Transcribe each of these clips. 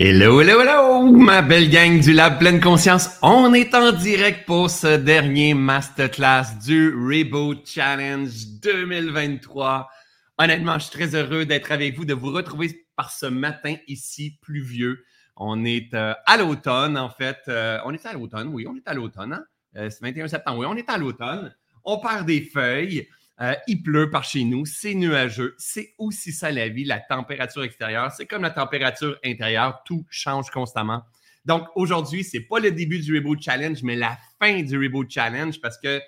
Hello, hello, hello, ma belle gang du Lab Pleine Conscience. On est en direct pour ce dernier masterclass du Reboot Challenge 2023. Honnêtement, je suis très heureux d'être avec vous, de vous retrouver par ce matin ici pluvieux. On est euh, à l'automne, en fait. Euh, on est à l'automne, oui, on est à l'automne. Hein? Euh, c'est 21 septembre, oui, on est à l'automne. On perd des feuilles. Euh, il pleut par chez nous, c'est nuageux, c'est aussi ça la vie, la température extérieure, c'est comme la température intérieure, tout change constamment. Donc aujourd'hui, c'est pas le début du Reboot Challenge, mais la fin du Reboot Challenge parce que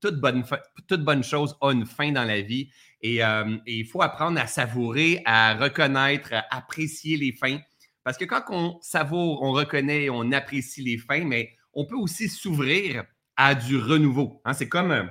toute bonne, toute bonne chose a une fin dans la vie et, euh, et il faut apprendre à savourer, à reconnaître, à apprécier les fins. Parce que quand on savoure, on reconnaît, on apprécie les fins, mais on peut aussi s'ouvrir à du renouveau. Hein. c'est comme euh,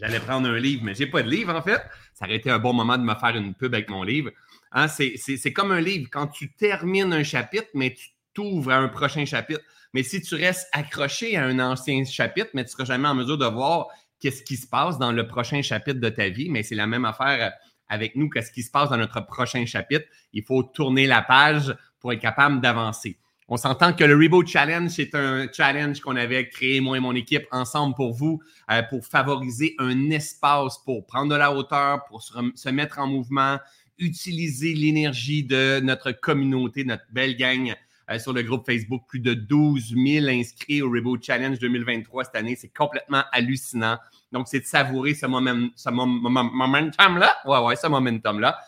J'allais prendre un livre, mais j'ai pas de livre en fait. Ça aurait été un bon moment de me faire une pub avec mon livre. Hein, c'est comme un livre. Quand tu termines un chapitre, mais tu t'ouvres à un prochain chapitre. Mais si tu restes accroché à un ancien chapitre, mais tu ne seras jamais en mesure de voir qu'est-ce qui se passe dans le prochain chapitre de ta vie. Mais c'est la même affaire avec nous qu'est-ce qui se passe dans notre prochain chapitre. Il faut tourner la page pour être capable d'avancer. On s'entend que le Reboot Challenge, c'est un challenge qu'on avait créé, moi et mon équipe, ensemble pour vous, euh, pour favoriser un espace pour prendre de la hauteur, pour se, mettre en mouvement, utiliser l'énergie de notre communauté, notre belle gang euh, sur le groupe Facebook. Plus de 12 000 inscrits au Reboot Challenge 2023 cette année. C'est complètement hallucinant. Donc, c'est de savourer ce, moment, ce momentum-là. Ouais, ouais, ce momentum-là.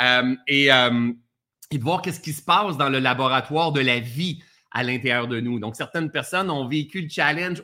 Euh, et et de voir qu'est-ce qui se passe dans le laboratoire de la vie à l'intérieur de nous. Donc, certaines personnes ont vécu le challenge.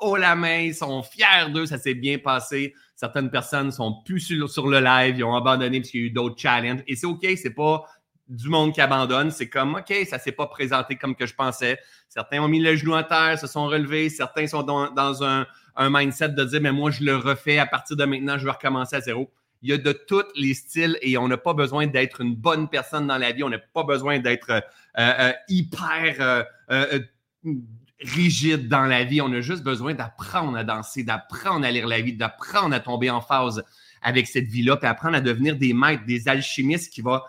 Oh, la main, ils sont fiers d'eux, ça s'est bien passé. Certaines personnes sont plus sur, le live, ils ont abandonné parce qu'il y a eu d'autres challenges. Et c'est OK, c'est pas du monde qui abandonne. C'est comme, OK, ça s'est pas présenté comme que je pensais. Certains ont mis le genou à terre, se sont relevés. Certains sont dans, un mindset de dire, mais moi, je le refais à partir de maintenant, je vais recommencer à zéro. Il y a de tous les styles et on n'a pas besoin d'être une bonne personne dans la vie. On n'a pas besoin d'être euh, euh, hyper euh, rigide dans la vie. On a juste besoin d'apprendre à danser, d'apprendre à lire la vie, d'apprendre à tomber en phase avec cette vie-là, puis apprendre à devenir des maîtres, des alchimistes qui vont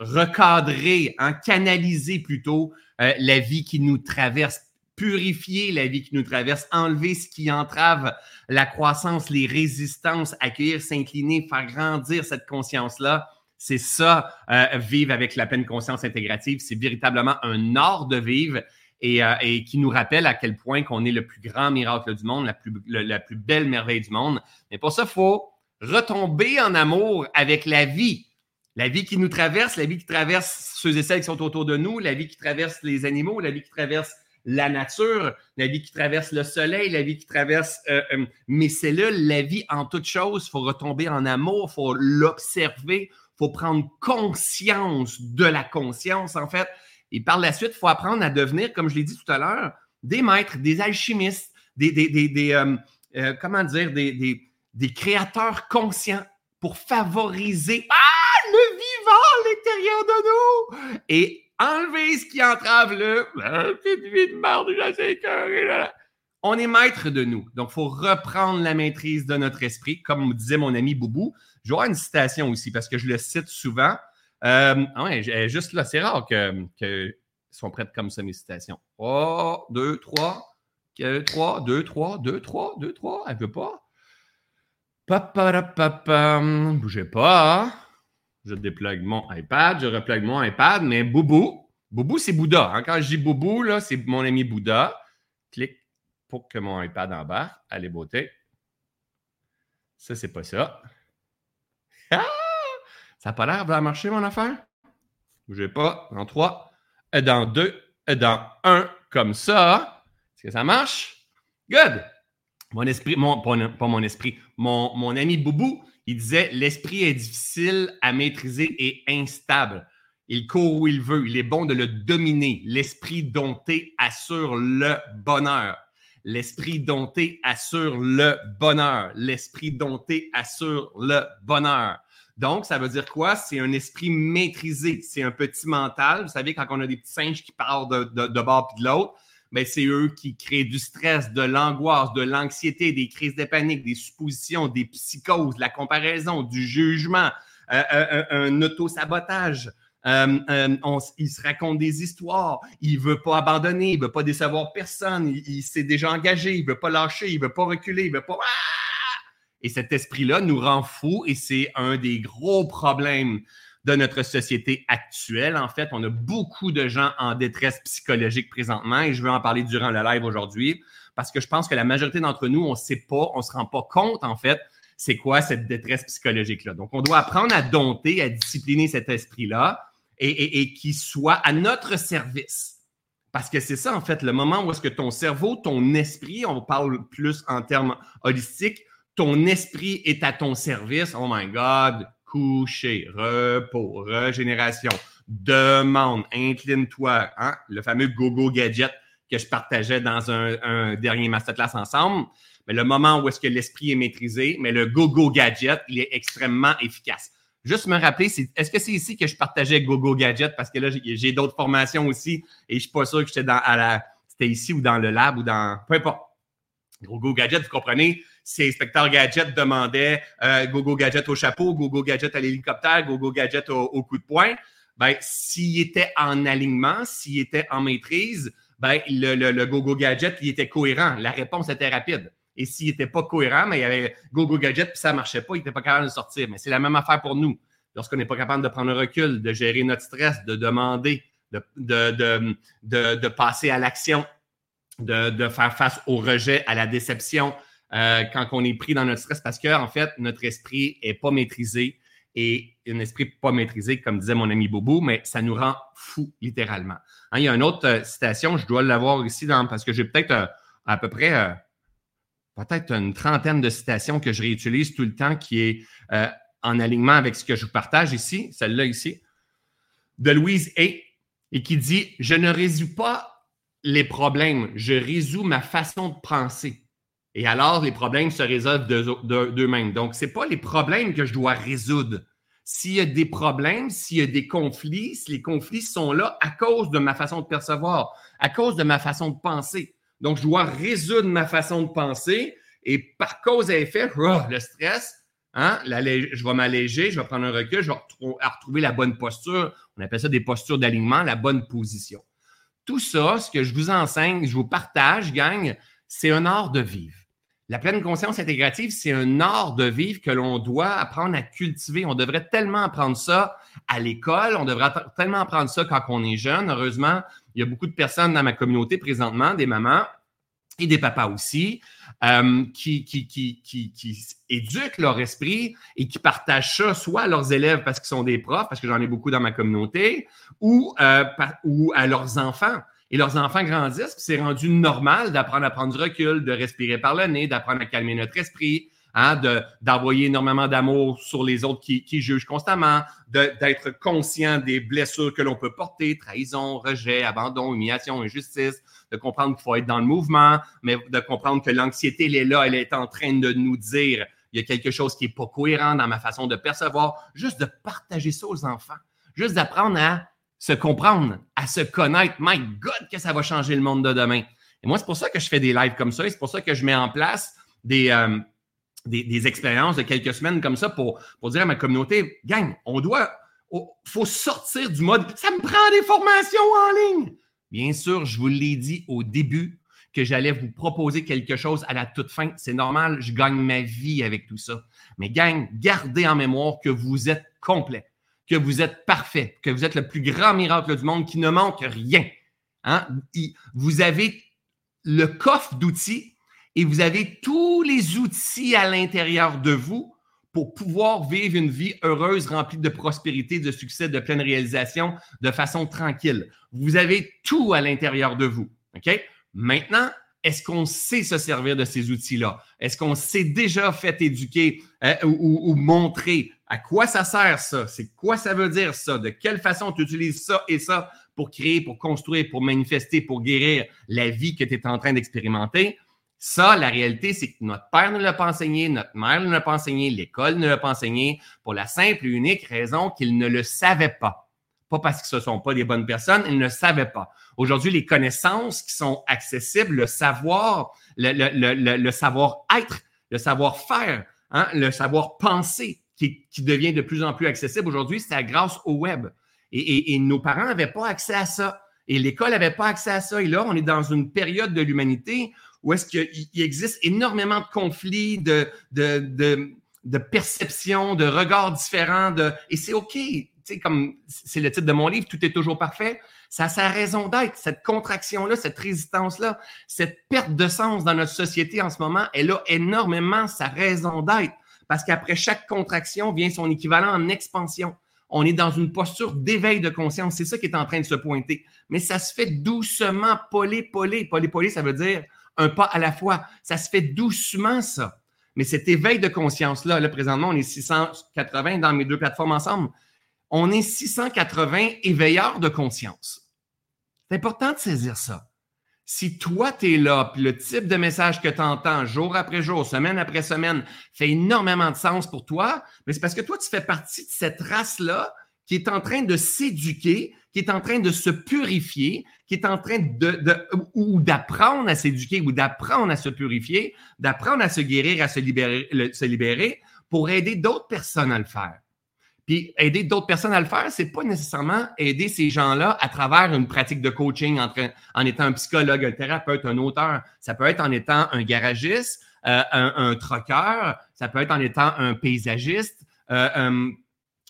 recadrer, hein, canaliser plutôt la vie qui nous traverse purifier la vie qui nous traverse, enlever ce qui entrave la croissance, les résistances, accueillir, s'incliner, faire grandir cette conscience-là. C'est ça, euh, vivre avec la pleine conscience intégrative. C'est véritablement un art de vivre et, euh, et, qui nous rappelle à quel point qu'on est le plus grand miracle du monde, la plus, la plus belle merveille du monde. Mais pour ça, il faut retomber en amour avec la vie. La vie qui nous traverse, la vie qui traverse ceux et celles qui sont autour de nous, la vie qui traverse les animaux, la vie qui traverse la nature, la vie qui traverse le soleil, la vie qui traverse euh, euh, mes cellules, la vie en toute chose. Il faut retomber en amour, il faut l'observer, il faut prendre conscience de la conscience, en fait. Et par la suite, il faut apprendre à devenir, comme je l'ai dit tout à l'heure, des maîtres, des alchimistes, des, des, euh, comment dire, des, des, créateurs conscients pour favoriser ah, le vivant à l'intérieur de nous. Et enlever ce qui entrave le petite vie de merde, là. On est maître de nous. Donc, il faut reprendre la maîtrise de notre esprit, comme disait mon ami Boubou. Je vais avoir une citation aussi parce que je le cite souvent. Euh, ouais, juste là, c'est rare que, que sont prêtes comme ça, mes citations. Oh, deux, trois, trois, deux, trois, deux, trois, deux, trois. Elle veut pas. Papa, papa, bougez pas. Je déplugue mon iPad, je replugue mon iPad, mais Boubou, Boubou, c'est Bouddha. Hein. Quand je dis Boubou, là, c'est mon ami Bouddha. Clique pour que mon iPad embarque. Allez, beauté. Ça, c'est pas ça. Ah! Ça n'a pas l'air de marcher, mon affaire? Bougez pas. Dans trois, dans deux, dans un, comme ça. Est-ce que ça marche? Good! Mon esprit, mon, pas mon esprit, mon, mon ami Boubou, il disait L'esprit est difficile à maîtriser et instable. Il court où il veut. Il est bon de le dominer. L'esprit dompté assure le bonheur. L'esprit dompté assure le bonheur. L'esprit dompté assure le bonheur. Donc, ça veut dire quoi? C'est un esprit maîtrisé. C'est un petit mental. Vous savez, quand on a des petits singes qui parlent de, de, de de l'autre, ben, c'est eux qui créent du stress, de l'angoisse, de l'anxiété, des crises de panique, des suppositions, des psychoses, la comparaison, du jugement, euh, euh, un auto-sabotage. euh, euh, il se raconte des histoires, il veut pas abandonner, il veut pas décevoir personne, il, s'est déjà engagé, il veut pas lâcher, il veut pas reculer, il veut pas... Ah! Et cet esprit-là nous rend fous et c'est un des gros problèmes de notre société actuelle. En fait, on a beaucoup de gens en détresse psychologique présentement et je veux en parler durant le live aujourd'hui parce que je pense que la majorité d'entre nous, on ne sait pas, on ne se rend pas compte, en fait, c'est quoi cette détresse psychologique-là. Donc, on doit apprendre à dompter, à discipliner cet esprit-là et, et, qu'il soit à notre service. Parce que c'est ça, en fait, le moment où est-ce que ton cerveau, ton esprit, on parle plus en termes holistiques, ton esprit est à ton service. Oh my God, coucher, repos, régénération, demande, incline-toi, hein? le fameux go-go gadget que je partageais dans un, dernier masterclass ensemble. Mais le moment où est-ce que l'esprit est maîtrisé, mais le go-go gadget, il est extrêmement efficace. Juste me rappeler, est-ce que c'est ici que je partageais Go-Go Gadget? Parce que là, j'ai d'autres formations aussi et je suis pas sûr que j'étais dans la. C'était ici ou dans le lab ou dans. Peu importe. Go-Go Gadget, vous comprenez? Si Inspecteur Gadget demandait euh, Go-Go Gadget au chapeau, Go-Go Gadget à l'hélicoptère, Go-Go Gadget au, coup de poing, ben, s'il était en alignement, s'il était en maîtrise, ben, le, le, Go-Go Gadget, il était cohérent. La réponse était rapide. Et s'il n'était pas cohérent, mais il y avait Go-Go Gadget, puis ça ne marchait pas, il n'était pas capable de sortir. Mais c'est la même affaire pour nous. Lorsqu'on n'est pas capable de prendre un recul, de gérer notre stress, de demander, de, de, de, de passer à l'action, de, faire face au rejet, à la déception, euh, quand on est pris dans notre stress, parce que, en fait, notre esprit n'est pas maîtrisé. Et un esprit pas maîtrisé, comme disait mon ami Bobo, mais ça nous rend fou, littéralement. Hein, il y a une autre euh, citation, je dois l'avoir ici dans, parce que j'ai peut-être euh, à peu près peut-être une trentaine de citations que je réutilise tout le temps qui est en alignement avec ce que je vous partage ici, celle-là ici, de Louise A. et qui dit Je ne résous pas les problèmes, je résous ma façon de penser. Et alors, les problèmes se résolvent d'eux-mêmes. Donc, ce n'est pas les problèmes que je dois résoudre, s'il y a des problèmes, s'il y a des conflits, si les conflits sont là à cause de ma façon de percevoir, à cause de ma façon de penser. Donc, je dois résoudre ma façon de penser et par cause et effet, oh, le stress, hein, je vais m'alléger, je vais prendre un recul, je vais retrouver la bonne posture. On appelle ça des postures d'alignement, la bonne position. Tout ça, ce que je vous enseigne, je vous partage, gang, c'est un art de vivre. La pleine conscience intégrative, c'est un art de vivre que l'on doit apprendre à cultiver. On devrait tellement apprendre ça à l'école, on devrait tellement apprendre ça quand on est jeune. Heureusement, il y a beaucoup de personnes dans ma communauté présentement, des mamans et des papas aussi, euh, qui, qui, qui, qui, éduquent leur esprit et qui partagent ça soit à leurs élèves parce qu'ils sont des profs, parce que j'en ai beaucoup dans ma communauté, ou, euh, ou à leurs enfants. Et leurs enfants grandissent, c'est rendu normal d'apprendre à prendre du recul, de respirer par le nez, d'apprendre à calmer notre esprit, hein, d'envoyer énormément d'amour sur les autres qui jugent constamment, d'être conscient des blessures que l'on peut porter, trahison, rejet, abandon, humiliation, injustice, de comprendre qu'il faut être dans le mouvement, mais de comprendre que l'anxiété, elle est là, elle est en train de nous dire il y a quelque chose qui n'est pas cohérent dans ma façon de percevoir, juste de partager ça aux enfants, juste d'apprendre à se comprendre, à se connaître. My God, que ça va changer le monde de demain. Et moi, c'est pour ça que je fais des lives comme ça et c'est pour ça que je mets en place des, euh, des, expériences de quelques semaines comme ça pour, pour dire à ma communauté, gang, on doit, faut sortir du mode, ça me prend des formations en ligne. Bien sûr, je vous l'ai dit au début que j'allais vous proposer quelque chose à la toute fin. C'est normal, je gagne ma vie avec tout ça. Mais gang, gardez en mémoire que vous êtes complet que vous êtes parfait, que vous êtes le plus grand miracle du monde, qui ne manque rien. Hein? Vous avez le coffre d'outils et vous avez tous les outils à l'intérieur de vous pour pouvoir vivre une vie heureuse, remplie de prospérité, de succès, de pleine réalisation, de façon tranquille. Vous avez tout à l'intérieur de vous. Maintenant, est-ce qu'on sait se servir de ces outils-là? Est-ce qu'on s'est déjà fait éduquer euh, ou, montrer à quoi ça sert ça? C'est quoi ça veut dire ça? De quelle façon tu utilises ça et ça pour créer, pour construire, pour manifester, pour guérir la vie que tu es en train d'expérimenter? Ça, la réalité, c'est que notre père ne l'a pas enseigné, notre mère ne l'a pas enseigné, l'école ne l'a pas enseigné pour la simple et unique raison qu'ils ne le savaient pas. Pas parce que ce ne sont pas des bonnes personnes, ils ne le savaient pas. Aujourd'hui, les connaissances qui sont accessibles, le savoir, le, savoir-être, le savoir-faire, hein, le savoir-penser qui, devient de plus en plus accessible aujourd'hui, c'est grâce au web. Et, nos parents n'avaient pas accès à ça. Et l'école n'avait pas accès à ça. Et là, on est dans une période de l'humanité où est-ce qu'il existe énormément de conflits, de, de, de, perceptions, de regards différents. De, et c'est OK. Comme c'est le titre de mon livre, Tout est toujours parfait. Ça a sa raison d'être. Cette contraction-là, cette résistance-là, cette perte de sens dans notre société en ce moment, elle a énormément sa raison d'être. Parce qu'après chaque contraction vient son équivalent en expansion. On est dans une posture d'éveil de conscience. C'est ça qui est en train de se pointer. Mais ça se fait doucement, polé, polé. Polé, polé, ça veut dire un pas à la fois. Ça se fait doucement, ça. Mais cet éveil de conscience-là, là, présentement, on est 680 dans mes deux plateformes ensemble on est 680 éveilleurs de conscience. C'est important de saisir ça. Si toi, tu es là, puis le type de message que tu entends jour après jour, semaine après semaine, fait énormément de sens pour toi, mais c'est parce que toi, tu fais partie de cette race-là qui est en train de s'éduquer, qui est en train de se purifier, qui est en train de, ou d'apprendre à s'éduquer ou d'apprendre à se purifier, d'apprendre à se guérir, à se libérer, se libérer pour aider d'autres personnes à le faire. Puis aider d'autres personnes à le faire, c'est pas nécessairement aider ces gens-là à travers une pratique de coaching en, étant un psychologue, un thérapeute, un auteur. Ça peut être en étant un garagiste, euh, un, un troqueur, ça peut être en étant un paysagiste, euh,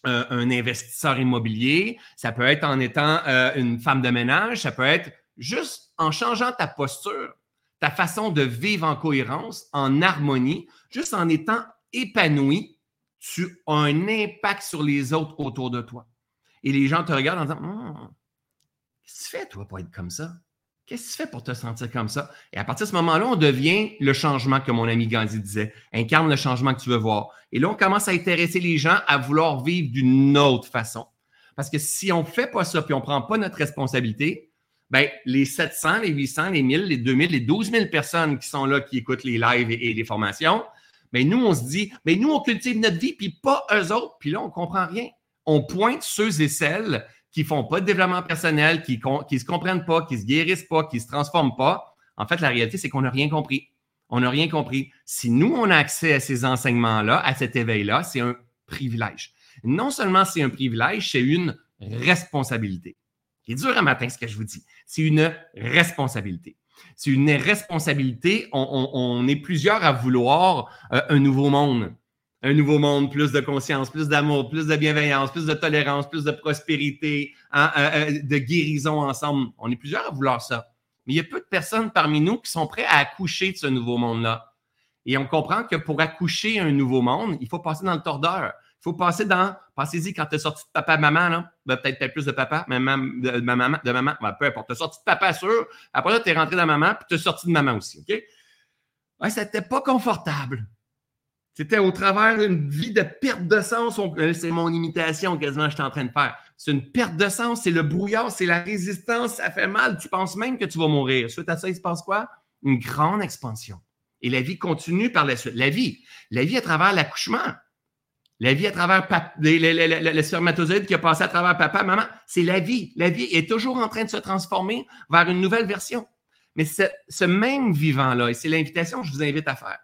un, un, investisseur immobilier, ça peut être en étant euh, une femme de ménage, ça peut être juste en changeant ta posture, ta façon de vivre en cohérence, en harmonie, juste en étant épanoui tu as un impact sur les autres autour de toi. Et les gens te regardent en disant hum, Qu'est-ce que tu fais, toi, pour être comme ça Qu'est-ce que tu fais pour te sentir comme ça? Et à partir de ce moment-là, on devient le changement que mon ami Gandhi disait incarne le changement que tu veux voir. Et là, on commence à intéresser les gens à vouloir vivre d'une autre façon. Parce que si on ne fait pas ça, puis on ne prend pas notre responsabilité, ben, les 700, les 800, les 1000, les 2000, les 12 000 personnes qui sont là, qui écoutent les lives et les formations, mais nous, on se dit, mais nous, on cultive notre vie, puis pas eux autres, puis là, on ne comprend rien. On pointe ceux et celles qui font pas de développement personnel, qui ne se comprennent pas, qui se guérissent pas, qui se transforment pas. En fait, la réalité, c'est qu'on n'a rien compris. On n'a rien compris. Si nous, on a accès à ces enseignements-là, à cet éveil-là, c'est un privilège. Non seulement c'est un privilège, c'est une responsabilité. C'est dur à matin, ce que je vous dis. C'est une responsabilité. C'est une responsabilité. On, est plusieurs à vouloir euh, un nouveau monde. Un nouveau monde, plus de conscience, plus d'amour, plus de bienveillance, plus de tolérance, plus de prospérité, hein, euh, euh, de guérison ensemble. On est plusieurs à vouloir ça. Mais il y a peu de personnes parmi nous qui sont prêts à accoucher de ce nouveau monde-là. Et on comprend que pour accoucher un nouveau monde, il faut passer dans le tordeur. Il faut passer dans, pensez-y, quand tu es sorti de papa, maman, là, ben, peut-être peut plus de papa, maman, de, maman, de maman, ben, peu importe. Tu es sorti de papa sûr, après là, tu es rentré dans maman, puis tu es sorti de maman aussi, OK? Ouais, c'était pas confortable. C'était au travers d'une vie de perte de sens. C'est mon imitation quasiment que je suis en train de faire. C'est une perte de sens, c'est le brouillard, c'est la résistance, ça fait mal. Tu penses même que tu vas mourir. Suite à ça, il se passe quoi? Une grande expansion. Et la vie continue par la suite. La vie, la vie à travers l'accouchement. La vie à travers le, spermatozoïde qui a passé à travers papa, maman, c'est la vie. La vie est toujours en train de se transformer vers une nouvelle version. Mais ce, même vivant-là, et c'est l'invitation que je vous invite à faire,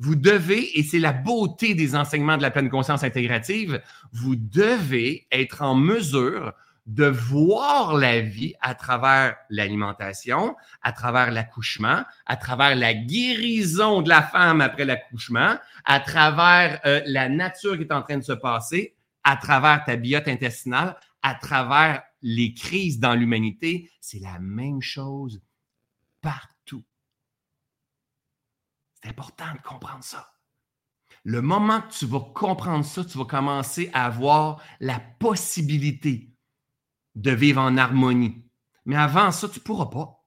vous devez, et c'est la beauté des enseignements de la pleine conscience intégrative, vous devez être en mesure de voir la vie à travers l'alimentation, à travers l'accouchement, à travers la guérison de la femme après l'accouchement, à travers euh, la nature qui est en train de se passer, à travers ta biote intestinale, à travers les crises dans l'humanité. C'est la même chose partout. C'est important de comprendre ça. Le moment que tu vas comprendre ça, tu vas commencer à avoir la possibilité de vivre en harmonie. Mais avant ça, tu ne pourras pas.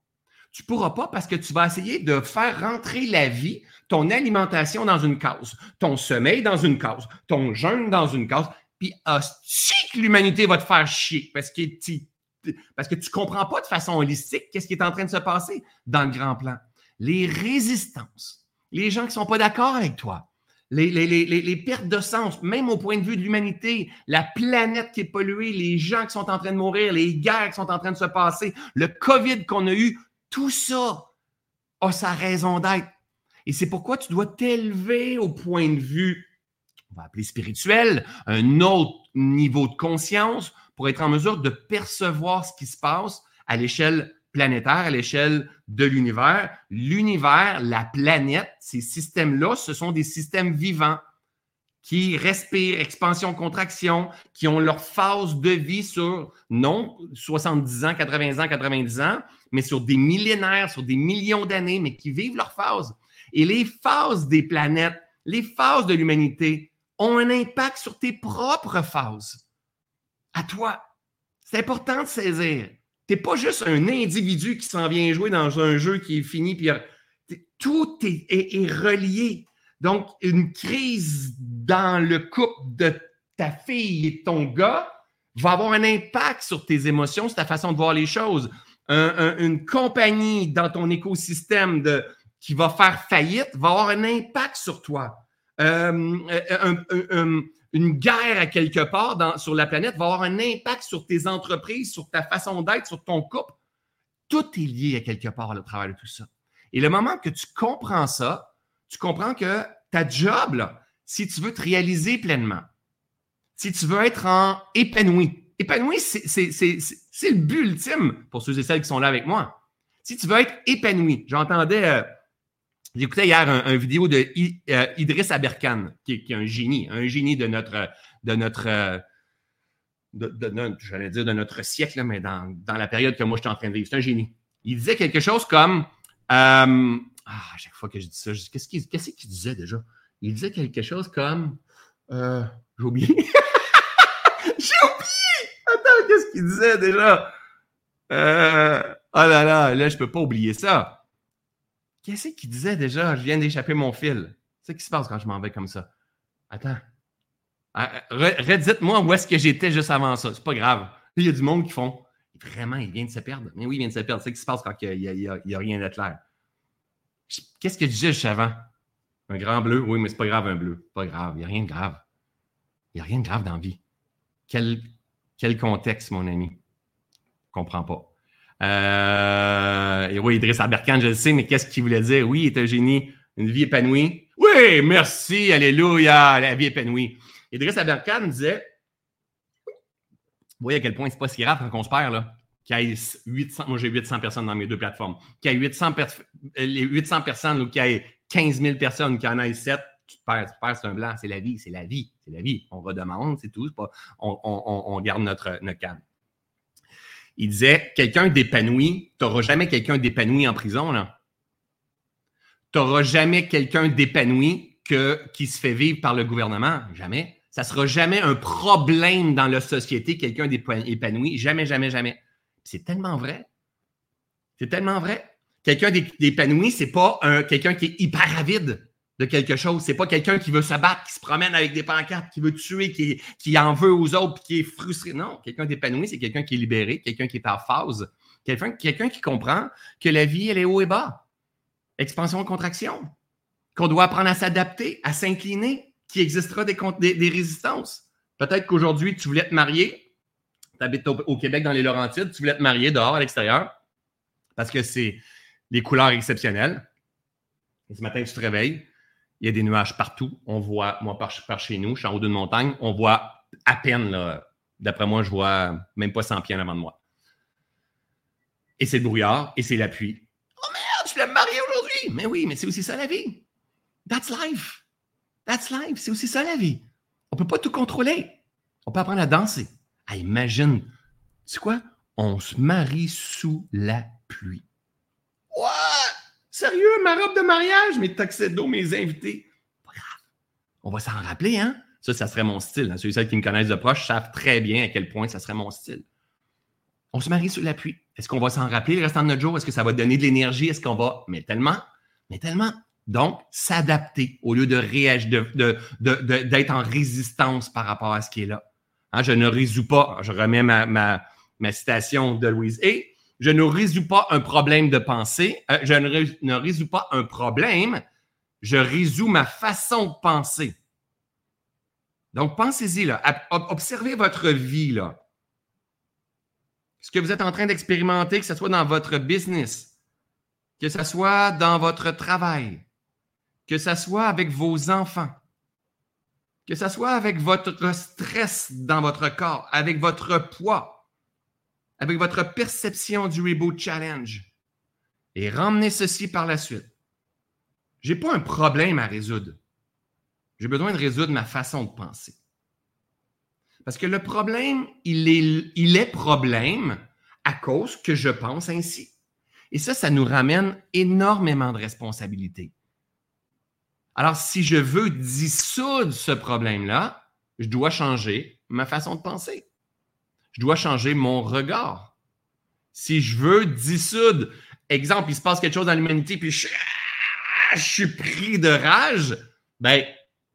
Tu ne pourras pas parce que tu vas essayer de faire rentrer la vie, ton alimentation dans une case, ton sommeil dans une case, ton jeûne dans une case, puis que l'humanité va te faire chier parce que tu parce que tu comprends pas de façon holistique qu'est-ce qui est en train de se passer dans le grand plan. Les résistances, les gens qui ne sont pas d'accord avec toi, les, pertes de sens, même au point de vue de l'humanité, la planète qui est polluée, les gens qui sont en train de mourir, les guerres qui sont en train de se passer, le COVID qu'on a eu, tout ça a sa raison d'être. Et c'est pourquoi tu dois t'élever au point de vue, on va appeler spirituel, un autre niveau de conscience pour être en mesure de percevoir ce qui se passe à l'échelle planétaire, à l'échelle de l'univers. L'univers, la planète, ces systèmes-là, ce sont des systèmes vivants qui respirent, expansion, contraction, qui ont leur phase de vie sur, non 70 ans, 80 ans, 90 ans, mais sur des millénaires, sur des millions d'années, mais qui vivent leur phase. Et les phases des planètes, les phases de l'humanité ont un impact sur tes propres phases. À toi. C'est important de saisir. N'es pas juste un individu qui s'en vient jouer dans un jeu qui est fini, puis tout est relié. Donc, une crise dans le couple de ta fille et ton gars va avoir un impact sur tes émotions, sur ta façon de voir les choses. une compagnie dans ton écosystème de, qui va faire faillite va avoir un impact sur toi. Euh, une guerre à quelque part sur la planète va avoir un impact sur tes entreprises, sur ta façon d'être, sur ton couple. Tout est lié à quelque part à travers de tout ça. Et le moment que tu comprends ça, tu comprends que ta job, là, si tu veux te réaliser pleinement, si tu veux être en épanoui, épanoui, c'est le but ultime pour ceux et celles qui sont là avec moi. Si tu veux être épanoui, j'entendais, euh, j'écoutais hier un, vidéo de euh, Idriss Aberkan, qui, est un génie, un génie de notre, de notre, euh, dire de notre siècle, mais dans, dans, la période que moi je suis en train de vivre. C'est un génie. Il disait quelque chose comme ah, à chaque fois que je dis ça, qu'est-ce qu'il disait déjà? Il disait quelque chose comme. Euh, j'ai oublié. j'ai oublié! Attends, qu'est-ce qu'il disait déjà? Euh, oh là là, là, je peux pas oublier ça. Qu'est-ce qu'il disait déjà? Je viens d'échapper mon fil. C'est ce qui se passe quand je m'en vais comme ça? Attends. Ah, redites-moi où est-ce que j'étais juste avant ça. C'est pas grave. Il y a du monde qui font. Vraiment, il vient de se perdre. Mais oui, il vient de se perdre. C'est ce qui se passe quand il n'y a, rien de clair. Qu'est-ce que je disais juste avant? Un grand bleu? Oui, mais c'est pas grave, un bleu. Pas grave. Il n'y a rien de grave. Il n'y a rien de grave dans la vie. Quel, quel contexte, mon ami? Je comprends pas. Euh, et oui, Idriss Aberkan, je le sais, mais qu'est-ce qu'il voulait dire? Oui, il est un génie. Une vie épanouie. Oui, merci, alléluia, la vie épanouie. Idriss Aberkan disait, vous voyez à quel point c'est pas si grave quand on se perd, là qui ait 800, moi j'ai 800 personnes dans mes deux plateformes, qui ait 800, les 800 personnes ou qui ait 15 000 personnes, qui en ait 7, tu te perds, tu perds, c'est un blanc, c'est la vie, c'est la vie, c'est la vie. On redemande, c'est tout, on, garde notre, notre. Il disait, quelqu'un d'épanoui, tu n'auras jamais quelqu'un d'épanoui en prison, là. Tu n'auras jamais quelqu'un d'épanoui qui se fait vivre par le gouvernement, jamais. Ça ne sera jamais un problème dans la société, quelqu'un d'épanoui, jamais, jamais, jamais. C'est tellement vrai. C'est tellement vrai. Quelqu'un d'épanoui, c'est pas quelqu'un qui est hyper avide de quelque chose. C'est pas quelqu'un qui veut se battre, qui se promène avec des pancartes, qui veut tuer, qui, qui en veut aux autres, qui est frustré. Non, quelqu'un d'épanoui, c'est quelqu'un qui est libéré, quelqu'un qui est en phase, quelqu'un qui comprend que la vie, elle est haut et bas. Expansion, contraction. Qu'on doit apprendre à s'adapter, à s'incliner, qu'il existera des, des, des résistances. Peut-être qu'aujourd'hui, tu voulais te marier, tu habites au, Québec dans les Laurentides, tu voulais te marier dehors à l'extérieur parce que c'est les couleurs exceptionnelles. Et ce matin, tu te réveilles, il y a des nuages partout. On voit, moi, par, chez nous, je suis en haut d'une montagne, on voit à peine, d'après moi, je vois même pas 100 pieds en avant de moi. Et c'est le brouillard et c'est la pluie. Oh merde, je voulais me marier aujourd'hui! Mais oui, mais c'est aussi ça la vie. That's life. That's life. C'est aussi ça la vie. On peut pas tout contrôler. On peut apprendre à danser. Ah, imagine, c'est quoi? On se marie sous la pluie. What? Sérieux, ma robe de mariage, mes tuxedos, mes invités. Pas grave. On va s'en rappeler, hein? Ça, ça serait mon style. Hein. Ceux et celles qui me connaissent de proche savent très bien à quel point ça serait mon style. On se marie sous la pluie. Est-ce qu'on va s'en rappeler le restant de notre jour? Est-ce que ça va donner de l'énergie? Est-ce qu'on va? Mais tellement, mais tellement. Donc, s'adapter au lieu de réagir, d'être de, de, en résistance par rapport à ce qui est là. Hein, je ne résous pas, je remets ma, citation de Louise je ne résous pas un problème de pensée, euh, je ne, résous pas un problème, je résous ma façon de penser. Donc, pensez-y. Observez votre vie. Ce que vous êtes en train d'expérimenter, que ce soit dans votre business, que ce soit dans votre travail, que ce soit avec vos enfants, que ce soit avec votre stress dans votre corps, avec votre poids, avec votre perception du Reboot Challenge, et ramenez ceci par la suite. Je n'ai pas un problème à résoudre. J'ai besoin de résoudre ma façon de penser. Parce que le problème, il est, problème à cause que je pense ainsi. Et ça, ça nous ramène énormément de responsabilités. Alors, si je veux dissoudre ce problème-là, je dois changer ma façon de penser. Je dois changer mon regard. Si je veux dissoudre, exemple, il se passe quelque chose dans l'humanité, puis je, je, suis pris de rage, ben,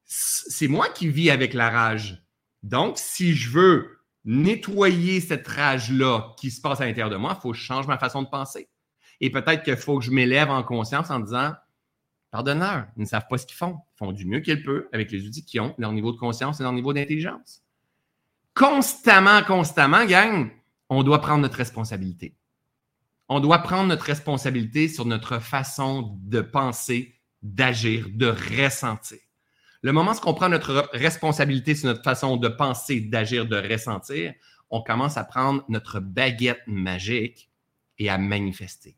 c'est moi qui vis avec la rage. Donc, si je veux nettoyer cette rage-là qui se passe à l'intérieur de moi, il faut que je change ma façon de penser. Et peut-être qu'il faut que je m'élève en conscience en disant Pardonneur, ils ne savent pas ce qu'ils font. Ils font du mieux qu'ils peuvent avec les outils qu'ils ont, leur niveau de conscience et leur niveau d'intelligence. Constamment, constamment, gang, on doit prendre notre responsabilité. On doit prendre notre responsabilité sur notre façon de penser, d'agir, de ressentir. Le moment où on prend notre responsabilité sur notre façon de penser, d'agir, de ressentir, on commence à prendre notre baguette magique et à manifester.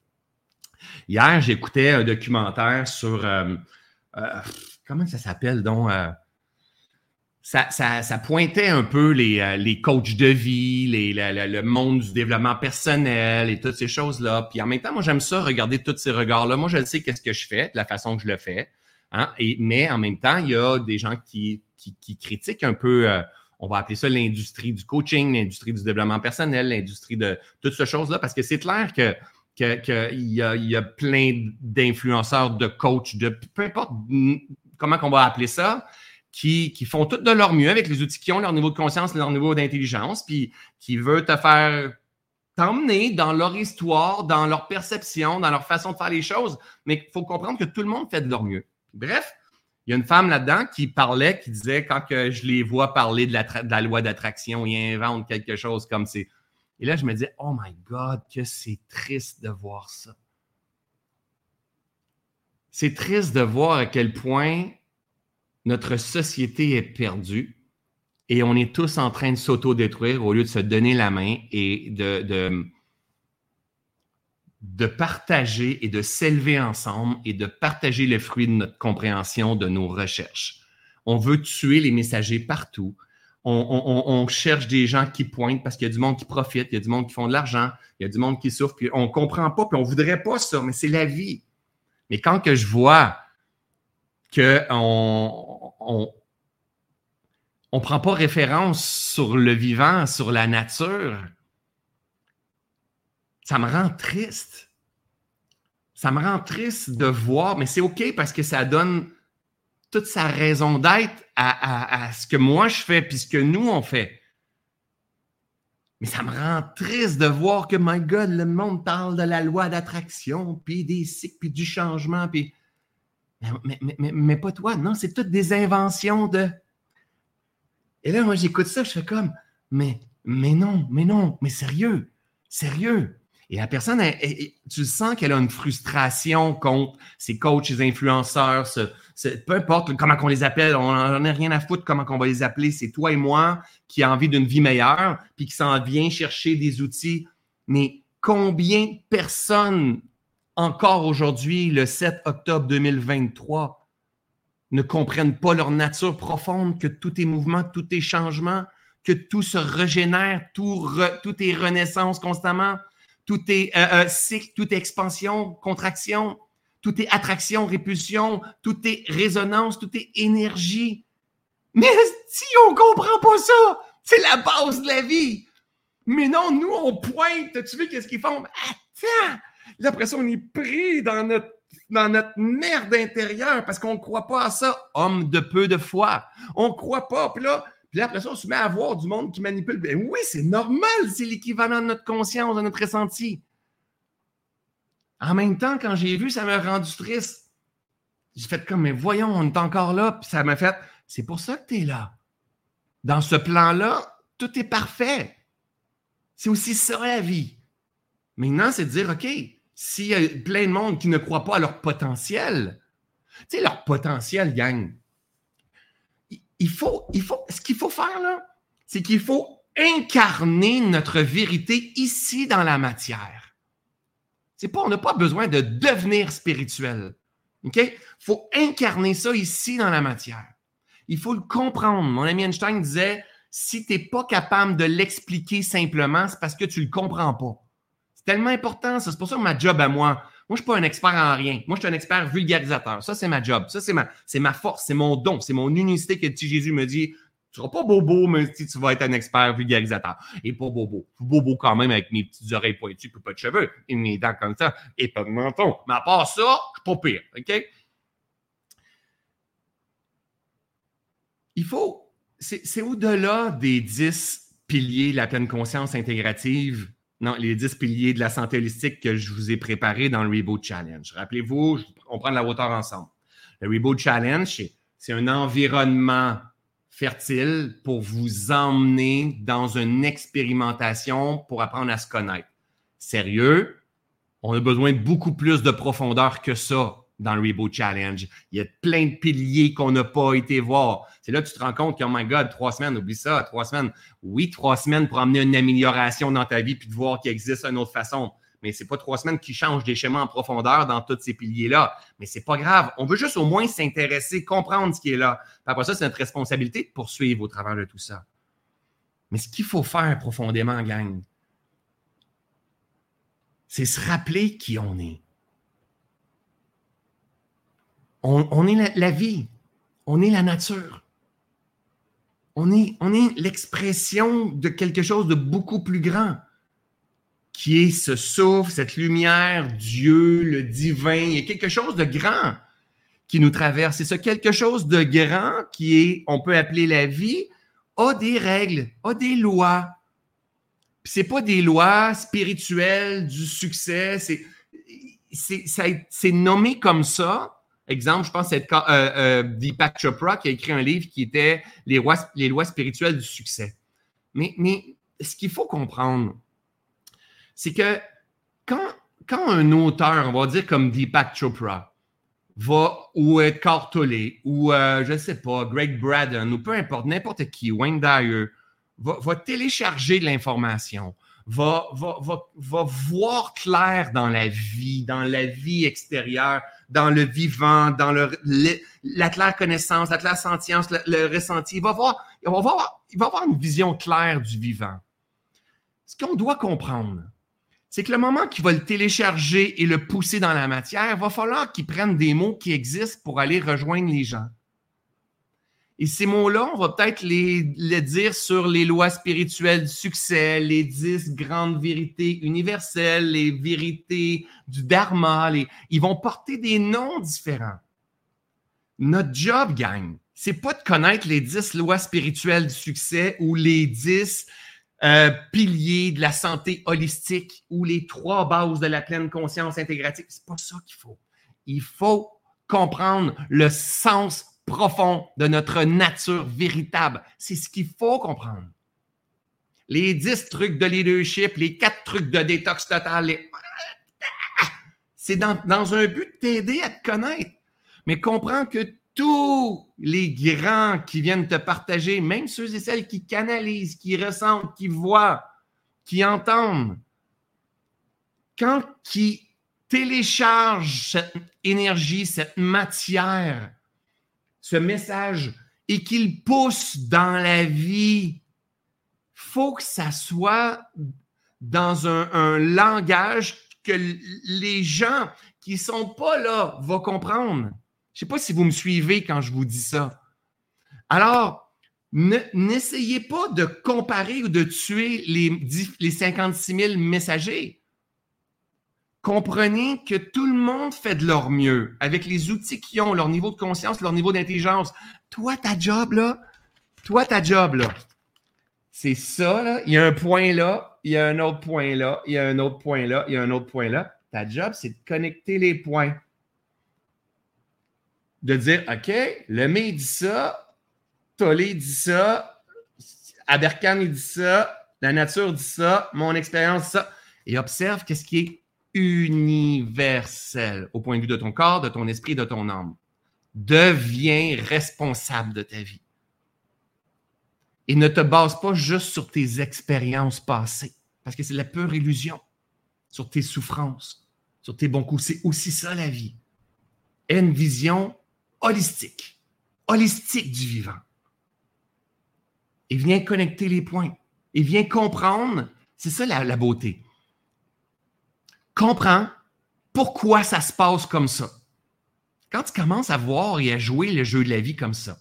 Hier, j'écoutais un documentaire sur. Euh, euh, comment ça s'appelle donc? Euh, ça, pointait un peu les, les coachs de vie, les, le monde du développement personnel et toutes ces choses-là. Puis en même temps, moi, j'aime ça, regarder tous ces regards-là. Moi, je sais qu'est-ce que je fais, de la façon que je le fais. Hein? Et, mais en même temps, il y a des gens qui, qui, critiquent un peu, on va appeler ça l'industrie du coaching, l'industrie du développement personnel, l'industrie de toutes ces choses-là, parce que c'est clair que qu'il y, a, plein d'influenceurs, de coachs, de peu importe comment on va appeler ça, qui, font tout de leur mieux avec les outils qui ont, leur niveau de conscience, leur niveau d'intelligence, puis qui veulent te faire t'emmener dans leur histoire, dans leur perception, dans leur façon de faire les choses. Mais il faut comprendre que tout le monde fait de leur mieux. Bref, il y a une femme là-dedans qui parlait, qui disait quand je les vois parler de la, loi d'attraction, ils inventent quelque chose comme c'est et là, je me disais, oh my God, que c'est triste de voir ça. C'est triste de voir à quel point notre société est perdue et on est tous en train de s'auto-détruire au lieu de se donner la main et de, de, partager et de s'élever ensemble et de partager le fruit de notre compréhension de nos recherches. On veut tuer les messagers partout on, cherche des gens qui pointent parce qu'il y a du monde qui profite, il y a du monde qui font de l'argent, il y a du monde qui souffre, puis on ne comprend pas, puis on ne voudrait pas ça, mais c'est la vie. Mais quand que je vois qu'on on, on prend pas référence sur le vivant, sur la nature, ça me rend triste. Ça me rend triste de voir, mais c'est OK parce que ça donne toute sa raison d'être à, ce que moi je fais puis ce que nous on fait. Mais ça me rend triste de voir que, my God, le monde parle de la loi d'attraction, puis des cycles, puis du changement, puis. Mais, mais, pas toi, non, c'est toutes des inventions de. Et là, moi, j'écoute ça, je fais comme, mais, mais non, mais non, mais sérieux, sérieux. Et la personne, tu sens qu'elle a une frustration contre ses coachs, ses influenceurs, peu importe comment on les appelle, on n'en a rien à foutre comment on va les appeler. C'est toi et moi qui a envie d'une vie meilleure, puis qui s'en vient chercher des outils. Mais combien de personnes, encore aujourd'hui, le 7 octobre 2023, ne comprennent pas leur nature profonde, que tout est mouvement, tout est changement, que tout se régénère, tout, est renaissance constamment tout est euh, euh, cycle, tout expansion, contraction, tout est attraction, répulsion, tout est résonance, tout est énergie. Mais si on comprend pas ça, c'est la base de la vie. Mais non, nous, on pointe. Tu veux qu'est-ce qu'ils font? Attends! Là, après on est pris dans notre, dans notre merde intérieure parce qu'on ne croit pas à ça. Homme de peu de foi. On ne croit pas. Puis là, puis après ça, on se met à voir du monde qui manipule. Ben oui, c'est normal, c'est l'équivalent de notre conscience, de notre ressenti. En même temps, quand j'ai vu, ça m'a rendu triste. J'ai fait comme, mais voyons, on est encore là. Puis ça m'a fait, c'est pour ça que tu es là. Dans ce plan-là, tout est parfait. C'est aussi ça la vie. Maintenant, c'est de dire, OK, s'il y a plein de monde qui ne croit pas à leur potentiel, tu sais, leur potentiel, gang, il faut, il faut, ce qu'il faut faire là, c'est qu'il faut incarner notre vérité ici dans la matière. C'est pas, on n'a pas besoin de devenir spirituel. OK? Il faut incarner ça ici dans la matière. Il faut le comprendre. Mon ami Einstein disait, si tu n'es pas capable de l'expliquer simplement, c'est parce que tu ne le comprends pas. Tellement important. C'est pour ça que ma job à moi, moi, je ne suis pas un expert en rien. Moi, je suis un expert vulgarisateur. Ça, c'est ma job. Ça, c'est ma, c'est ma force, c'est mon don, c'est mon unicité que Jésus me dit. Tu seras pas bobo, mais tu vas être un expert vulgarisateur. Et pas bobo. Bobo quand même avec mes petites oreilles pointues, pas de cheveux, et mes dents comme ça, et pas de menton. Mais à part ça, je suis pas pire. OK? Il faut. C'est au-delà des dix piliers de la pleine conscience intégrative non, les 10 piliers de la santé holistique que je vous ai préparés dans le Reboot Challenge. Rappelez-vous, on prend de la hauteur ensemble. Le Reboot Challenge, c'est un environnement fertile pour vous emmener dans une expérimentation pour apprendre à se connaître. Sérieux, on a besoin de beaucoup plus de profondeur que ça dans le Reboot Challenge. Il y a plein de piliers qu'on n'a pas été voir. C'est là que tu te rends compte que, oh my God, trois semaines, oublie ça, trois semaines. Oui, trois semaines pour amener une amélioration dans ta vie puis de voir qu'il existe une autre façon. Mais c'est pas trois semaines qui changent des schémas en profondeur dans tous ces piliers-là. Mais c'est pas grave. On veut juste au moins s'intéresser, comprendre ce qui est là. après ça, c'est notre responsabilité de poursuivre au travers de tout ça. Mais ce qu'il faut faire profondément, gang, c'est se rappeler qui on est. On, est la, vie. On est la nature. On est, on est l'expression de quelque chose de beaucoup plus grand, qui est ce souffle, cette lumière, Dieu, le divin. Il y a quelque chose de grand qui nous traverse. C'est ce quelque chose de grand qui est, on peut appeler la vie, a des règles, a des lois. Ce n'est pas des lois spirituelles du succès, c'est nommé comme ça Exemple, je pense que euh, euh, Deepak Chopra qui a écrit un livre qui était Les lois, les lois spirituelles du succès. Mais, mais ce qu'il faut comprendre, c'est que quand, quand un auteur, on va dire comme Deepak Chopra, va, ou être Tolle, ou euh, je ne sais pas, Greg Braden, ou peu importe, n'importe qui, Wayne Dyer, va, va télécharger de l'information, va, va, va voir clair dans la vie, dans la vie extérieure, dans le vivant, dans la claire connaissance, la claire sentience, le, ressenti. Il va, voir, il, va voir, il va avoir une vision claire du vivant. Ce qu'on doit comprendre, c'est que le moment qu'il va le télécharger et le pousser dans la matière, il va falloir qu'il prenne des mots qui existent pour aller rejoindre les gens. Et ces mots-là, on va peut-être les, dire sur les lois spirituelles du succès, les dix grandes vérités universelles, les vérités du dharma. Ils vont porter des noms différents. Notre job, gang, c'est pas de connaître les dix lois spirituelles du succès ou les dix euh, piliers de la santé holistique ou les trois bases de la pleine conscience intégrative. C'est pas ça qu'il faut. Il faut comprendre le sens profond de notre nature véritable. C'est ce qu'il faut comprendre. Les dix trucs de leadership, les quatre trucs de détox total, c'est dans, dans, un but de t'aider à te connaître. Mais comprends que tous les grands qui viennent te partager, même ceux et celles qui canalisent, qui ressentent, qui voient, qui entendent, quand qui téléchargent cette énergie, cette matière, ce message et qu'il pousse dans la vie, faut que ça soit dans un, langage que les gens qui ne sont pas là vont comprendre. Je ne sais pas si vous me suivez quand je vous dis ça. Alors, n'essayez pas de comparer ou de tuer les, les 56 000 messagers comprenez que tout le monde fait de leur mieux avec les outils qu'ils ont, leur niveau de conscience, leur niveau d'intelligence. Toi, ta job, là, toi, ta job, là, c'est ça, là. Il y a un point là, il y a un autre point là, il y a un autre point là, il y a un autre point là. Ta job, c'est de connecter les points. De dire, OK, le mec dit ça, Tolé dit ça, Aberkan dit ça, la nature dit ça, mon expérience dit ça. Et observe qu'est-ce qui est universel au point de vue de ton corps, de ton esprit, de ton âme. Deviens responsable de ta vie. Et ne te base pas juste sur tes expériences passées, parce que c'est la pure illusion, sur tes souffrances, sur tes bons coups. C'est aussi ça la vie. Une vision holistique, holistique du vivant. Et viens connecter les points. Et viens comprendre, c'est ça la beauté. Comprends pourquoi ça se passe comme ça. Quand tu commences à voir et à jouer le jeu de la vie comme ça,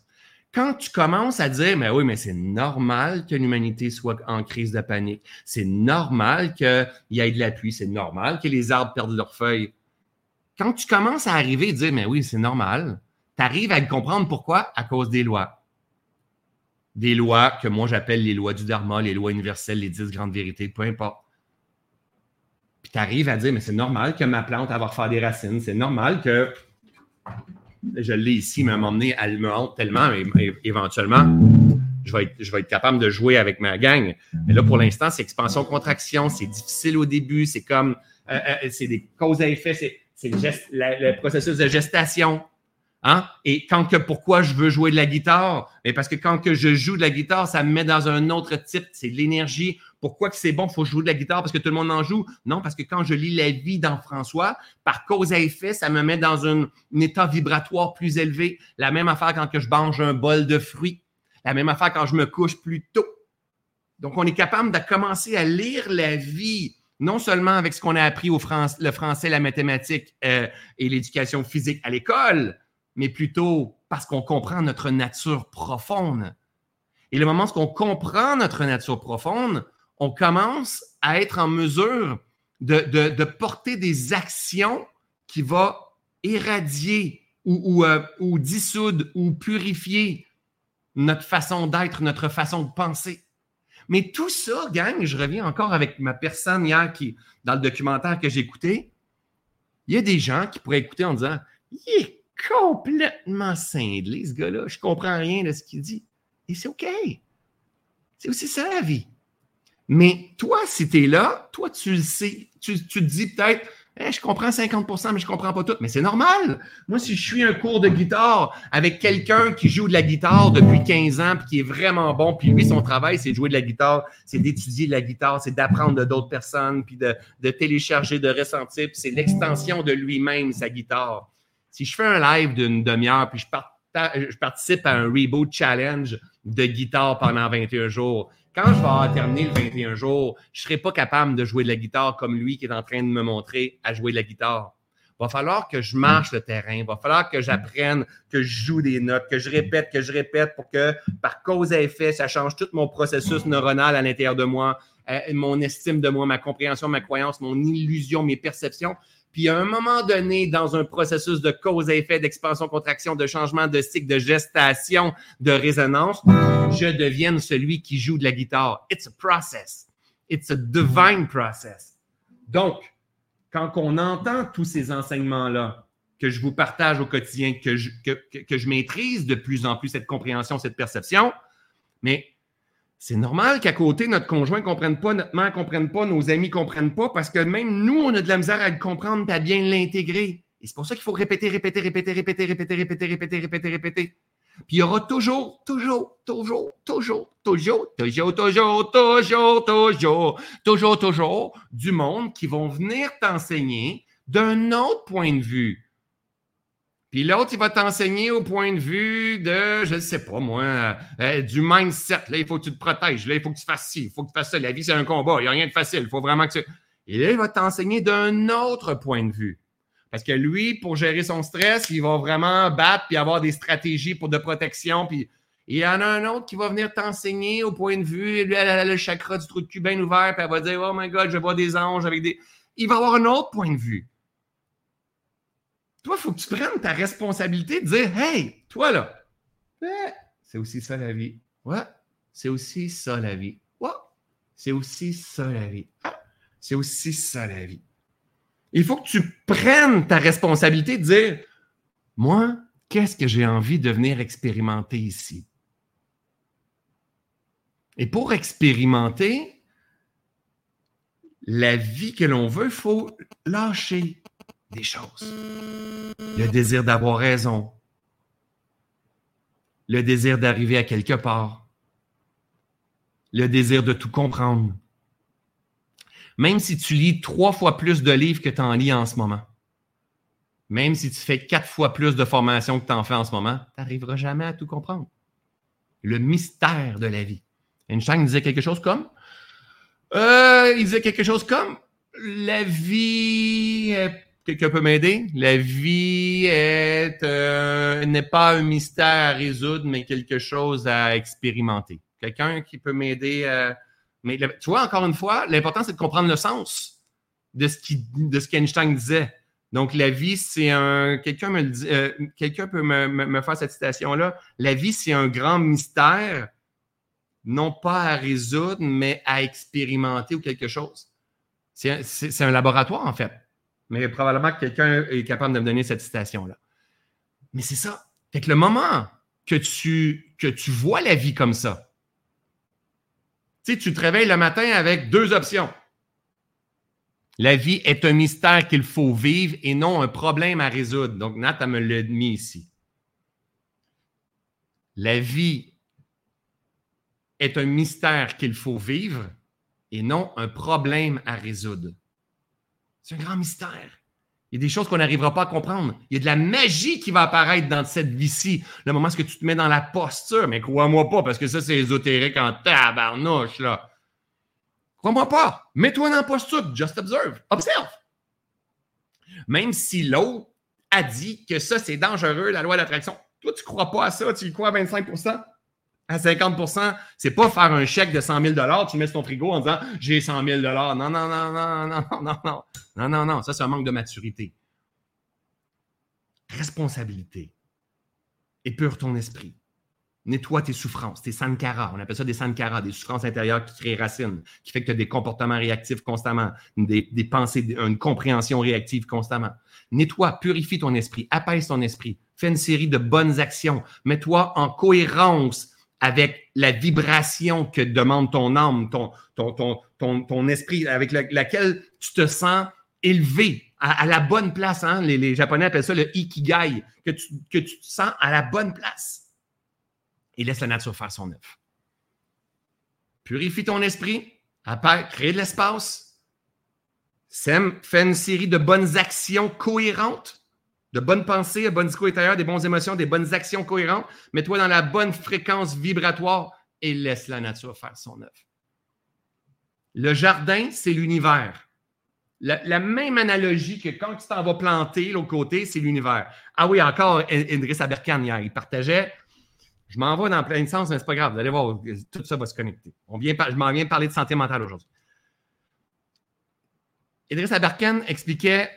quand tu commences à dire, mais oui, mais c'est normal que l'humanité soit en crise de panique, c'est normal qu'il y ait de la pluie, c'est normal que les arbres perdent leurs feuilles. Quand tu commences à arriver et dire, mais oui, c'est normal, tu arrives à comprendre pourquoi? À cause des lois. Des lois que moi j'appelle les lois du Dharma, les lois universelles, les dix grandes vérités, peu importe. Puis tu arrives à dire, mais c'est normal que ma plante va faire des racines, c'est normal que je l'ai ici, mais à un moment donné, elle me hante tellement, mais éventuellement, je vais, être, je vais être capable de jouer avec ma gang. Mais là, pour l'instant, c'est expansion-contraction, c'est difficile au début, c'est comme, euh, euh, c'est des causes à effet, c'est le, le, processus de gestation. Hein? Et quand que pourquoi je veux jouer de la guitare? Mais parce que quand que je joue de la guitare, ça me met dans un autre type, c'est de l'énergie. Pourquoi que c'est bon, il faut jouer de la guitare parce que tout le monde en joue? Non, parce que quand je lis la vie dans François, par cause à effet, ça me met dans un, état vibratoire plus élevé. La même affaire quand je mange un bol de fruits. La même affaire quand je me couche plus tôt. Donc, on est capable de commencer à lire la vie, non seulement avec ce qu'on a appris au le français, la mathématique euh, et l'éducation physique à l'école, mais plutôt parce qu'on comprend notre nature profonde. Et le moment où on comprend notre nature profonde, on commence à être en mesure de, porter des actions qui vont éradier ou, euh, ou, dissoudre ou purifier notre façon d'être, notre façon de penser. Mais tout ça, gang, je reviens encore avec ma personne hier qui, dans le documentaire que j'ai écouté, il y a des gens qui pourraient écouter en disant Il est complètement cinglé, ce gars-là, je comprends rien de ce qu'il dit. Et c'est OK. C'est aussi ça la vie. Mais toi, si tu es là, toi, tu le sais. Tu, te dis peut-être, je comprends 50% mais je ne comprends pas tout. Mais c'est normal. Moi, si je suis un cours de guitare avec quelqu'un qui joue de la guitare depuis 15 ans, puis qui est vraiment bon, puis lui, son travail, c'est de jouer de la guitare, c'est d'étudier la guitare, c'est d'apprendre de d'autres personnes, puis de, de, télécharger, de ressentir, puis c'est l'extension de lui-même, sa guitare. Si je fais un live d'une demi-heure, puis je participe à un Reboot Challenge de guitare pendant 21 jours, quand je vais terminé le 21 jours, je ne serai pas capable de jouer de la guitare comme lui qui est en train de me montrer à jouer de la guitare. Va falloir que je marche le terrain, va falloir que j'apprenne, que je joue des notes, que je répète, que je répète pour que, par cause et effet, ça change tout mon processus neuronal à l'intérieur de moi, euh, mon estime de moi, ma compréhension, ma croyance, mon illusion, mes perceptions. Puis à un moment donné, dans un processus de cause et effet, d'expansion, contraction, de changement de cycle, de gestation, de résonance, je devienne celui qui joue de la guitare. It's a process. It's a divine process. Donc, quand on entend tous ces enseignements-là, que je vous partage au quotidien, que je, que, que je maîtrise de plus en plus cette compréhension, cette perception, mais c'est normal qu'à côté, notre conjoint ne comprenne pas, notre mère ne comprenne pas, nos amis ne comprennent pas, parce que même nous, on a de la misère à le comprendre et à bien l'intégrer. Et c'est pour ça qu'il faut répéter, répéter, répéter, répéter, répéter, répéter, répéter, répéter, répéter. Puis il y aura toujours, toujours, toujours, toujours, toujours, toujours, toujours, toujours, toujours, toujours, toujours du monde qui vont venir t'enseigner d'un autre point de vue puis l'autre, il va t'enseigner au point de vue de, je ne sais pas moi, euh, du mindset. Là, il faut que tu te protèges. Là, il faut que tu fasses ci. Il faut que tu fasses ça. La vie, c'est un combat. Il n'y a rien de facile. Il faut vraiment que tu... Et là, il va t'enseigner d'un autre point de vue. Parce que lui, pour gérer son stress, il va vraiment battre puis avoir des stratégies pour de protection. Puis il y en a un autre qui va venir t'enseigner au point de vue. Lui, elle a le chakra du trou de cul bien ouvert. Puis elle va dire, oh my God, je vois des anges avec des... Il va avoir un autre point de vue. Toi, il faut que tu prennes ta responsabilité de dire Hey, toi là, c'est aussi ça la vie. Ouais, c'est aussi ça la vie. Ouais, c'est aussi ça la vie. Ah, c'est aussi ça la vie. Il faut que tu prennes ta responsabilité de dire Moi, qu'est-ce que j'ai envie de venir expérimenter ici? Et pour expérimenter la vie que l'on veut, il faut lâcher des choses. Le désir d'avoir raison. Le désir d'arriver à quelque part. le désir de tout comprendre. Même si tu lis trois fois plus de livres que tu en lis en ce moment, même si tu fais quatre fois plus de formation que tu en fais en ce moment, tu n'arriveras jamais à tout comprendre. Le mystère de la vie. Einstein disait quelque chose comme euh, il disait quelque chose comme la vie quelqu'un peut m'aider? La vie euh, n'est pas un mystère à résoudre, mais quelque chose à expérimenter. Quelqu'un qui peut m'aider. Euh, mais tu vois, encore une fois, l'important, c'est de comprendre le sens de ce qui, qu'Einstein disait. Donc, la vie, c'est un. Quelqu'un me dit, euh, quelqu'un peut me, me, faire cette citation-là. La vie, c'est un grand mystère, non pas à résoudre, mais à expérimenter ou quelque chose. C'est un laboratoire, en fait. Mais probablement que quelqu'un est capable de me donner cette citation-là. Mais c'est ça. Fait que le moment que tu, que tu vois la vie comme ça, tu tu te réveilles le matin avec deux options. La vie est un mystère qu'il faut vivre et non un problème à résoudre. Donc, Nat, me l'a mis ici. La vie est un mystère qu'il faut vivre et non un problème à résoudre. C'est un grand mystère. Il y a des choses qu'on n'arrivera pas à comprendre. Il y a de la magie qui va apparaître dans cette vie-ci. Le moment où tu te mets dans la posture, mais crois-moi pas, parce que ça, c'est ésotérique en tabarnouche, là. Crois-moi pas. Mets-toi dans la posture. Just observe. Observe. Même si l'autre a dit que ça, c'est dangereux, la loi d'attraction. Toi, tu crois pas à ça. Tu y crois à 25 à 50% c'est pas faire un chèque de 100 000 tu mets sur ton frigo en disant j'ai 100 000 Non, non, non, non, non, non, non, non. Non, non, non. Ça, c'est un manque de maturité. Responsabilité. Épure ton esprit. Nettoie tes souffrances, tes sankara. On appelle ça des sankara, des souffrances intérieures qui créent racines, qui fait que tu as des comportements réactifs constamment, des, des pensées, une compréhension réactive constamment. Nettoie, purifie ton esprit, apaise ton esprit, fais une série de bonnes actions, mets-toi en cohérence avec la vibration que demande ton âme, ton, esprit, avec laquelle tu te sens élevé, à, la bonne place. Hein? Les, Japonais appellent ça le ikigai, que tu, que tu te sens à la bonne place. Et laisse la nature faire son œuvre. Purifie ton esprit, crée de l'espace, fais une série de bonnes actions cohérentes de bonnes pensées, de bonnes discours intérieurs, des bonnes émotions, des bonnes actions cohérentes. Mets-toi dans la bonne fréquence vibratoire et laisse la nature faire son œuvre. Le jardin, c'est l'univers. La, même analogie que quand tu t'en vas planter l'autre côté, c'est l'univers. Ah oui, encore Idriss Aberkan hier, il partageait. Je m'en vais dans plein de sens, mais c'est pas grave. Vous allez voir, tout ça va se connecter. On vient, je m'en viens parler de santé mentale aujourd'hui. Idriss Aberkan expliquait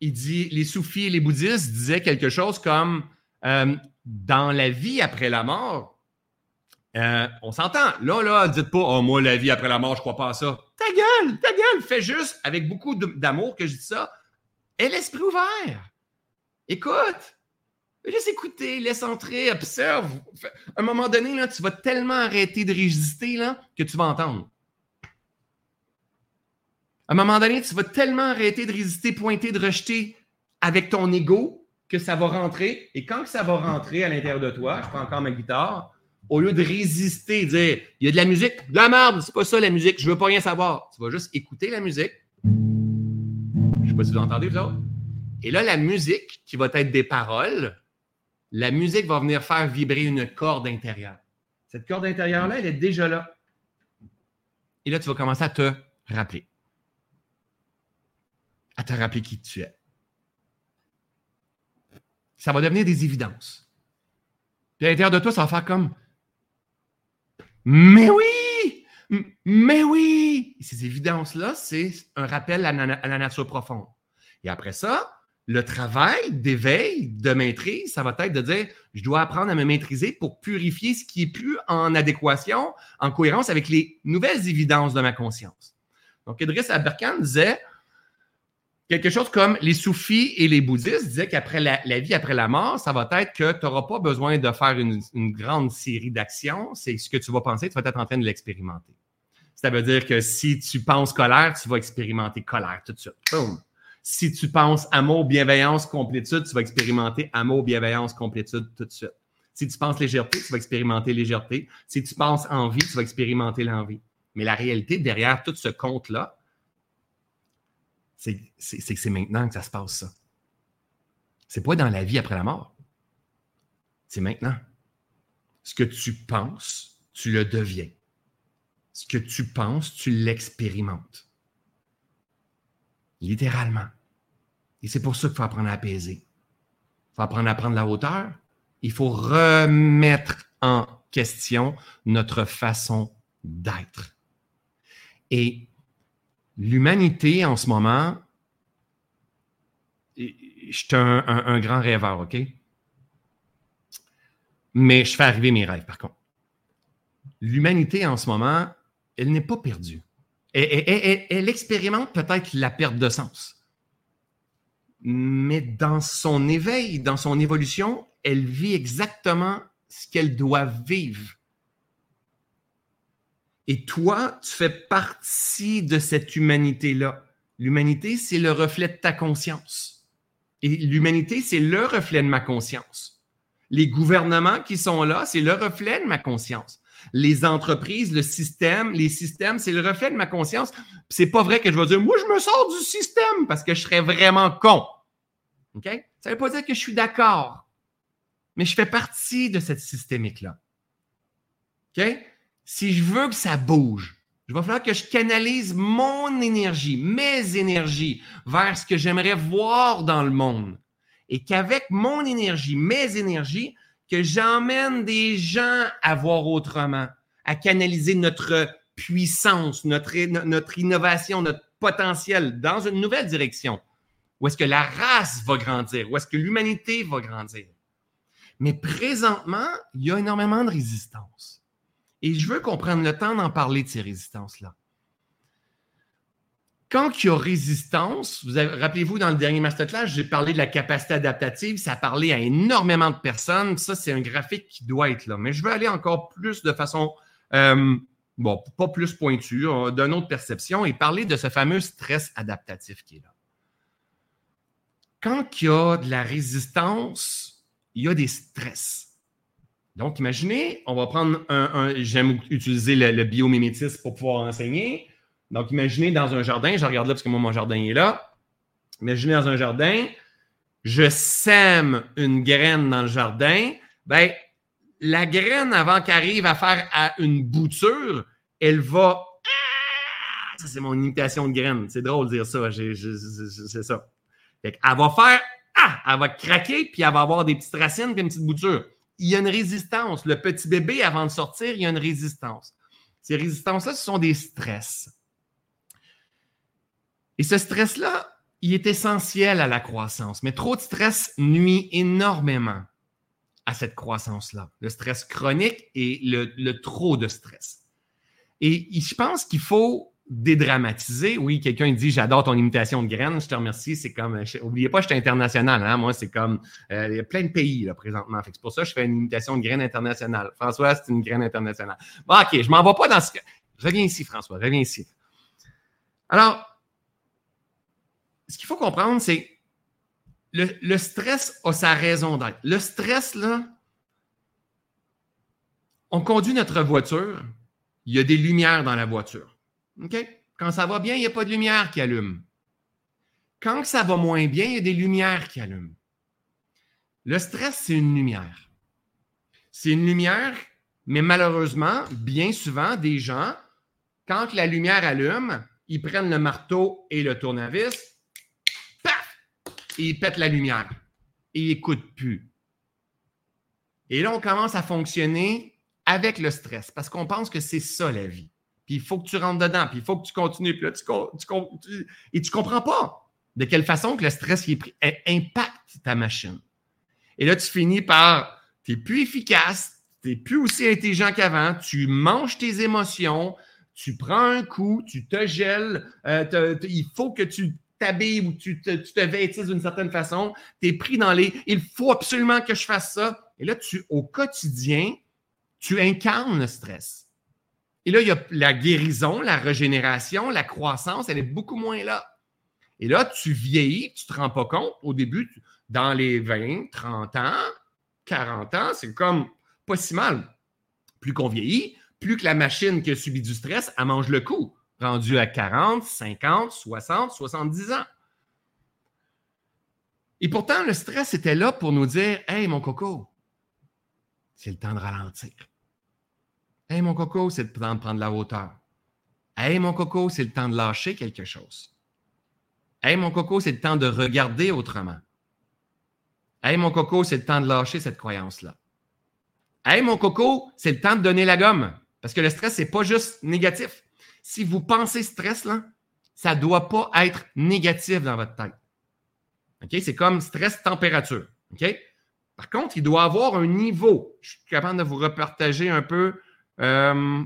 il dit, les soufis et les bouddhistes disaient quelque chose comme euh, dans la vie après la mort, euh, on s'entend. Là, là, dites pas, oh, moi, la vie après la mort, je crois pas à ça. Ta gueule, ta gueule, fais juste, avec beaucoup d'amour que je dis ça, aie l'esprit ouvert. Écoute. Laisse écouter, laisse entrer, observe. À un moment donné, là, tu vas tellement arrêter de résister là, que tu vas entendre. À un moment donné, tu vas tellement arrêter de résister, pointer, de rejeter avec ton ego que ça va rentrer. Et quand ça va rentrer à l'intérieur de toi, je prends encore ma guitare, au lieu de résister, dire il y a de la musique, de la merde, c'est pas ça la musique, je veux pas rien savoir. Tu vas juste écouter la musique. Je sais pas si vous entendez, vous autres. Et là, la musique, qui va être des paroles, la musique va venir faire vibrer une corde intérieure. Cette corde intérieure-là, elle est déjà là. Et là, tu vas commencer à te rappeler à te rappeler qui tu es. Ça va devenir des évidences. Puis à l'intérieur de toi, ça va faire comme Mais oui! Mais oui! ces évidences-là, c'est un rappel à, la nature profonde. Et après ça, le travail d'éveil, de maîtrise, ça va être de dire je dois apprendre à me maîtriser pour purifier ce qui est plus en adéquation, en cohérence avec les nouvelles évidences de ma conscience. Donc, Idriss Aberkan disait quelque chose comme les soufis et les bouddhistes disaient qu'après la, vie après la mort, ça va être que tu n'auras pas besoin de faire une, grande série d'actions. C'est ce que tu vas penser, tu vas être en train de l'expérimenter. Ça veut dire que si tu penses colère, tu vas expérimenter colère tout de suite. Si tu penses amour, bienveillance, complétude, tu vas expérimenter amour, bienveillance, complétude tout de suite. Si tu penses légèreté, tu vas expérimenter légèreté. Si tu penses envie, tu vas expérimenter l'envie. Mais la réalité derrière tout ce compte-là, c'est que c'est maintenant que ça se passe, ça. C'est pas dans la vie après la mort. C'est maintenant. Ce que tu penses, tu le deviens. Ce que tu penses, tu l'expérimentes. Littéralement. Et c'est pour ça qu'il faut apprendre à apaiser. Il faut apprendre à prendre la hauteur. Il faut remettre en question notre façon d'être. Et l'humanité en ce moment, je suis un, grand rêveur, OK? Mais je fais arriver mes rêves, par contre. L'humanité en ce moment, elle n'est pas perdue. Elle, expérimente peut-être la perte de sens. Mais dans son éveil, dans son évolution, elle vit exactement ce qu'elle doit vivre. Et toi, tu fais partie de cette humanité-là. L'humanité, c'est le reflet de ta conscience. Et l'humanité, c'est le reflet de ma conscience. Les gouvernements qui sont là, c'est le reflet de ma conscience les entreprises, le système, les systèmes, c'est le reflet de ma conscience. C'est pas vrai que je vais dire, moi, je me sors du système parce que je serais vraiment con. OK? Ça veut pas dire que je suis d'accord, mais je fais partie de cette systémique-là. OK? Si je veux que ça bouge, il va falloir que je canalise mon énergie, mes énergies vers ce que j'aimerais voir dans le monde. Et qu'avec mon énergie, mes énergies, que j'emmène des gens à voir autrement, à canaliser notre puissance, notre, notre innovation, notre potentiel dans une nouvelle direction. Où est-ce que la race va grandir? Où est-ce que l'humanité va grandir? Mais présentement, il y a énormément de résistance. Et je veux qu'on prenne le temps d'en parler de ces résistances-là quand il y a résistance, vous rappelez-vous, dans le dernier masterclass, j'ai parlé de la capacité adaptative. Ça a parlé à énormément de personnes. Ça, c'est un graphique qui doit être là. Mais je veux aller encore plus de façon, euh, bon, pas plus pointue, euh, d'une autre perception et parler de ce fameux stress adaptatif qui est là. Quand il y a de la résistance, il y a des stress. Donc, imaginez, on va prendre un, j'aime utiliser le, biomimétisme pour pouvoir enseigner. Donc, imaginez dans un jardin, je regarde là parce que moi, mon jardin est là. Imaginez dans un jardin, je sème une graine dans le jardin. Ben, la graine, avant qu'elle arrive à faire une bouture, elle va. Ah! Ça, c'est mon imitation de graine. C'est drôle de dire ça. C'est ça. elle va faire. Ah! Elle va craquer, puis elle va avoir des petites racines, puis une petite bouture. Il y a une résistance. Le petit bébé, avant de sortir, il y a une résistance. Ces résistances-là, ce sont des stress. Et ce stress-là, il est essentiel à la croissance, mais trop de stress nuit énormément à cette croissance-là. Le stress chronique et le, trop de stress. Et je pense qu'il faut dédramatiser. Oui, quelqu'un dit J'adore ton imitation de graines, je te remercie. C'est comme, oubliez pas, je suis international. Hein? Moi, c'est comme, euh, il y a plein de pays là, présentement. c'est pour ça que je fais une imitation de graines internationale. François, c'est une graine internationale. Bon, OK, je m'en vais pas dans ce. Reviens ici, François, reviens ici. Alors, ce qu'il faut comprendre, c'est le, le stress a sa raison d'être. Le stress, là, on conduit notre voiture, il y a des lumières dans la voiture. OK? Quand ça va bien, il n'y a pas de lumière qui allume. Quand ça va moins bien, il y a des lumières qui allument. Le stress, c'est une lumière. C'est une lumière, mais malheureusement, bien souvent, des gens, quand la lumière allume, ils prennent le marteau et le tournevis, et il pète la lumière. Et il n'écoute plus. Et là, on commence à fonctionner avec le stress parce qu'on pense que c'est ça la vie. Puis il faut que tu rentres dedans, puis il faut que tu continues. Puis là, tu, et tu ne comprends pas de quelle façon que le stress qui est pris impacte ta machine. Et là, tu finis par, tu n'es plus efficace, tu n'es plus aussi intelligent qu'avant, tu manges tes émotions, tu prends un coup, tu te gèles, euh, il faut que tu t'habilles ou tu te, tu te d'une certaine façon, tu es pris dans les il faut absolument que je fasse ça. Et là, tu, au quotidien, tu incarnes le stress. Et là, il y a la guérison, la régénération, la croissance, elle est beaucoup moins là. Et là, tu vieillis, tu ne te rends pas compte. Au début, dans les 20, 30 ans, 40 ans, c'est comme pas si mal. Plus qu'on vieillit, plus que la machine qui a subi du stress, elle mange le coup, rendu à 40, 50, 60, 70 ans. Et pourtant, le stress était là pour nous dire Hey, mon coco, c'est le temps de ralentir. Hey, mon coco, c'est le temps de prendre la hauteur. Hey, mon coco, c'est le temps de lâcher quelque chose. Hey, mon coco, c'est le temps de regarder autrement. Hey, mon coco, c'est le temps de lâcher cette croyance-là. Hey, mon coco, c'est le temps de donner la gomme. Parce que le stress, c'est pas juste négatif. Si vous pensez stress, là, ça ne doit pas être négatif dans votre tête. OK? C'est comme stress-température. OK? Par contre, il doit avoir un niveau. Je suis capable de vous repartager un peu. Euh,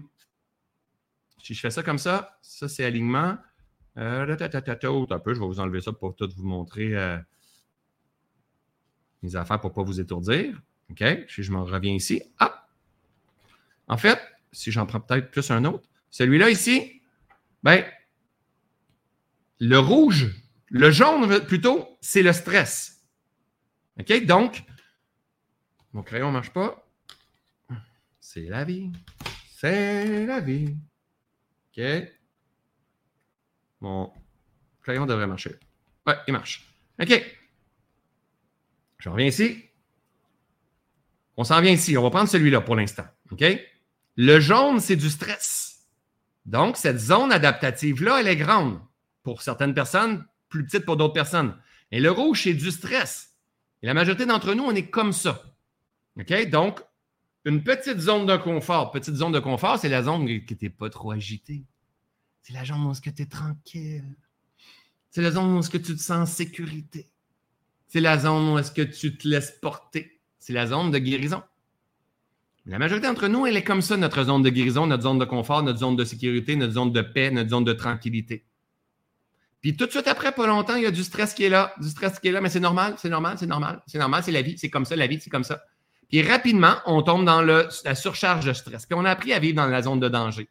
si je fais ça comme ça, ça c'est alignement. Euh, un peu, je vais vous enlever ça pour tout vous montrer euh, mes affaires pour ne pas vous étourdir. OK? Si je m'en reviens ici. Ah! En fait, si j'en prends peut-être plus un autre, celui-là ici, ben, le rouge, le jaune plutôt, c'est le stress. OK? Donc, mon crayon ne marche pas. C'est la vie. C'est la vie. OK? Mon crayon devrait marcher. Ouais, il marche. OK. Je reviens ici. On s'en vient ici. On va prendre celui-là pour l'instant. OK? Le jaune, c'est du stress. Donc, cette zone adaptative-là, elle est grande pour certaines personnes, plus petite pour d'autres personnes. Et le rouge, c'est du stress. Et la majorité d'entre nous, on est comme ça. OK? Donc, une petite zone de confort. Petite zone de confort, c'est la zone qui n'était pas trop agitée. C'est la zone où tu es tranquille. C'est la zone où tu te sens en sécurité. C'est la zone où est-ce que tu te laisses porter. C'est la zone de guérison. La majorité d'entre nous, elle est comme ça, notre zone de guérison, notre zone de confort, notre zone de sécurité, notre zone de paix, notre zone de tranquillité. Puis tout de suite après, pas longtemps, il y a du stress qui est là, du stress qui est là, mais c'est normal, c'est normal, c'est normal, c'est normal, c'est la vie, c'est comme ça, la vie, c'est comme ça. Puis rapidement, on tombe dans la surcharge de stress. Puis on a appris à vivre dans la zone de danger.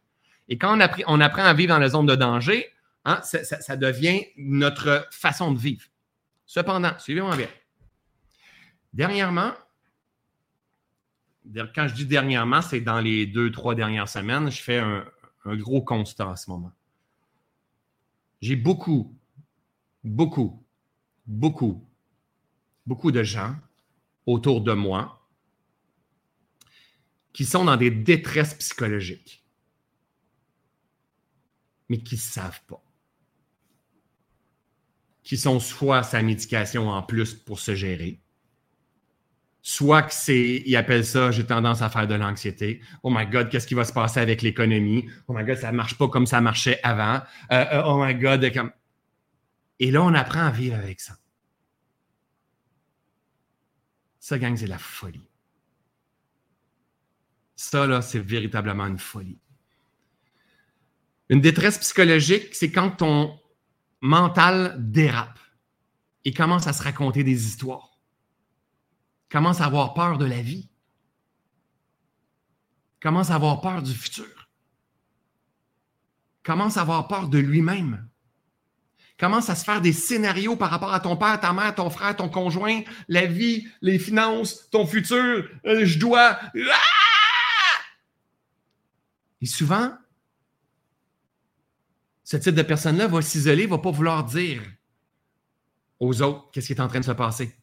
Et quand on, on apprend à vivre dans la zone de danger, hein, ça, devient notre façon de vivre. Cependant, suivez-moi bien. Dernièrement, quand je dis dernièrement, c'est dans les deux, trois dernières semaines, je fais un, un gros constat en ce moment. J'ai beaucoup, beaucoup, beaucoup, beaucoup de gens autour de moi qui sont dans des détresses psychologiques, mais qui ne savent pas. Qui sont soit sa médication en plus pour se gérer, soit que c'est, ils appellent ça, j'ai tendance à faire de l'anxiété. Oh my God, qu'est-ce qui va se passer avec l'économie? Oh my God, ça ne marche pas comme ça marchait avant. Euh, euh, oh my God, comme... Et là, on apprend à vivre avec ça. Ça, gang, c'est la folie. Ça, là, c'est véritablement une folie. Une détresse psychologique, c'est quand ton mental dérape et commence à se raconter des histoires. Commence à avoir peur de la vie. Commence à avoir peur du futur. Commence à avoir peur de lui-même. Commence à se faire des scénarios par rapport à ton père, ta mère, ton frère, ton conjoint, la vie, les finances, ton futur. Euh, je dois. Ah! Et souvent, ce type de personne-là va s'isoler, va pas vouloir dire aux autres qu'est-ce qui est en train de se passer.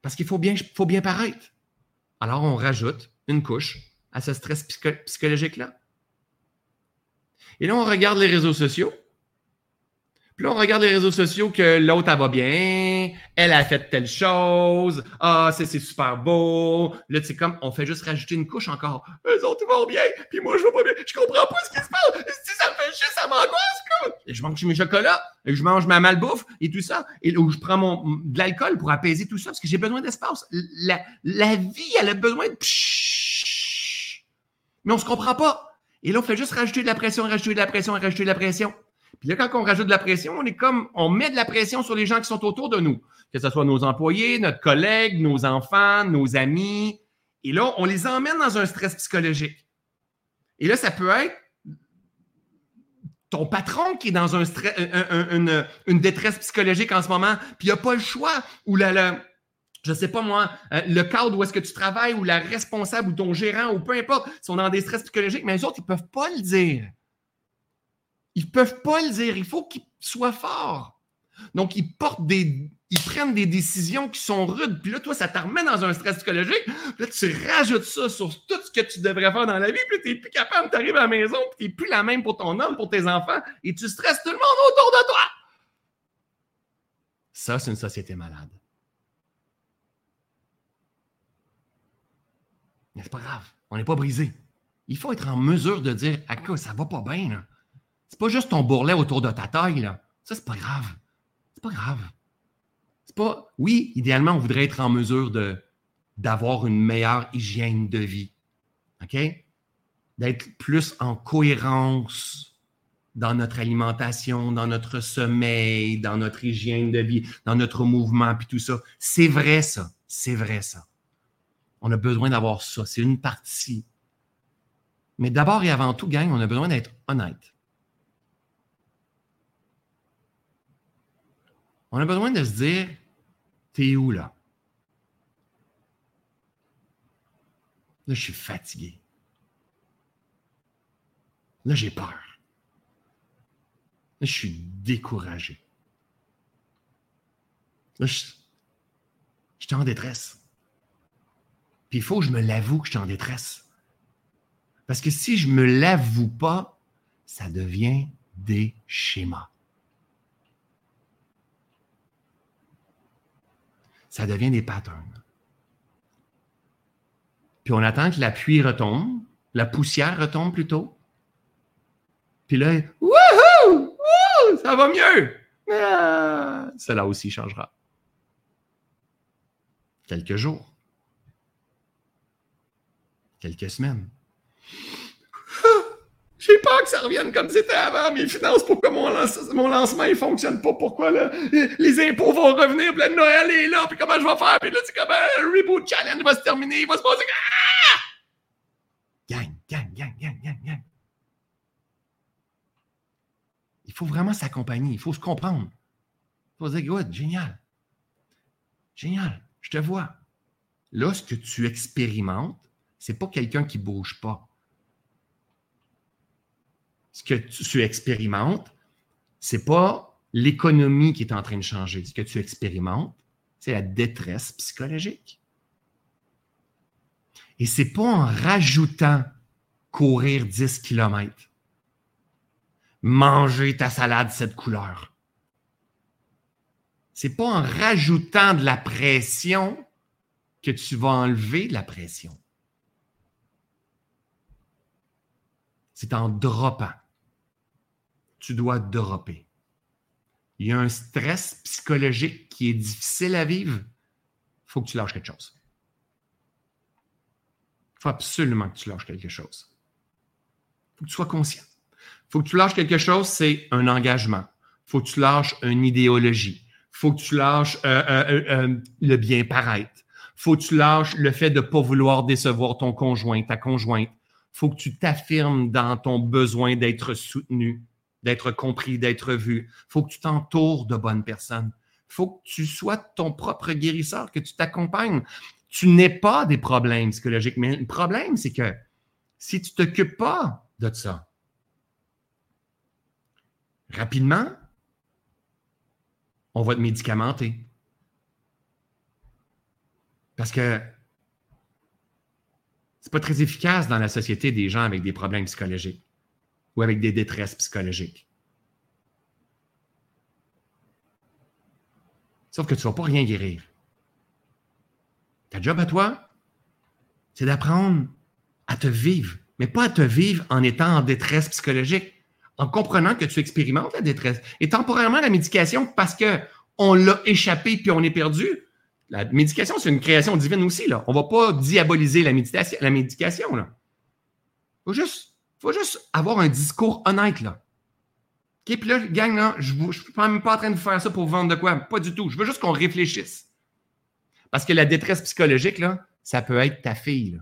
Parce qu'il faut bien, faut bien paraître. Alors, on rajoute une couche à ce stress psychologique-là. Et là, on regarde les réseaux sociaux puis là, on regarde les réseaux sociaux que l'autre, elle va bien, elle a fait telle chose, ah, c'est super beau. Là, c'est comme, on fait juste rajouter une couche encore. Eux autres, ils vont bien, puis moi, je vais pas bien. Je comprends pas ce qui se passe. Si ça me fait chier, ça m'angoisse, Et je mange mes chocolats, et je mange ma malbouffe et tout ça. Et où je prends mon, de l'alcool pour apaiser tout ça, parce que j'ai besoin d'espace. La, la vie, elle a besoin de Mais on se comprend pas. Et là, on fait juste rajouter de la pression, rajouter de la pression, rajouter de la pression. Puis là, quand on rajoute de la pression, on est comme, on met de la pression sur les gens qui sont autour de nous, que ce soit nos employés, notre collègue, nos enfants, nos amis. Et là, on les emmène dans un stress psychologique. Et là, ça peut être ton patron qui est dans un stress, une, détresse psychologique en ce moment, puis il n'a pas le choix, ou la, je sais pas moi, euh, le cadre où est-ce que tu travailles ou la responsable ou ton gérant ou peu importe, sont dans des stress psychologiques, mais les autres, ils ne peuvent pas le dire. Ils ne peuvent pas le dire. Il faut qu'ils soient forts. Donc, ils portent des. Ils prennent des décisions qui sont rudes. Puis là, toi, ça te remet dans un stress psychologique. Puis là, tu rajoutes ça sur tout ce que tu devrais faire dans la vie. Puis tu n'es plus capable, tu arrives à la maison, puis tu n'es plus la même pour ton homme, pour tes enfants, et tu stresses tout le monde autour de toi. Ça, c'est une société malade. Mais c'est pas grave. On n'est pas brisé. Il faut être en mesure de dire quoi ça va pas bien. Là. C'est pas juste ton bourrelet autour de ta taille. Là. Ça, c'est pas grave. C'est pas grave. C'est pas. Oui, idéalement, on voudrait être en mesure de, d'avoir une meilleure hygiène de vie. OK? D'être plus en cohérence dans notre alimentation, dans notre sommeil, dans notre hygiène de vie, dans notre mouvement, puis tout ça. C'est vrai, ça. C'est vrai, ça. On a besoin d'avoir ça. C'est une partie. Mais d'abord et avant tout, gang, on a besoin d'être honnête. On a besoin de se dire, t'es où là? Là, je suis fatigué. Là, j'ai peur. Là, je suis découragé. Là, je, suis en détresse. Puis il faut que je me l'avoue que je suis en détresse. Parce que si je ne me l'avoue pas, ça devient des schémas. Ça devient des patterns. Puis on attend que la pluie retombe, la poussière retombe plutôt. Puis là, wouhou! Ça va mieux! Ah, cela aussi changera. Quelques jours quelques semaines. J'ai peur que ça revienne comme c'était avant, mes finances, pourquoi mon, lancement ne fonctionne pas, pourquoi les impôts vont revenir, puis Noël est là, puis comment je vais faire, puis là, c'est comme le reboot challenge va se terminer, il va se passer. Ah! Gang, gang, gang, gang, gang, gang. Il faut vraiment s'accompagner, il faut se comprendre. Il faut se dire, good, génial. Génial, je te vois. Là, ce que tu expérimentes, c'est pas quelqu'un qui bouge pas. Ce que tu expérimentes, c'est pas l'économie qui est en train de changer. Ce que tu expérimentes, c'est la détresse psychologique. Et c'est pas en rajoutant courir 10 km, manger ta salade cette couleur. C'est pas en rajoutant de la pression que tu vas enlever de la pression. c'est en droppant. Tu dois dropper. Il y a un stress psychologique qui est difficile à vivre. Il faut que tu lâches quelque chose. Il faut absolument que tu lâches quelque chose. Il faut que tu sois conscient. Il faut que tu lâches quelque chose, c'est un engagement. Il faut que tu lâches une idéologie. Il faut que tu lâches euh, euh, euh, le bien paraître. Il faut que tu lâches le fait de ne pas vouloir décevoir ton conjoint, ta conjointe faut que tu t'affirmes dans ton besoin d'être soutenu, d'être compris, d'être vu. faut que tu t'entoures de bonnes personnes. faut que tu sois ton propre guérisseur, que tu t'accompagnes. Tu n'es pas des problèmes psychologiques, mais le problème, c'est que si tu ne t'occupes pas de ça, rapidement, on va te médicamenter. Parce que c'est pas très efficace dans la société des gens avec des problèmes psychologiques ou avec des détresses psychologiques. Sauf que tu ne vas pas rien guérir. Ta job à toi, c'est d'apprendre à te vivre, mais pas à te vivre en étant en détresse psychologique, en comprenant que tu expérimentes la détresse. Et temporairement, la médication, parce qu'on l'a échappé puis on est perdu, la médication, c'est une création divine aussi. Là. On ne va pas diaboliser la, la médication. Il faut juste, faut juste avoir un discours honnête. Là. OK, puis là, gang, là, je ne suis même pas en train de faire ça pour vendre de quoi. Pas du tout. Je veux juste qu'on réfléchisse. Parce que la détresse psychologique, là, ça peut être ta fille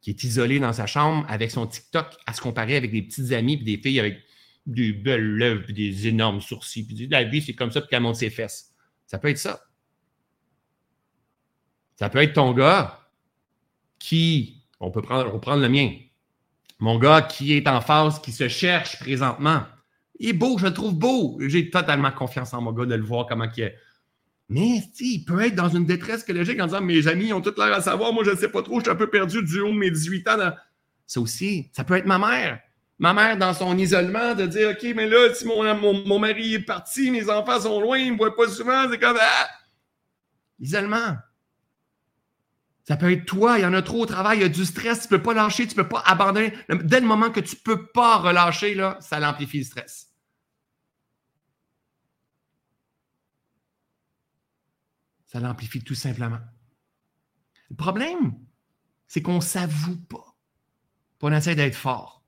qui est isolée dans sa chambre avec son TikTok à se comparer avec des petites amies et des filles avec des belles lèvres et des énormes sourcils. Puis la vie, c'est comme ça, puis qu'elle monte ses fesses. Ça peut être ça. Ça peut être ton gars qui, on peut prendre, le mien, mon gars qui est en phase, qui se cherche présentement. Il est beau, je le trouve beau. J'ai totalement confiance en mon gars de le voir comment il est. Mais il peut être dans une détresse psychologique en disant Mes amis ont tout l'air à savoir, moi je ne sais pas trop, je suis un peu perdu du haut de mes 18 ans. Ça aussi, ça peut être ma mère. Ma mère, dans son isolement, de dire OK, mais là, si mon, mon, mari est parti, mes enfants sont loin, ils ne me voient pas souvent, c'est comme ah! Isolement. Ça peut être toi, il y en a trop au travail, il y a du stress, tu ne peux pas lâcher, tu ne peux pas abandonner. Dès le moment que tu ne peux pas relâcher, là, ça l'amplifie le stress. Ça l'amplifie tout simplement. Le problème, c'est qu'on ne s'avoue pas. On essaie d'être fort.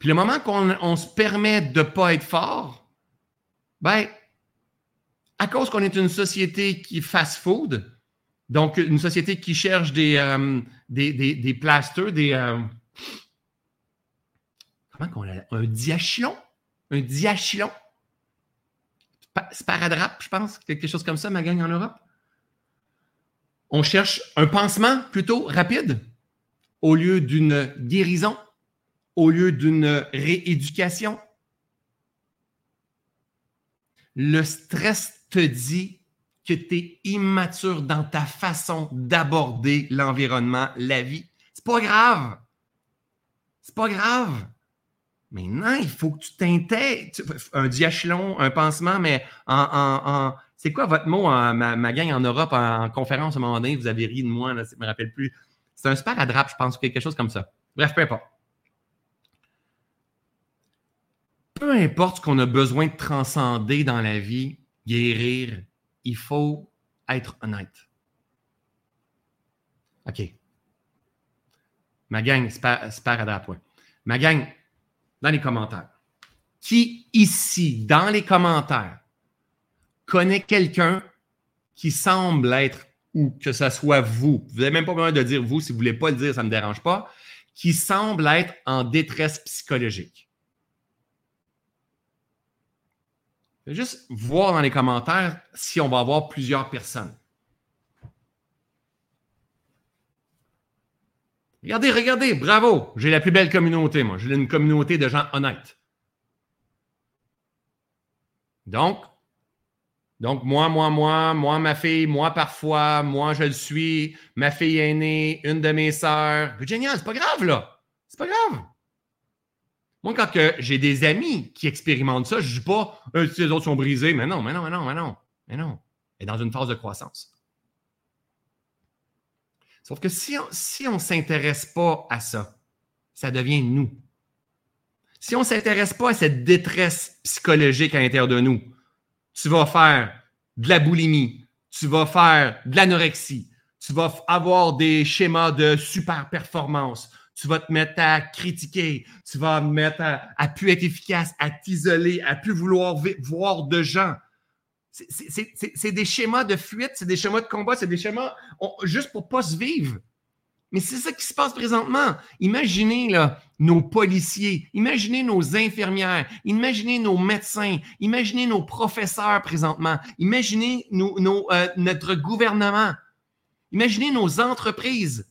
Puis le moment qu'on se permet de ne pas être fort, ben, à cause qu'on est une société qui fast-food, donc une société qui cherche des, euh, des, des, plasters, des. Euh, comment qu'on a. Un diachylon? Un diachylon? Sparadrap, je pense, quelque chose comme ça, ma gang en Europe. On cherche un pansement plutôt rapide au lieu d'une guérison, au lieu d'une rééducation. Le stress te dit que tu es immature dans ta façon d'aborder l'environnement, la vie. C'est pas grave. C'est pas grave. Mais non, il faut que tu t'intègres. Un diachylon, un pansement, mais en. c'est quoi votre mot, en, ma, gang en Europe, en, conférence à un moment donné, vous avez ri de moi, là, je ne me rappelle plus. C'est un sparadrap, je pense, quelque chose comme ça. Bref, peu importe. Peu importe ce qu'on a besoin de transcender dans la vie, guérir, il faut être honnête. OK. Ma gang, sparadrap, ouais. Ma gang, dans les commentaires. Qui ici, dans les commentaires, connaît quelqu'un qui semble être, ou que ce soit vous, vous n'avez même pas besoin de dire vous, si vous ne voulez pas le dire, ça ne me dérange pas, qui semble être en détresse psychologique. Juste voir dans les commentaires si on va avoir plusieurs personnes. Regardez, regardez, bravo. J'ai la plus belle communauté, moi. J'ai une communauté de gens honnêtes. Donc, donc, moi, moi, moi, moi, ma fille, moi parfois, moi je le suis, ma fille aînée, une de mes sœurs. Génial, c'est pas grave, là. C'est pas grave. Moi, quand j'ai des amis qui expérimentent ça, je ne dis pas euh, les autres sont brisés, mais non, mais non, mais non, mais non, mais non. Est dans une phase de croissance. Sauf que si on ne s'intéresse pas à ça, ça devient nous. Si on ne s'intéresse pas à cette détresse psychologique à l'intérieur de nous, tu vas faire de la boulimie, tu vas faire de l'anorexie, tu vas avoir des schémas de super performance, tu vas te mettre à critiquer, tu vas te mettre à, à plus être efficace, à t'isoler, à plus vouloir voir de gens. C'est des schémas de fuite, c'est des schémas de combat, c'est des schémas juste pour ne pas se vivre. Mais c'est ça qui se passe présentement. Imaginez nos policiers, imaginez nos infirmières, imaginez nos médecins, imaginez nos professeurs présentement, imaginez euh, notre gouvernement, imaginez nos entreprises.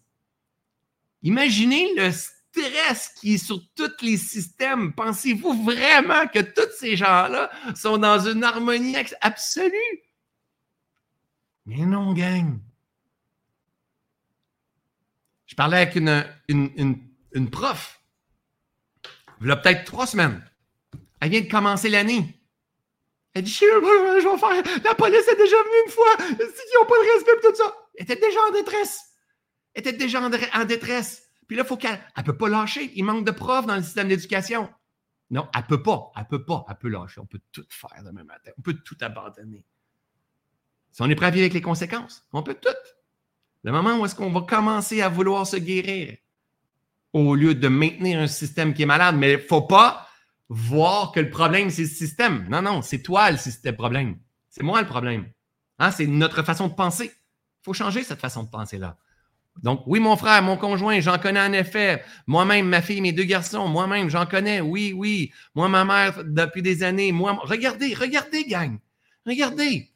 Imaginez le stress qui est sur tous les systèmes. Pensez-vous vraiment que tous ces gens-là sont dans une harmonie absolue? Mais non, gang. Je parlais avec une, une, une, prof, il y a peut-être trois semaines. Elle vient de commencer l'année. Elle dit, je, vais faire. La police est déjà venue une fois. Ils n'ont pas de respect pour tout ça. Elle était déjà en détresse. Était déjà en détresse. Puis là, faut qu'elle ne peut pas lâcher. Il manque de profs dans le système d'éducation. Non, elle ne peut pas. Elle ne peut pas. Elle peut lâcher. On peut tout faire demain matin. On peut tout abandonner. Si on est prêt à vivre avec les conséquences, on peut tout. Le moment où est-ce qu'on va commencer à vouloir se guérir au lieu de maintenir un système qui est malade. Mais il ne faut pas voir que le problème, c'est le système. Non, non, c'est toi le problème. C'est moi le problème. Hein, c'est notre façon de penser. Il faut changer cette façon de penser-là. Donc, oui, mon frère, mon conjoint, j'en connais en effet. Moi-même, ma fille, mes deux garçons, moi-même, j'en connais. Oui, oui. Moi, ma mère, depuis des années. Moi, regardez, regardez, gang. Regardez.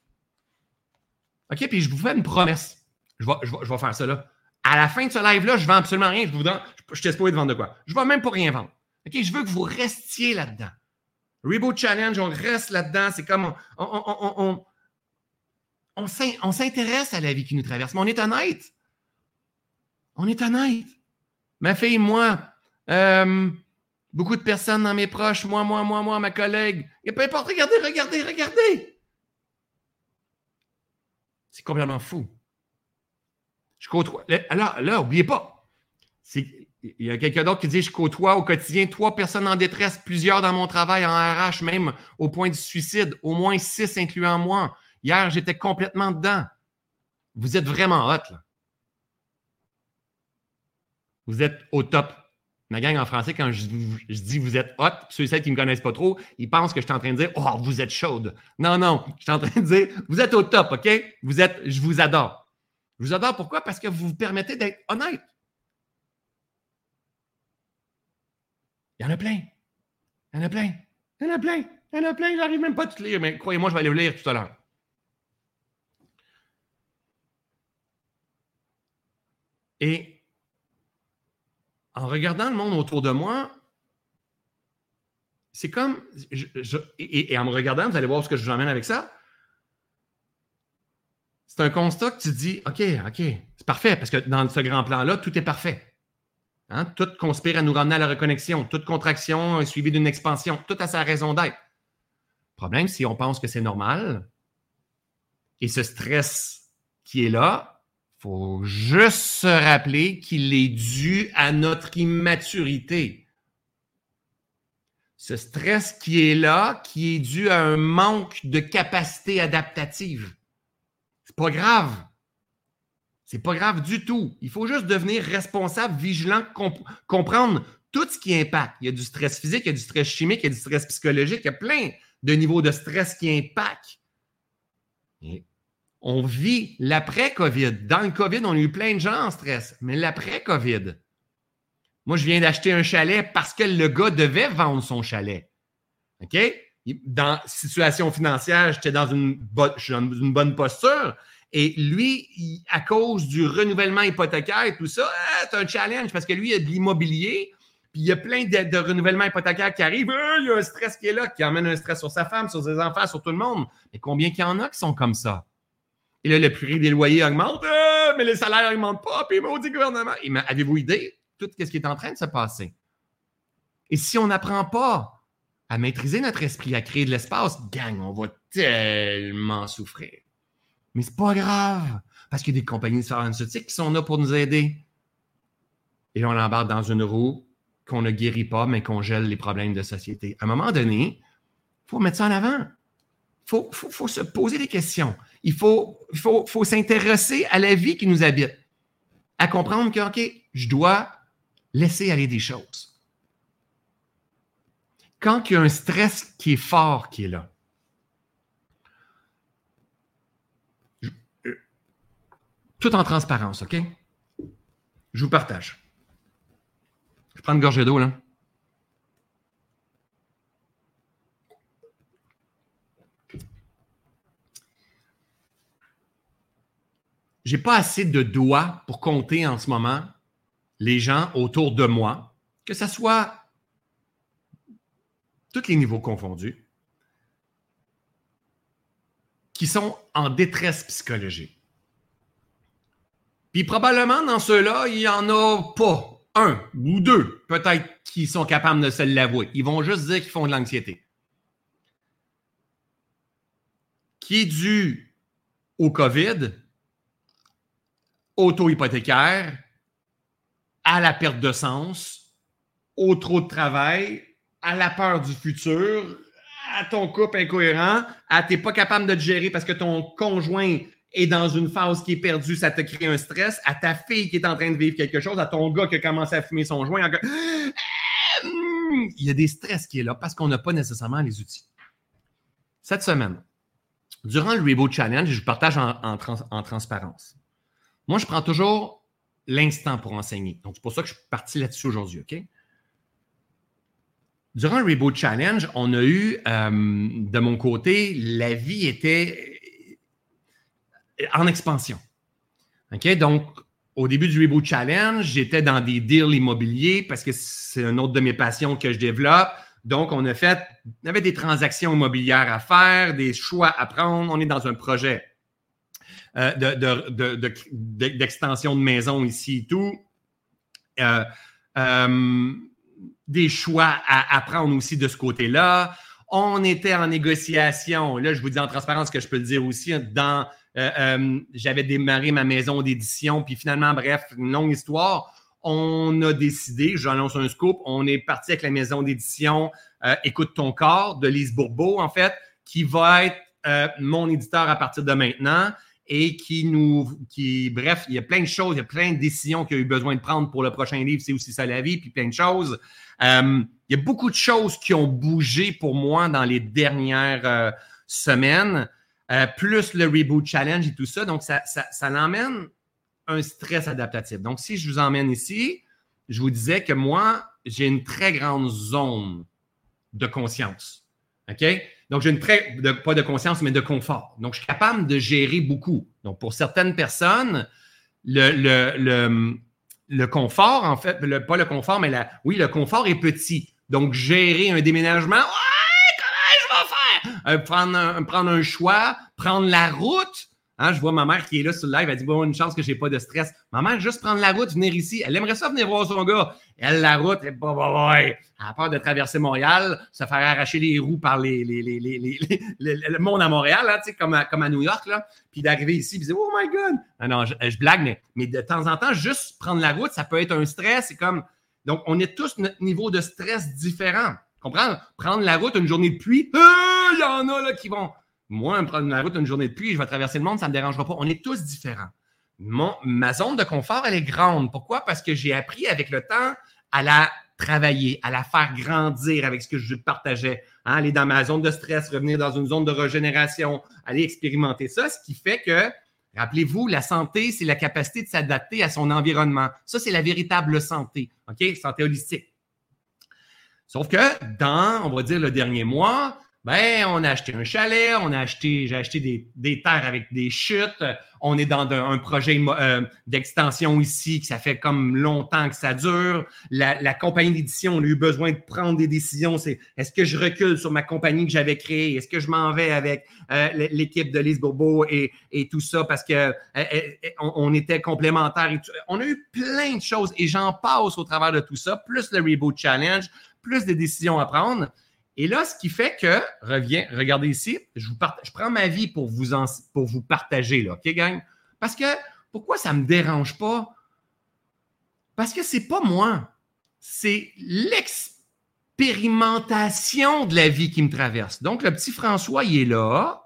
OK, puis je vous fais une promesse. Je vais, faire ça là. À la fin de ce live-là, je ne vends absolument rien. Je vous donne, je, de vendre de quoi? Je ne vais même pas rien vendre. OK, je veux que vous restiez là-dedans. Reboot Challenge, on reste là-dedans. C'est comme on, on, on s'intéresse à la vie qui nous traverse, mais on est honnête. On est honnête. Ma fille, moi, euh, beaucoup de personnes dans mes proches, moi, moi, moi, moi, ma collègue. Et peu importe, regardez, regardez, regardez. C'est complètement fou. Je côtoie. Alors, là, n'oubliez pas. Il y a quelqu'un d'autre qui dit Je côtoie au quotidien trois personnes en détresse, plusieurs dans mon travail en RH, même au point du suicide, au moins six incluant moi. Hier, j'étais complètement dedans. Vous êtes vraiment hot, là. Vous êtes au top. Ma gang en français, quand je, dis vous êtes hot, ceux et celles qui ne me connaissent pas trop, ils pensent que je suis en train de dire Oh, vous êtes chaude. Non, non, je suis en train de dire Vous êtes au top, OK? Vous êtes, je vous adore. Je vous adore pourquoi? Parce que vous vous permettez d'être honnête. Il y en a plein. Il y en a plein. Il y en a plein. Il y en a plein. J'arrive même pas à tout lire, mais croyez-moi, je vais aller vous lire tout à l'heure. Et en regardant le monde autour de moi, c'est comme. et, en me regardant, vous allez voir ce que je vous emmène avec ça. C'est un constat que tu dis OK, OK, c'est parfait, parce que dans ce grand plan-là, tout est parfait. Hein? Tout conspire à nous ramener à la reconnexion. Toute contraction est suivie d'une expansion. Tout a sa raison d'être. Problème, si on pense que c'est normal, et ce stress qui est là, faut juste se rappeler qu'il est dû à notre immaturité. Ce stress qui est là, qui est dû à un manque de capacité adaptative. C'est pas grave. C'est pas grave du tout. Il faut juste devenir responsable, vigilant, comprendre tout ce qui impacte. Il y a du stress physique, il y a du stress chimique, il y a du stress psychologique, il y a plein de niveaux de stress qui impactent on vit l'après-COVID. Dans le COVID, on a eu plein de gens en stress, mais l'après-COVID. Moi, je viens d'acheter un chalet parce que le gars devait vendre son chalet. OK? Dans situation financière, j'étais dans une, une bonne posture. Et lui, à cause du renouvellement hypothécaire et tout ça, ah, c'est un challenge parce que lui, il a de l'immobilier, puis il y a plein de, de renouvellements hypothécaires qui arrivent. Ah, il y a un stress qui est là, qui amène un stress sur sa femme, sur ses enfants, sur tout le monde. Mais combien qu'il y en a qui sont comme ça? Et là, le prix des loyers augmente, euh, mais les salaires n'augmentent pas, puis maudit gouvernement. Avez-vous idée tout ce qui est en train de se passer? Et si on n'apprend pas à maîtriser notre esprit, à créer de l'espace, gang, on va tellement souffrir. Mais c'est pas grave, parce qu'il y a des compagnies pharmaceutiques qui sont là pour nous aider. Et on l'embarque dans une roue qu'on ne guérit pas, mais qu'on gèle les problèmes de société. À un moment donné, il faut mettre ça en avant. Il faut, se poser des questions. Il faut, faut, s'intéresser à la vie qui nous habite. À comprendre que, OK, je dois laisser aller des choses. Quand il y a un stress qui est fort qui est là, euh, tout en transparence, OK? Je vous partage. Je prends une gorgée d'eau, là. J'ai pas assez de doigts pour compter en ce moment les gens autour de moi, que ce soit tous les niveaux confondus, qui sont en détresse psychologique. Puis probablement dans ceux-là, il n'y en a pas un ou deux, peut-être, qui sont capables de se l'avouer. Ils vont juste dire qu'ils font de l'anxiété. Qui est dû au COVID, auto-hypothécaire, à la perte de sens, au trop de travail, à la peur du futur, à ton couple incohérent, à t'es pas capable de te gérer parce que ton conjoint est dans une phase qui est perdue, ça te crée un stress, à ta fille qui est en train de vivre quelque chose, à ton gars qui a commencé à fumer son joint. Il y a des stress qui est là parce qu'on n'a pas nécessairement les outils. Cette semaine, durant le Reboot Challenge, je partage en transparence. Moi, je prends toujours l'instant pour enseigner. Donc, c'est pour ça que je suis parti là-dessus aujourd'hui, OK? durant le Reboot Challenge, on a eu, euh, de mon côté, la vie était en expansion. OK? Donc, au début du Reboot Challenge, j'étais dans des deals immobiliers parce que c'est une autre de mes passions que je développe. Donc, on a fait, on avait des transactions immobilières à faire, des choix à prendre. On est dans un projet euh, d'extension de, de, maison ici et tout. Euh, euh, des choix à, prendre aussi de ce côté-là. On était en négociation. Là, je vous dis en transparence ce que je peux le dire aussi. Dans, j'avais démarré ma maison d'édition, puis finalement, bref, une longue histoire on a décidé, j'annonce un scoop, on est parti avec la maison d'édition euh, Écoute ton corps de Lise Bourbeau, en fait, qui va être euh, mon éditeur à partir de maintenant et qui nous, qui, bref, il y a plein de choses, il y a plein de décisions qu'il a eu besoin de prendre pour le prochain livre, c'est aussi ça la vie, puis plein de choses. Euh, il y a beaucoup de choses qui ont bougé pour moi dans les dernières semaines, plus le Reboot Challenge et tout ça. Donc, ça, ça, ça l'emmène un stress adaptatif. Donc, si je vous emmène ici, je vous disais que moi, j'ai une très grande zone de conscience. OK? Donc, j'ai une très, pas de conscience, mais de confort. Donc, je suis capable de gérer beaucoup. Donc, pour certaines personnes, le, confort, en fait, pas le confort, mais la, oui, le confort est petit. Donc, gérer un déménagement, ouais, comment je vais faire? Euh, prendre un choix, prendre la route, Hein, je vois ma mère qui est là sur le live, elle dit Bon, une chance que j'ai pas de stress. Maman, juste prendre la route, venir ici. Elle aimerait ça venir voir son gars. Elle, la route, elle, bah, bah, bah, elle a peur de traverser Montréal, se faire arracher les roues par les, les, les, le monde à Montréal, là, comme, à, comme à New York, là, puis d'arriver ici, puis dire Oh my God! Non, je, blague, mais, mais de temps en temps, juste prendre la route, ça peut être un stress. C'est comme. Donc, on est tous notre niveau de stress différent. Comprends? Prendre la route une journée de pluie, il y en a là, qui vont moi, me prendre la route une journée de pluie, je vais traverser le monde, ça ne me dérangera pas. On est tous différents. Ma zone de confort, elle est grande. Pourquoi? Parce que j'ai appris avec le temps à la travailler, à la faire grandir avec ce que je partageais. Hein, aller dans ma zone de stress, revenir dans une zone de régénération, aller expérimenter ça, ce qui fait que, rappelez-vous, la santé, c'est la capacité de s'adapter à son environnement. Ça, c'est la véritable santé, OK? Santé holistique. Sauf que dans, on va dire, le dernier mois, ben, on a acheté un chalet, on a acheté, j'ai acheté des, des, terres avec des chutes. On est dans un, projet euh, d'extension ici, que ça fait comme longtemps que ça dure. La, compagnie d'édition, on a eu besoin de prendre des décisions. C'est est-ce que je recule sur ma compagnie que j'avais créée? Est-ce que je m'en vais avec euh, l'équipe de Lise Bobo et, tout ça? Parce que euh, on, on, était complémentaires? On a eu plein de choses et j'en passe au travers de tout ça, plus le Reboot Challenge, plus des décisions à prendre. Et là, ce qui fait que, reviens, regardez ici, je, vous je prends ma vie pour vous, pour vous partager, là, OK, gang? Parce que, pourquoi ça ne me dérange pas? Parce que c'est pas moi, c'est l'expérimentation de la vie qui me traverse. Donc, le petit François, il est là,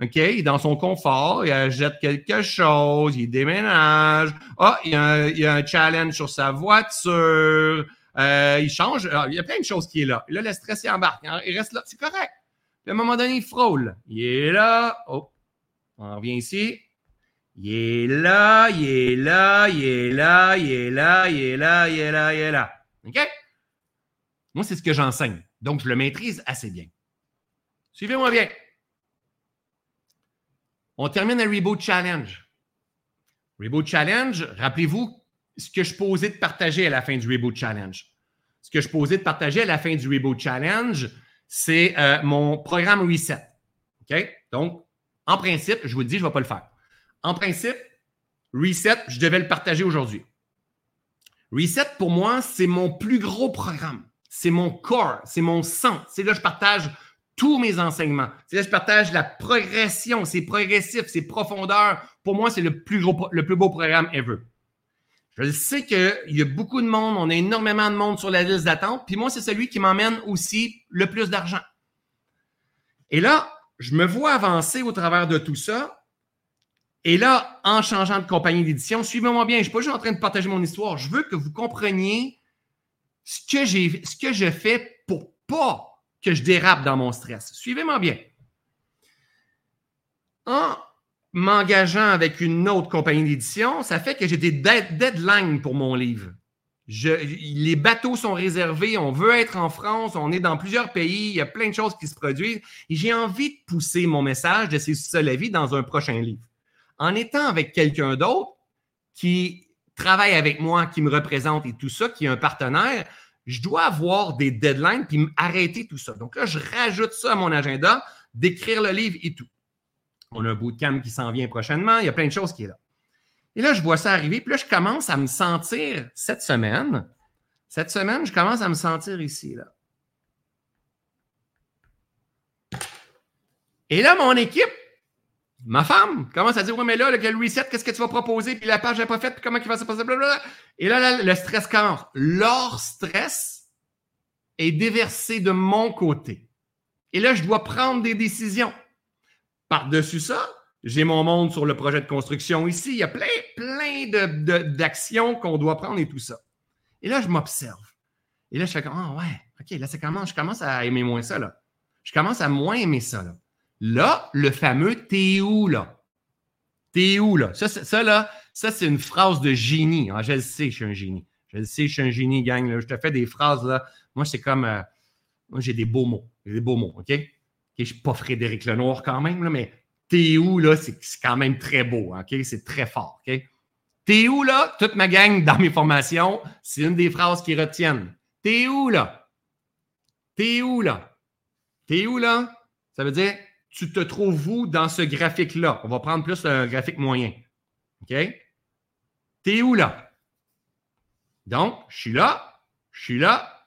OK, il est dans son confort, il jette quelque chose, il déménage, ah, il y a un challenge sur sa voiture, euh, il change. il y a plein de choses qui est là. là, le stress, il embarque. Il reste là. C'est correct. Puis à un moment donné, il frôle. Il est là. Oh. On revient ici. Il est là, il est là, il est là, il est là, il est là, il est là, il est là. OK? Moi, c'est ce que j'enseigne. Donc, je le maîtrise assez bien. Suivez-moi bien. On termine le Reboot Challenge. Reboot Challenge, rappelez-vous ce que je posais de partager à la fin du Reboot Challenge. Ce que je posais de partager à la fin du Reboot Challenge, c'est euh, mon programme Reset. OK? Donc, en principe, je vous le dis, je ne vais pas le faire. En principe, Reset, je devais le partager aujourd'hui. Reset, pour moi, c'est mon plus gros programme. C'est mon corps, c'est mon sang. C'est là que je partage tous mes enseignements. C'est là que je partage la progression. C'est progressif, c'est profondeur. Pour moi, c'est le plus gros, le plus beau programme ever. Je sais qu'il y a beaucoup de monde, on a énormément de monde sur la liste d'attente, puis moi, c'est celui qui m'emmène aussi le plus d'argent. Et là, je me vois avancer au travers de tout ça. Et là, en changeant de compagnie d'édition, suivez-moi bien, je ne suis pas juste en train de partager mon histoire. Je veux que vous compreniez ce que, j'ai, ce que je fais pour pas que je dérape dans mon stress. Suivez-moi bien. En m'engageant avec une autre compagnie d'édition, ça fait que j'ai des deadlines pour mon livre. les bateaux sont réservés, on veut être en France, on est dans plusieurs pays, il y a plein de choses qui se produisent. Et j'ai envie de pousser mon message de C'est ça dans un prochain livre. En étant avec quelqu'un d'autre qui travaille avec moi, qui me représente et tout ça, qui est un partenaire, je dois avoir des deadlines puis arrêter tout ça. Donc là, je rajoute ça à mon agenda, d'écrire le livre et tout. On a un bootcamp qui s'en vient prochainement, il y a plein de choses qui est là. Et là, je vois ça arriver, puis là, je commence à me sentir cette semaine. Cette semaine, je commence à me sentir ici, là. Et là, mon équipe, ma femme, commence à dire Oui, mais là, le reset, qu'est-ce que tu vas proposer? Puis la page n'est pas faite, puis comment il va se passer? Et là, le stress commence. Leur stress est déversé de mon côté. Et là, je dois prendre des décisions. Par-dessus ça, j'ai mon monde sur le projet de construction ici. Il y a plein, plein d'actions qu'on doit prendre et tout ça. Et là, je m'observe. Et là, je fais comme, ah ouais, OK, là, c'est comment, je commence à aimer moins ça, là. Je commence à moins aimer ça, là. Là, le fameux t'es où, là? T'es où, là? Ça, ça là, ça, c'est une phrase de génie. Ah, je le sais, je suis un génie. Je le sais, je suis un génie, gang. Je te fais des phrases, là. Moi, c'est comme, euh, moi, j'ai des beaux mots. J'ai des beaux mots, OK? Je ne suis pas Frédéric Lenoir quand même, là, mais T'es où, là, c'est quand même très beau, OK? C'est très fort, OK? T'es où, là? Toute ma gang dans mes formations, c'est une des phrases qui retiennent. T'es où, là? T'es où, là? T'es où, là? Ça veut dire, tu te trouves où dans ce graphique-là? On va prendre plus un graphique moyen. OK? T'es où, là? Donc, je suis là, je suis là,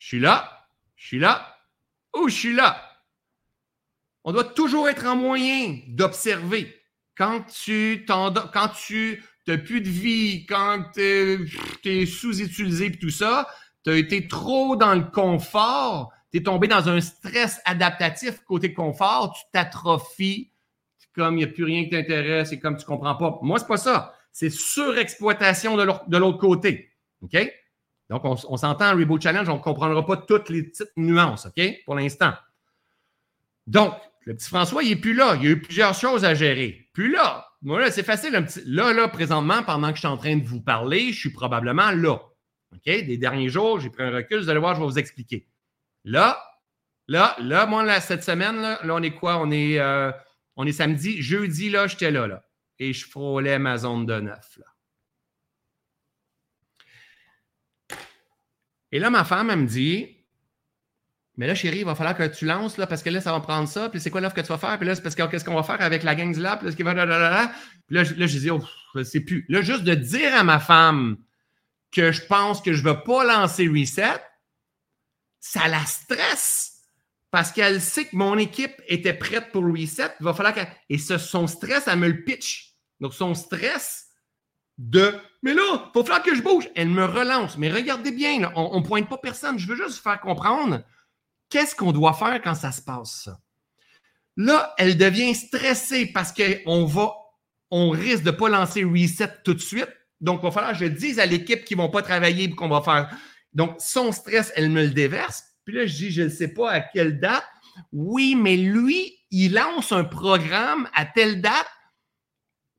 je suis là, je suis là, ou je suis là. On doit toujours être en moyen d'observer. Quand tu quand tu n'as plus de vie, quand tu es, sous-utilisé et tout ça, tu as été trop dans le confort, tu es tombé dans un stress adaptatif côté confort, tu t'atrophies, comme il n'y a plus rien qui t'intéresse et comme tu ne comprends pas. Moi, c'est pas ça. C'est surexploitation de l'autre côté. OK? Donc, on, on s'entend, Reboot Challenge, on ne comprendra pas toutes les petites nuances, OK? Pour l'instant. Donc, le petit François, il n'est plus là. Il y a eu plusieurs choses à gérer. Plus là. Moi, là, c'est facile. Là, là, présentement, pendant que je suis en train de vous parler, je suis probablement là. OK? Des derniers jours, j'ai pris un recul. Vous allez voir, je vais vous expliquer. Là, là, là, moi, cette semaine, là, on est quoi? On est, euh, on est samedi. Jeudi, là, j'étais là, là. Et je frôlais ma zone de neuf. Et là, ma femme, me dit, mais là, chérie, il va falloir que tu lances, là, parce que là, ça va prendre ça. Puis c'est quoi l'offre que tu vas faire? Puis là, c'est parce que qu'est-ce qu'on va faire avec la gang du lab? Puis là, va... Puis là, je dis, oh, sais plus. Là, juste de dire à ma femme que je pense que je ne vais pas lancer Reset, ça la stresse. Parce qu'elle sait que mon équipe était prête pour Reset. Il va falloir qu'elle. Et son stress, elle me le pitch. Donc, son stress de Mais là, il va falloir que je bouge. Elle me relance. Mais regardez bien, on ne pointe pas personne. Je veux juste faire comprendre Qu'est-ce qu'on doit faire quand ça se passe, Là, elle devient stressée parce qu'on va, on risque de ne pas lancer reset tout de suite. Donc, il va falloir que je dise à l'équipe qu'ils ne vont pas travailler et qu'on va faire. Donc, son stress, elle me le déverse. Puis là, je dis, je ne sais pas à quelle date. Oui, mais lui, il lance un programme à telle date.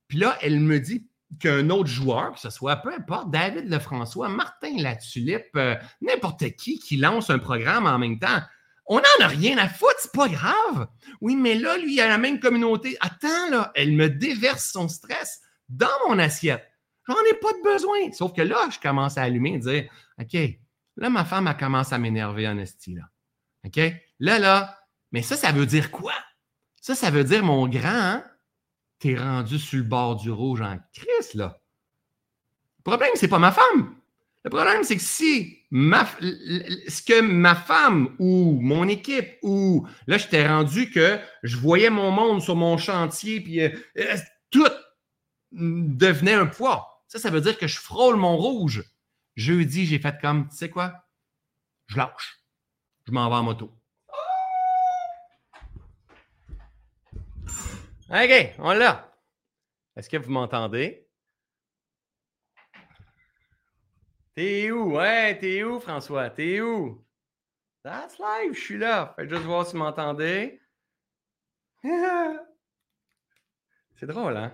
Puis là, elle me dit qu'un autre joueur, que ce soit peu importe, David Lefrançois, Martin Latulippe, euh, n'importe qui qui lance un programme en même temps, on n'en a rien à foutre, c'est pas grave. Oui, mais là, lui, il a la même communauté. Attends, là, elle me déverse son stress dans mon assiette. J'en ai pas besoin. Sauf que là, je commence à allumer et dire OK, là, ma femme, a commencé à m'énerver en esti, là. OK? Là, là, mais ça, ça veut dire quoi? Ça, ça veut dire, mon grand, hein? t'es rendu sur le bord du rouge en crise, là. Le problème, c'est pas ma femme. Le problème, c'est que si ma, ce que ma femme ou mon équipe ou là, j'étais rendu que je voyais mon monde sur mon chantier, puis euh, euh, tout devenait un poids. Ça, ça veut dire que je frôle mon rouge. Jeudi, j'ai fait comme, tu sais quoi? Je lâche. Je m'en vais en moto. OK, on l'a. Est-ce que vous m'entendez? T'es où? Ouais, t'es où, François? T'es où? That's live, je suis là. Faites juste voir si vous m'entendez. C'est drôle, hein?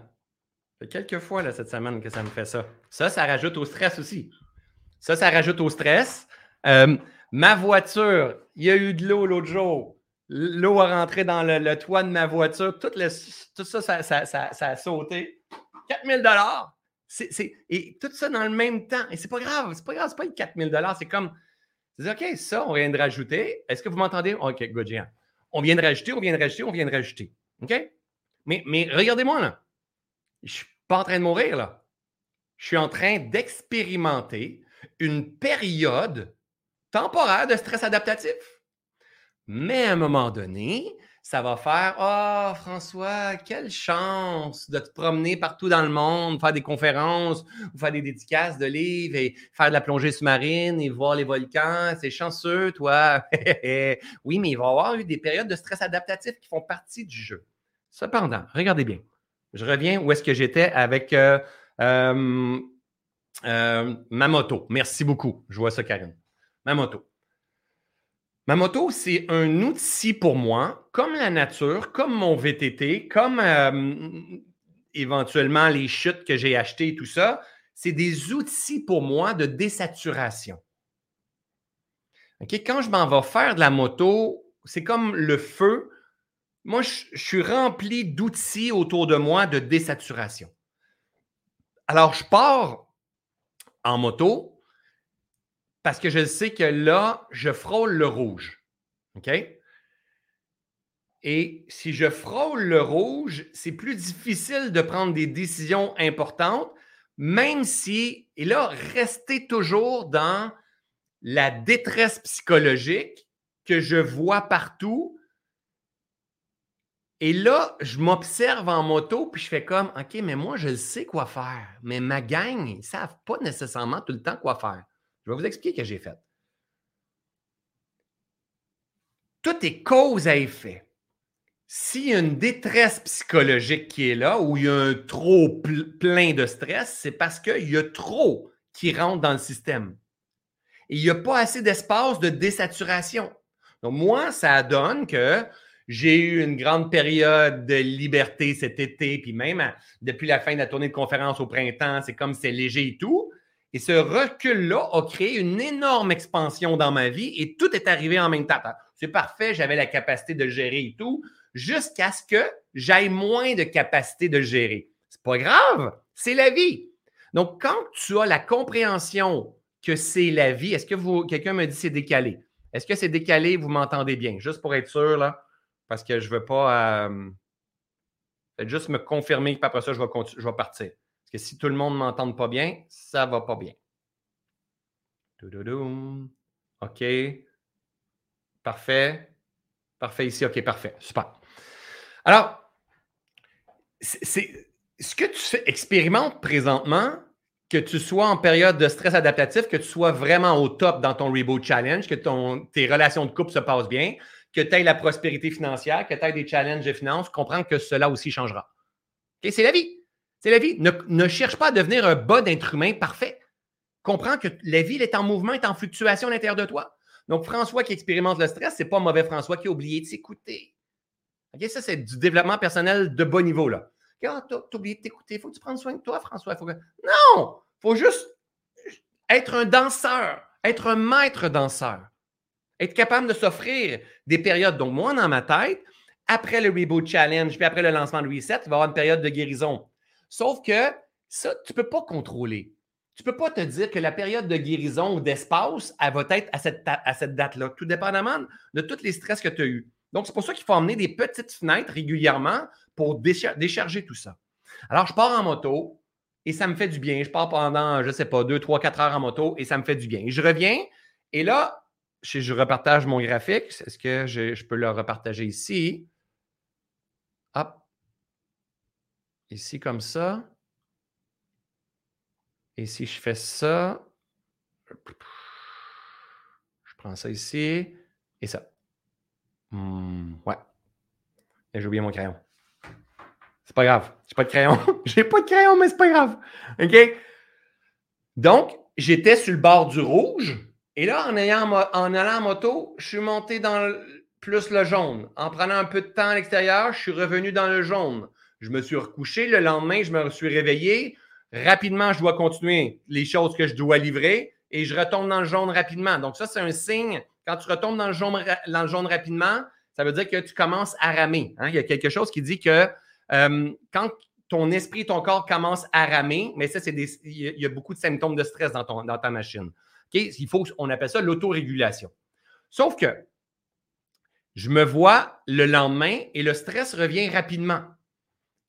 Ça fait quelques fois là, cette semaine que ça me fait ça. Ça, ça rajoute au stress aussi. Ça, ça rajoute au stress. Euh, ma voiture, il y a eu de l'eau l'autre jour. L'eau a rentré dans le, toit de ma voiture. Tout, ça, ça, a sauté. 4000 dollars. Et tout ça dans le même temps. Et c'est pas grave. C'est pas grave. C'est pas 4000 dollars. C'est comme, c'est OK, ça, on vient de rajouter. Est-ce que vous m'entendez? OK, good, On vient de rajouter, on vient de rajouter, on vient de rajouter. OK? Mais, mais regardez-moi là. Je suis pas en train de mourir là. Je suis en train d'expérimenter une période temporaire de stress adaptatif. Mais à un moment donné, ça va faire oh, François, quelle chance de te promener partout dans le monde, faire des conférences, ou faire des dédicaces de livres et faire de la plongée sous-marine et voir les volcans. C'est chanceux, toi. oui, mais il va y avoir eu des périodes de stress adaptatif qui font partie du jeu. Cependant, regardez bien. Je reviens où est-ce que j'étais avec euh, euh, euh, ma moto. Merci beaucoup. Je vois ça, Karine. Ma moto. Ma moto, c'est un outil pour moi, comme la nature, comme mon VTT, comme euh, éventuellement les chutes que j'ai achetées et tout ça. C'est des outils pour moi de désaturation. Quand je m'en vais faire de la moto, c'est comme le feu. Moi, je, je suis rempli d'outils autour de moi de désaturation. Alors, je pars en moto, parce que je sais que là, je frôle le rouge. OK? Et si je frôle le rouge, c'est plus difficile de prendre des décisions importantes, même si, et là, restez toujours dans la détresse psychologique que je vois partout. Et là, je m'observe en moto, puis je fais comme, OK, mais moi, je sais quoi faire. Mais ma gang, ils ne savent pas nécessairement tout le temps quoi faire. Je vais vous expliquer ce que j'ai fait. Tout est cause à effet. S'il y a une détresse psychologique qui est là ou il y a un trop plein de stress, c'est parce qu'il y a trop qui rentre dans le système. Et il n'y a pas assez d'espace de désaturation. Donc, moi, ça donne que j'ai eu une grande période de liberté cet été, puis même depuis la fin de la tournée de conférence au printemps, c'est comme c'est léger et tout. Et ce recul-là a créé une énorme expansion dans ma vie et tout est arrivé en même temps. C'est parfait, j'avais la capacité de gérer et tout, jusqu'à ce que j'aille moins de capacité de gérer. C'est pas grave, c'est la vie. Donc, quand tu as la compréhension que c'est la vie, est-ce que vous, quelqu'un me dit c'est décalé? Est-ce que c'est décalé? Vous m'entendez bien? Juste pour être sûr, là, parce que je veux pas. Euh, juste me confirmer, puis après ça, je vais partir que si tout le monde ne m'entend pas bien, ça ne va pas bien. OK. Parfait. Parfait ici. OK, parfait. Super. Alors, c'est ce que tu fais, expérimente présentement, que tu sois en période de stress adaptatif, que tu sois vraiment au top dans ton Reboot Challenge, que ton, tes relations de couple se passent bien, que tu aies la prospérité financière, que tu aies des challenges de finances, comprends que cela aussi changera. OK, c'est la vie. C'est la vie. Ne, cherche pas à devenir un bon être humain parfait. Comprends que la vie est en mouvement, est en fluctuation à l'intérieur de toi. Donc, François qui expérimente le stress, c'est pas mauvais François qui a oublié de s'écouter. Ça, c'est du développement personnel de bon niveau, là. Ah, t'as oublié de t'écouter. Faut que tu prennes soin de toi, François. Faut que... Non! Faut juste être un danseur, être un maître danseur. Être capable de s'offrir des périodes. Donc, moi, dans ma tête, après le Reboot Challenge, puis après le lancement de Reset, il va y avoir une période de guérison. Sauf que ça, tu ne peux pas contrôler. Tu ne peux pas te dire que la période de guérison ou d'espace, elle va être à cette, à cette date-là, tout dépendamment de tous les stress que tu as eus. Donc, c'est pour ça qu'il faut emmener des petites fenêtres régulièrement pour décharger tout ça. Alors, je pars en moto et ça me fait du bien. Je pars pendant, je ne sais pas, deux, trois, quatre heures en moto et ça me fait du bien. Je reviens et là, je repartage mon graphique. Est-ce que je peux le repartager ici? Hop. Ici, comme ça. Et si je fais ça, je prends ça ici et ça. Hmm, ouais. J'ai oublié mon crayon. C'est pas grave. J'ai pas de crayon. j'ai pas de crayon, mais c'est pas grave. OK? Donc, j'étais sur le bord du rouge. Et là, en, en allant en moto, je suis monté dans plus le jaune. En prenant un peu de temps à l'extérieur, je suis revenu dans le jaune. Je me suis recouché. Le lendemain, je me suis réveillé. Rapidement, je dois continuer les choses que je dois livrer. et je retombe dans le jaune rapidement. Donc, ça, c'est un signe. Quand tu retombes dans le jaune, rapidement, ça veut dire que tu commences à ramer. Hein. Il y a quelque chose qui dit que euh, quand ton esprit, ton corps commence à ramer, mais ça, c'est il y a beaucoup de symptômes de stress dans, ton, dans ta machine. Il faut, on appelle ça l'autorégulation. Sauf que je me vois le lendemain et le stress revient rapidement.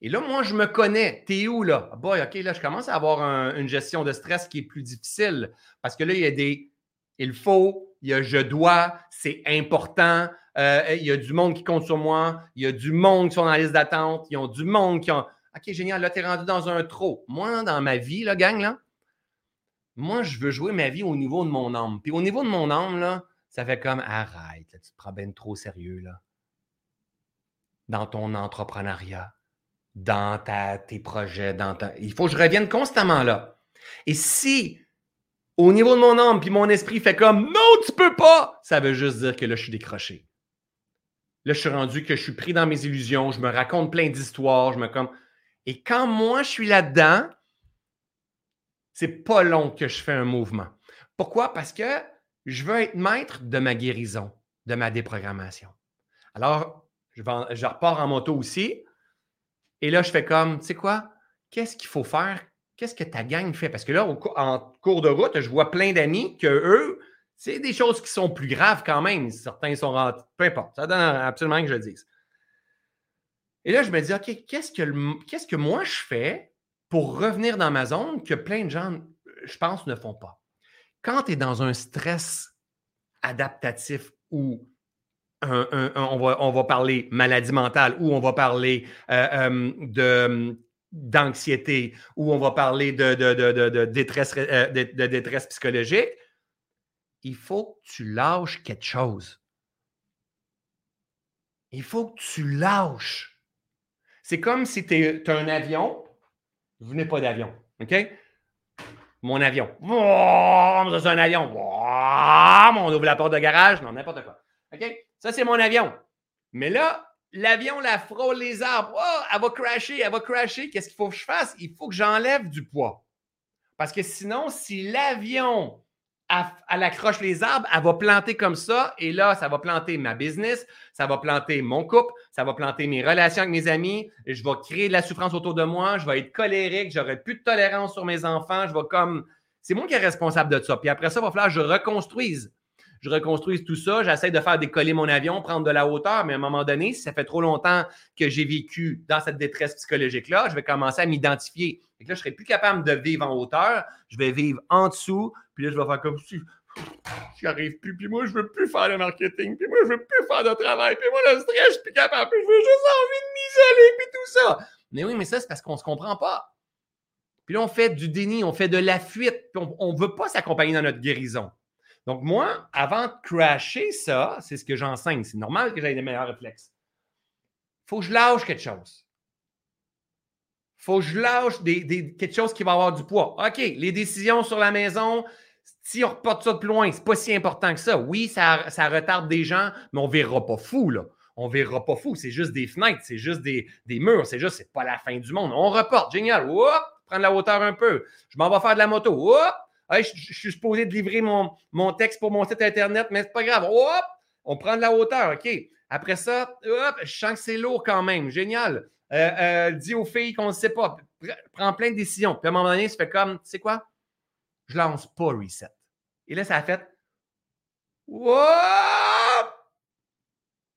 Et là, moi, je me connais. T'es où là? Ah, boy, OK, là, je commence à avoir une gestion de stress qui est plus difficile parce que là, il y a des il faut, il y a je dois, c'est important. Euh, il y a du monde qui compte sur moi. Il y a du monde qui sont dans la liste d'attente. Ils ont du monde qui ont. OK, génial, là, tu es rendu dans un trop. Moi, dans ma vie, là, gang, là, moi, je veux jouer ma vie au niveau de mon âme. Puis au niveau de mon âme, là, ça fait comme arrête, tu te prends bien trop sérieux, là. Dans ton entrepreneuriat, dans ta, tes projets, dans ta... Il faut que je revienne constamment là. Et si au niveau de mon âme, puis mon esprit fait comme non, tu peux pas, ça veut juste dire que là, je suis décroché. Là, je suis rendu que je suis pris dans mes illusions, je me raconte plein d'histoires, je me comme. Et quand moi, je suis là-dedans, c'est pas long que je fais un mouvement. Pourquoi? Parce que je veux être maître de ma guérison, de ma déprogrammation. Alors, je, je repars en moto aussi. Et là, je fais comme, tu sais quoi? Qu'est-ce qu'il faut faire? Qu'est-ce que ta gang fait? Parce que là, en cours de route, je vois plein d'amis que eux, c'est des choses qui sont plus graves quand même. Certains sont rentrés. Peu importe. Ça donne absolument que je le dise. Et là, je me dis, OK, qu'est-ce que, qu'est-ce que moi je fais pour revenir dans ma zone que plein de gens, je pense, ne font pas? Quand tu es dans un stress adaptatif ou on, va, parler maladie mentale ou on va parler euh, euh, d'anxiété ou on va parler de, de, détresse, euh, de, détresse psychologique, il faut que tu lâches quelque chose. Il faut que tu lâches. C'est comme si tu as un avion. Vous n'êtes pas d'avion. OK? Mon avion. C'est un avion. On ouvre la porte de garage. Non, n'importe quoi. OK? Ça, c'est mon avion. Mais là, l'avion la frôle les arbres. Oh, elle va crasher, elle va crasher. Qu'est-ce qu'il faut que je fasse? Il faut que j'enlève du poids. Parce que sinon, si l'avion elle accroche les arbres, elle va planter comme ça. Et là, ça va planter ma business, ça va planter mon couple, ça va planter mes relations avec mes amis. Je vais créer de la souffrance autour de moi. Je vais être colérique, j'aurai plus de tolérance sur mes enfants. Je vais comme. C'est moi qui est responsable de ça. Puis après ça, il va falloir que je reconstruise je reconstruise tout ça, j'essaie de faire décoller mon avion, prendre de la hauteur, mais à un moment donné, si ça fait trop longtemps que j'ai vécu dans cette détresse psychologique-là, je vais commencer à m'identifier. Et là, je ne serai plus capable de vivre en hauteur, je vais vivre en dessous, puis là, je vais faire comme si j'y arrive plus, puis moi, je veux plus faire de marketing, puis moi, je veux plus faire de travail, puis moi, le stress, je suis plus capable, puis je veux juste envie de m'isoler, puis tout ça. Mais oui, mais ça, c'est parce qu'on ne se comprend pas. Puis là, on fait du déni, on fait de la fuite, puis on ne veut pas s'accompagner dans notre guérison. Donc, moi, avant de crasher ça, c'est ce que j'enseigne. C'est normal que j'aie des meilleurs réflexes. Faut que je lâche quelque chose. Faut que je lâche des, quelque chose qui va avoir du poids. OK, les décisions sur la maison, si on reporte ça de plus loin, c'est pas si important que ça. Oui, ça, retarde des gens, mais on ne verra pas fou, là. On ne verra pas fou. C'est juste des fenêtres, c'est juste des, murs, c'est juste, c'est pas la fin du monde. On reporte, génial. Oups, prendre la hauteur un peu. Je m'en vais faire de la moto. Oups, je, suis supposé de livrer mon, mon texte pour mon site Internet, mais c'est pas grave. Hop, on prend de la hauteur, OK. Après ça, hop, je sens que c'est lourd quand même. Génial. Euh, euh, dis aux filles qu'on ne sait pas. Prends plein de décisions. Puis à un moment donné, ça fait comme, tu sais quoi? Je lance pas reset. Et là, ça a fait.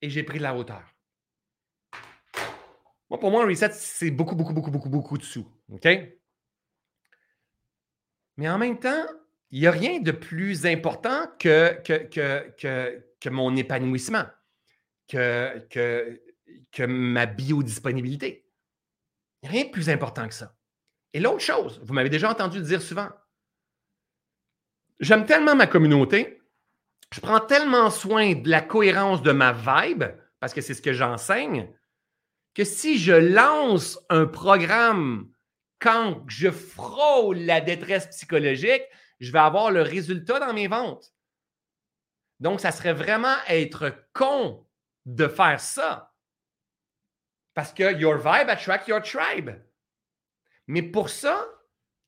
Et j'ai pris de la hauteur. Moi, pour moi, un reset, c'est beaucoup, beaucoup, beaucoup, beaucoup, beaucoup de sous. OK? Mais en même temps, il n'y a rien de plus important que, mon épanouissement, que, ma biodisponibilité. Rien de plus important que ça. Et l'autre chose, vous m'avez déjà entendu dire souvent, j'aime tellement ma communauté, je prends tellement soin de la cohérence de ma vibe, parce que c'est ce que j'enseigne, que si je lance un programme quand je frôle la détresse psychologique, je vais avoir le résultat dans mes ventes. Donc, ça serait vraiment être con de faire ça. Parce que your vibe attract your tribe. Mais pour ça,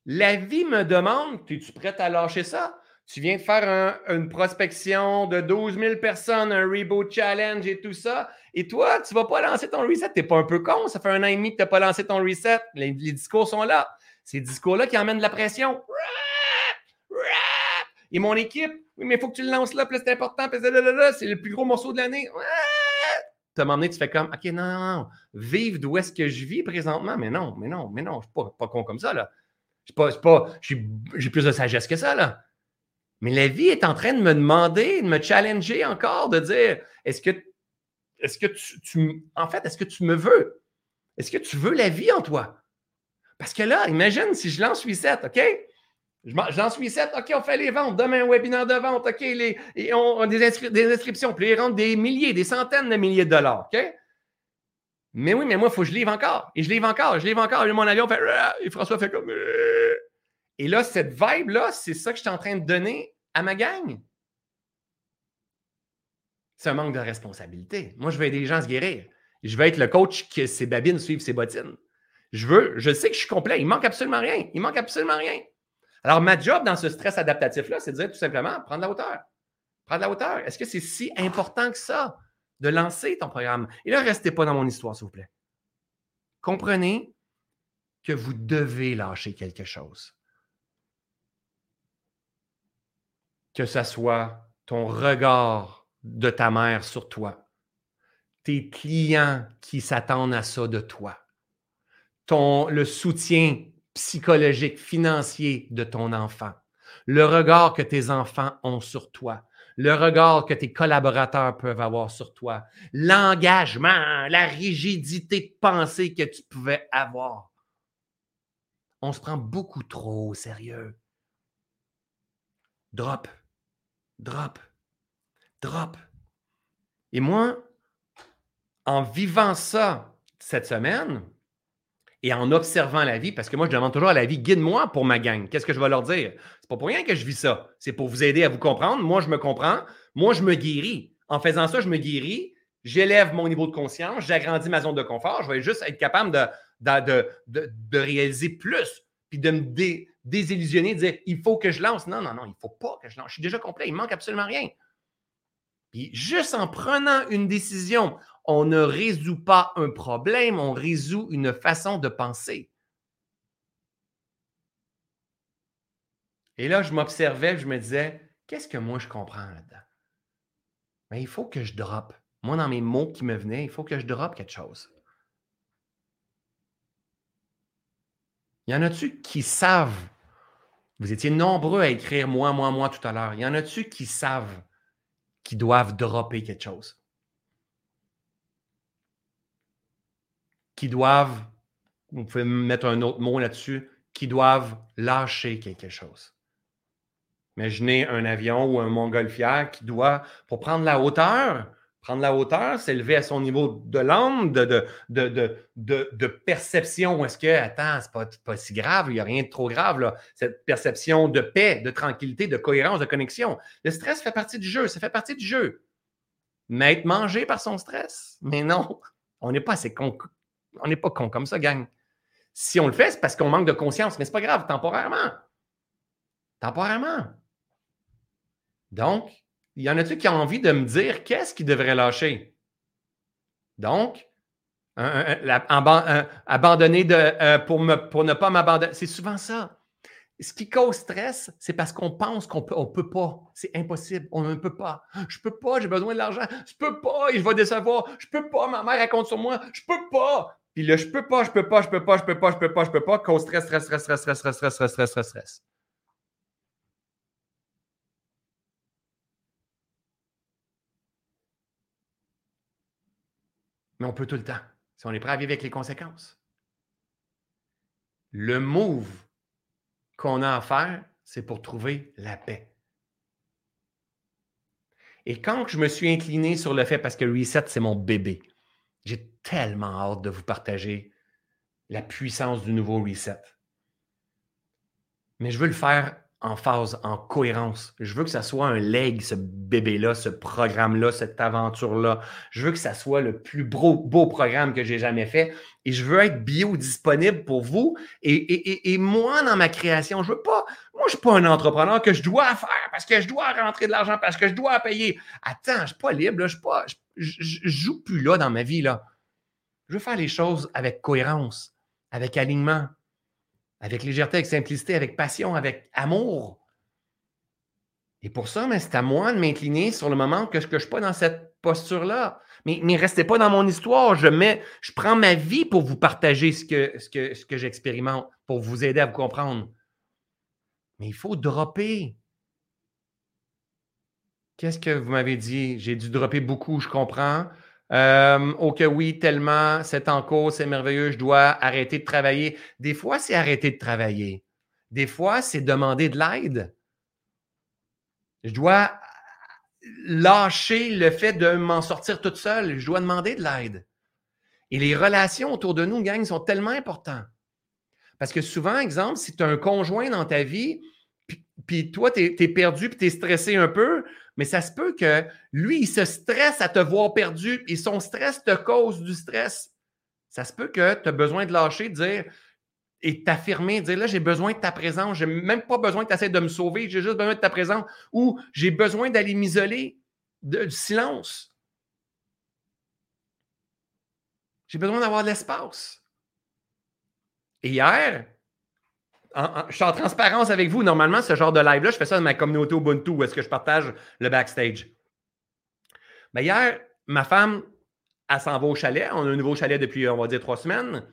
la vie me demande, es-tu prête à lâcher ça? Tu viens de faire une prospection de 12 000 personnes, un Reboot Challenge et tout ça. Et toi, tu ne vas pas lancer ton reset. Tu n'es pas un peu con. Ça fait un an et demi que tu n'as pas lancé ton reset. Les, discours sont là. Ces discours-là qui emmènent de la pression. Et mon équipe, oui, mais il faut que tu le lances là, plus c'est important, c'est le plus gros morceau de l'année. Tu m'as emmené, tu fais comme, OK, non, non, non, vive d'où est-ce que je vis présentement. Mais non, mais non, mais non, je ne suis pas, con comme ça, là. Je pas, pas, j'ai plus de sagesse que ça, là. Mais la vie est en train de me demander, de me challenger encore, de dire est-ce que, est-ce que tu, en fait, est-ce que tu me veux? Est-ce que tu veux la vie en toi? Parce que là, imagine si je lance 8-7, OK? Je, lance 8-7, OK, on fait les ventes. Demain, un webinaire de vente, OK, et on, a des, inscriptions, puis ils rentrent des milliers, des centaines de milliers de dollars, OK? Mais oui, mais moi, il faut que je livre encore. Et je livre encore, je livre encore. Et mon avion fait. Et François fait comme. Et là, cette vibe-là, c'est ça que je suis en train de donner à ma gang. C'est un manque de responsabilité. Moi, je veux aider les gens à se guérir. Je veux être le coach que ses babines suivent ses bottines. Je veux, je sais que je suis complet. Il manque absolument rien. Il manque absolument rien. Alors, ma job dans ce stress adaptatif-là, c'est de dire tout simplement prendre la hauteur. Prendre la hauteur. Est-ce que c'est si important que ça de lancer ton programme? Et là, restez pas dans mon histoire, s'il vous plaît. Comprenez que vous devez lâcher quelque chose. Que ce soit ton regard de ta mère sur toi, tes clients qui s'attendent à ça de toi, ton, le soutien psychologique, financier de ton enfant, le regard que tes enfants ont sur toi, le regard que tes collaborateurs peuvent avoir sur toi, l'engagement, la rigidité de pensée que tu pouvais avoir. On se prend beaucoup trop au sérieux. Drop drop, drop. Et moi, en vivant ça cette semaine et en observant la vie, parce que moi, je demande toujours à la vie, guide-moi pour ma gang. Qu'est-ce que je vais leur dire? C'est pas pour rien que je vis ça. C'est pour vous aider à vous comprendre. Moi, je me comprends. Moi, je me guéris. En faisant ça, je me guéris. J'élève mon niveau de conscience. J'agrandis ma zone de confort. Je vais juste être capable de, réaliser plus. Puis de me dé, désillusionner, dire il faut que je lance. Non, non, non, il ne faut pas que je lance. Je suis déjà complet, il ne manque absolument rien. Puis juste en prenant une décision, on ne résout pas un problème, on résout une façon de penser. Et là, je m'observais, je me disais, qu'est-ce que moi je comprends? Mais il faut que je drop. Moi, dans mes mots qui me venaient, il faut que je drop quelque chose. Il y en a-tu qui savent vous étiez nombreux à écrire moi, moi, moi tout à l'heure. Y en a-tu qui savent qu'ils doivent dropper quelque chose? Qui doivent, vous pouvez mettre un autre mot là-dessus, qui doivent lâcher quelque chose? Imaginez un avion ou un montgolfière qui doit, pour prendre la hauteur, prendre la hauteur, s'élever à son niveau de l'âme, de, de, de, perception. Est-ce que, attends, c'est pas, pas si grave, il n'y a rien de trop grave, là. Cette perception de paix, de tranquillité, de cohérence, de connexion. Le stress fait partie du jeu, ça fait partie du jeu. Mais être mangé par son stress, mais non, on n'est pas assez con. On n'est pas con comme ça, gang. Si on le fait, c'est parce qu'on manque de conscience, mais c'est pas grave, temporairement. Temporairement. Donc, il y en a-tu qui ont envie de me dire qu'est-ce qu'ils devraient lâcher? Donc, abandonner euh, pour, ne pas m'abandonner. C'est souvent ça. Ce qui cause stress, c'est parce qu'on pense qu'on peut, on peut pas. C'est impossible. On ne peut pas. Je peux pas, j'ai besoin de l'argent. Je peux pas, je vais décevoir. Je peux pas, ma mère raconte sur moi. Je peux pas. Puis le je peux pas, je peux pas, je peux pas, je peux pas, je peux pas, je peux pas, cause stress, stress, stress, stress, stress, stress, stress, stress, stress, stress, stress. Mais on peut tout le temps, si on est prêt à vivre avec les conséquences. Le move qu'on a à faire, c'est pour trouver la paix. Et quand je me suis incliné sur le fait, parce que Reset, c'est mon bébé, j'ai tellement hâte de vous partager la puissance du nouveau Reset. Mais je veux le faire en phase, en cohérence. Je veux que ça soit un leg, ce bébé-là, ce programme-là, cette aventure-là. Je veux que ça soit le plus beau, programme que j'ai jamais fait. Et je veux être bio-disponible pour vous et, moi dans ma création. Je veux pas, moi, je suis pas un entrepreneur que je dois faire parce que je dois rentrer de l'argent, parce que je dois payer. Attends, je suis pas libre, je, pas, je, joue plus là dans ma vie. Je veux faire les choses avec cohérence, avec alignement, avec légèreté, avec simplicité, avec passion, avec amour. Et pour ça, c'est à moi de m'incliner sur le moment que je ne suis pas dans cette posture-là. Mais, mais restez pas dans mon histoire. Je, mets, je prends ma vie pour vous partager ce que, ce que, ce que j'expérimente, pour vous aider à vous comprendre. Mais il faut dropper. Qu'est-ce que vous m'avez dit? J'ai dû dropper beaucoup, je comprends. Euh, ok, oui, tellement, c'est en cours, c'est merveilleux, je dois arrêter de travailler. Des fois, c'est arrêter de travailler. Des fois, c'est demander de l'aide. Je dois lâcher le fait de m'en sortir toute seule. Je dois demander de l'aide. Et les relations autour de nous, gang, sont tellement importantes. Parce que souvent, exemple, si tu as un conjoint dans ta vie, puis, toi, tu es, perdu, puis tu es stressé un peu, mais ça se peut que lui, il se stresse à te voir perdu et son stress te cause du stress. Ça se peut que tu as besoin de lâcher, de dire et t'affirmer, dire là, j'ai besoin de ta présence, j'ai même pas besoin que tu essaies de me sauver, j'ai juste besoin de ta présence ou j'ai besoin d'aller m'isoler du silence. J'ai besoin d'avoir de l'espace. Et hier, je suis en transparence avec vous. Normalement, ce genre de live-là, je fais ça dans ma communauté Ubuntu où est-ce que je partage le backstage. Mais hier, ma femme, elle s'en va au chalet. On a un nouveau chalet depuis, on va dire, trois semaines.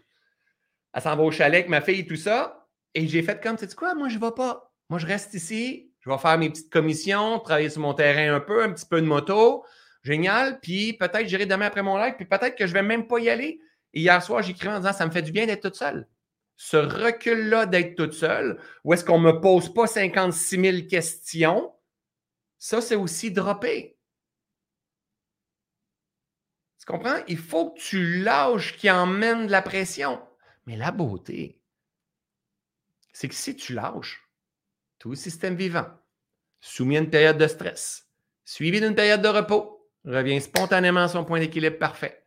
Elle s'en va au chalet avec ma fille et tout ça. Et j'ai fait comme, tu sais quoi, moi, je ne vais pas. Moi, je reste ici. Je vais faire mes petites commissions, travailler sur mon terrain un peu, un petit peu de moto. Génial. Puis peut-être j'irai demain après mon live. Puis peut-être que je ne vais même pas y aller. Et hier soir, j'écris en disant, ça me fait du bien d'être toute seule ce recul-là d'être toute seule, ou est-ce qu'on ne me pose pas 56 000 questions, ça, c'est aussi dropper. Tu comprends? Il faut que tu lâches qui emmène de la pression. Mais la beauté, c'est que si tu lâches, tout système vivant, soumis à une période de stress, suivi d'une période de repos, revient spontanément à son point d'équilibre parfait.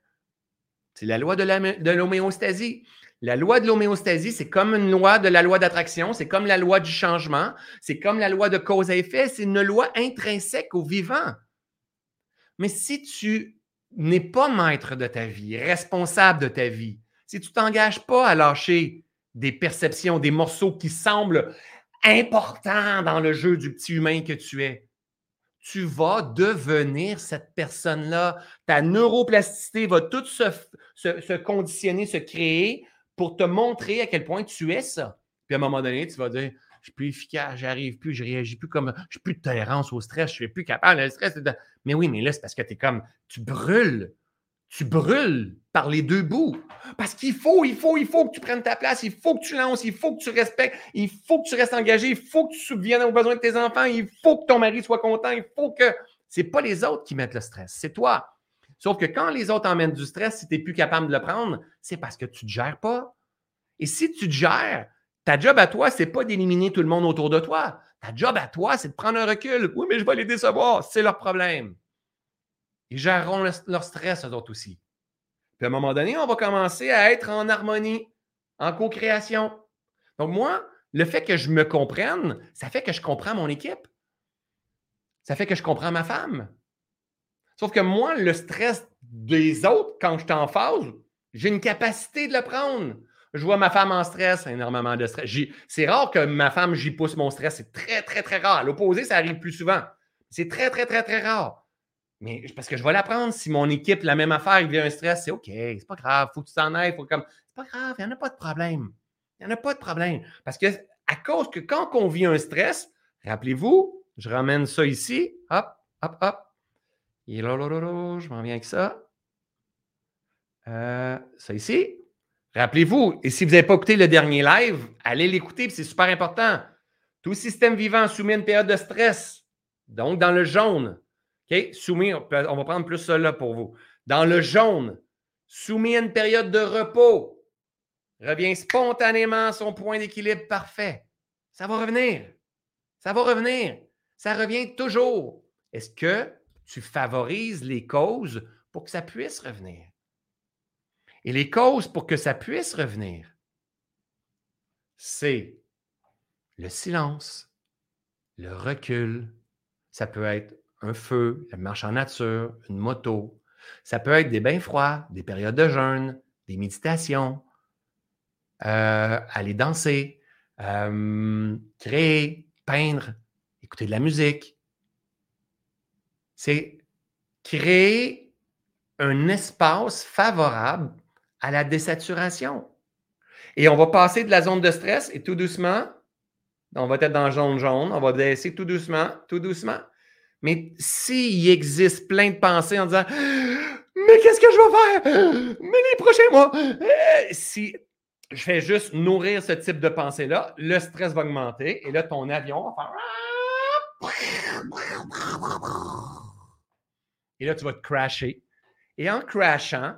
C'est la loi de l'homéostasie. La loi de l'homéostasie, c'est comme une loi de la loi d'attraction, c'est comme la loi du changement, c'est comme la loi de cause à effet, c'est une loi intrinsèque au vivant. Mais si tu n'es pas maître de ta vie, responsable de ta vie, si tu t'engages pas à lâcher des perceptions, des morceaux qui semblent importants dans le jeu du petit humain que tu es, tu vas devenir cette personne-là. Ta neuroplasticité va tout se, se conditionner, se créer pour te montrer à quel point tu es ça. Puis à un moment donné, tu vas dire Je suis plus efficace, j'arrive plus, je réagis plus comme. Je suis plus de tolérance au stress, je suis plus capable. Le stress, Mais oui, mais là, c'est parce que tu es comme. Tu brûles. Tu brûles par les deux bouts. Parce qu'il faut, il faut, il faut que tu prennes ta place, il faut que tu lances, il faut que tu respectes, il faut que tu restes engagé, il faut que tu subviennes aux besoins de tes enfants, il faut que ton mari soit content, il faut que. C'est pas les autres qui mettent le stress, c'est toi. Sauf que quand les autres emmènent du stress, si tu n'es plus capable de le prendre, c'est parce que tu ne te gères pas. Et si tu te gères, ta job à toi, ce n'est pas d'éliminer tout le monde autour de toi. Ta job à toi, c'est de prendre un recul. Oui, mais je vais les décevoir. C'est leur problème. Ils géreront leur stress, eux autres aussi. Puis à un moment donné, on va commencer à être en harmonie, en co-création. Donc, moi, le fait que je me comprenne, ça fait que je comprends mon équipe. Ça fait que je comprends ma femme. Sauf que moi, le stress des autres, quand je suis en phase, j'ai une capacité de le prendre. Je vois ma femme en stress, énormément de stress. C'est rare que ma femme, j'y pousse mon stress. C'est très, très, très rare. L'opposé, ça arrive plus souvent. C'est très, très, très, très rare. Mais parce que je vais l'apprendre. Si mon équipe, la même affaire, il vient un stress, c'est OK, c'est pas grave, faut que tu t'en ailles. Faut comme... C'est pas grave, il n'y en a pas de problème. Il n'y en a pas de problème. Parce que à cause que quand on vit un stress, rappelez-vous, je ramène ça ici, hop, hop, hop. Et là, je m'en viens avec ça. Euh, ça ici. Rappelez-vous, et si vous n'avez pas écouté le dernier live, allez l'écouter, c'est super important. Tout système vivant soumis à une période de stress. Donc, dans le jaune, OK? Soumis, on va prendre plus là pour vous. Dans le jaune, soumis à une période de repos, revient spontanément à son point d'équilibre parfait. Ça va revenir. Ça va revenir. Ça revient toujours. Est-ce que tu favorises les causes pour que ça puisse revenir? Et les causes pour que ça puisse revenir, c'est le silence, le recul. Ça peut être un feu, la marche en nature, une moto. Ça peut être des bains froids, des périodes de jeûne, des méditations, euh, aller danser, euh, créer, peindre, écouter de la musique. C'est créer un espace favorable à la désaturation. Et on va passer de la zone de stress et tout doucement, on va être dans jaune-jaune, on va baisser tout doucement, tout doucement. Mais s'il existe plein de pensées en disant Mais qu'est-ce que je vais faire? Mais les prochains mois, si je fais juste nourrir ce type de pensée-là, le stress va augmenter et là, ton avion va faire. Et là, tu vas te crasher. Et en crashant,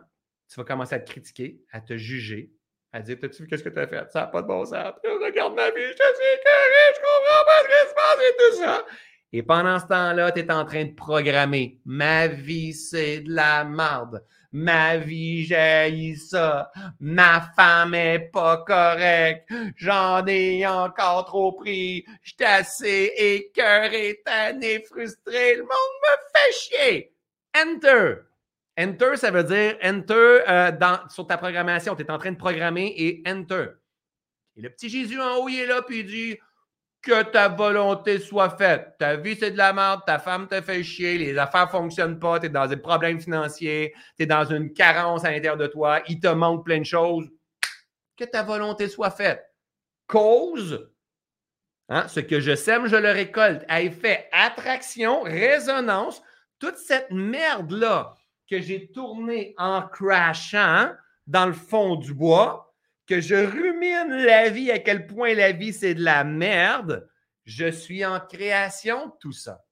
tu vas commencer à te critiquer, à te juger, à dire T'as-tu vu qu'est-ce que tu as fait? Ça n'a pas de bon sens. Regarde ma vie, je suis carré, je comprends pas ce qui se passe et tout ça. Et pendant ce temps-là, tu es en train de programmer Ma vie, c'est de la merde. Ma vie, j'ai ça. Ma femme est pas correcte. J'en ai encore trop pris. J'étais assez écœuré, tanné, frustré. Le monde me fait chier. Enter. Enter, ça veut dire enter euh, dans, sur ta programmation. Tu es en train de programmer et enter. Et le petit Jésus en haut, il est là, puis il dit que ta volonté soit faite. Ta vie, c'est de la merde, ta femme te fait chier, les affaires ne fonctionnent pas, tu es dans des problèmes financiers, tu es dans une carence à l'intérieur de toi, il te manque plein de choses. Que ta volonté soit faite. Cause, hein, ce que je sème, je le récolte. À effet, attraction, résonance, toute cette merde-là que j'ai tourné en crashant dans le fond du bois, que je rumine la vie, à quel point la vie c'est de la merde, je suis en création de tout ça.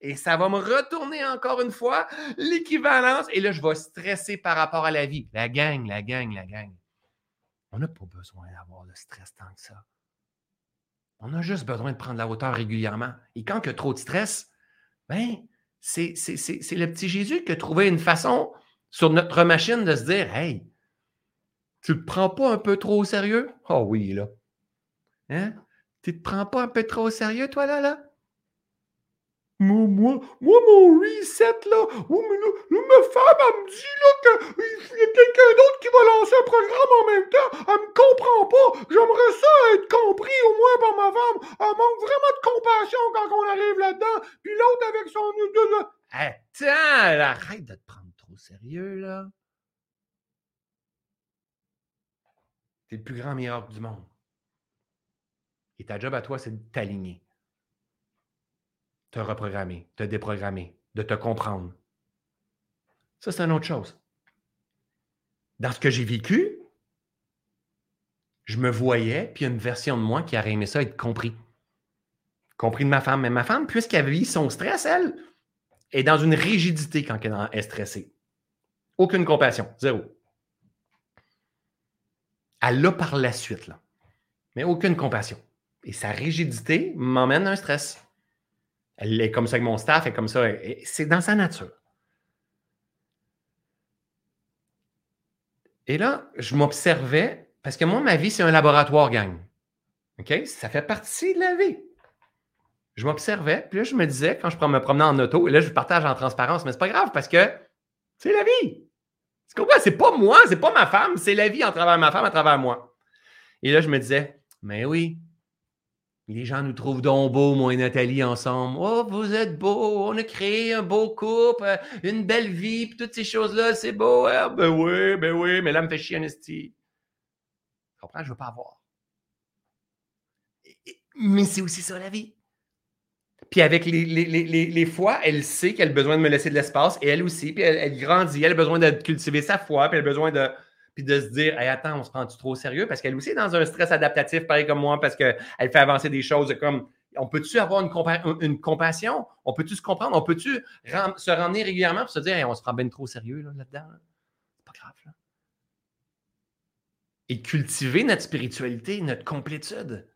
Et ça va me retourner encore une fois l'équivalence. Et là, je vais stresser par rapport à la vie. La gang, la gang, la gang. On n'a pas besoin d'avoir de stress tant que ça. On a juste besoin de prendre la hauteur régulièrement. Et quand il y a trop de stress, ben, c'est, le petit Jésus qui a trouvé une façon sur notre machine de se dire Hey, tu ne te prends pas un peu trop au sérieux? Oh oui, là. Hein? Tu ne te prends pas un peu trop au sérieux, toi, là, là? Moi, moi, moi, mon reset, là, oh, mais là, ma femme, elle me dit, là, qu'il y a quelqu'un d'autre qui va lancer un programme en même temps. Elle me comprend pas. J'aimerais ça être compris, au moins, par ma femme. Elle manque vraiment de compassion quand on arrive là-dedans. Puis l'autre avec son... Attends, arrête de te prendre trop sérieux, là. T'es le plus grand miracle du monde. Et ta job à toi, c'est de t'aligner te reprogrammer, te déprogrammer, de te comprendre. Ça, c'est une autre chose. Dans ce que j'ai vécu, je me voyais, puis une version de moi qui aurait aimé ça être compris. Compris de ma femme. Mais ma femme, puisqu'elle vit son stress, elle, est dans une rigidité quand elle est stressée. Aucune compassion, zéro. Elle l'a par la suite, là. Mais aucune compassion. Et sa rigidité m'emmène à un stress. Elle est comme ça avec mon staff, elle est comme ça. C'est dans sa nature. Et là, je m'observais, parce que moi, ma vie, c'est un laboratoire, gang. OK? Ça fait partie de la vie. Je m'observais, puis là, je me disais, quand je me promenais en auto, et là, je partage en transparence, mais c'est pas grave parce que c'est la vie. Tu comprends? C'est pas moi, c'est pas ma femme, c'est la vie en travers ma femme, à travers moi. Et là, je me disais, mais oui, les gens nous trouvent donc beaux, moi et Nathalie, ensemble. Oh, vous êtes beaux, on a créé un beau couple, euh, une belle vie, puis toutes ces choses-là, c'est beau. Hein? Ben oui, ben oui, mais là, me fait chier, Anesti. Tu comprends? Je veux pas avoir. Mais c'est aussi ça, la vie. Puis avec les, les, fois, elle sait qu'elle a besoin de me laisser de l'espace, et elle aussi, puis elle, grandit, elle a besoin de cultiver sa foi, puis elle a besoin de, puis de se dire, attends, on se prend-tu trop sérieux? Parce qu'elle aussi est dans un stress adaptatif, pareil comme moi, parce qu'elle fait avancer des choses comme on peut-tu avoir une, une, compassion? On peut-tu se comprendre? On peut-tu se ramener régulièrement pour se dire, hey, on se prend bien trop sérieux là-dedans? c'est pas grave. Là. Et cultiver notre spiritualité, notre complétude.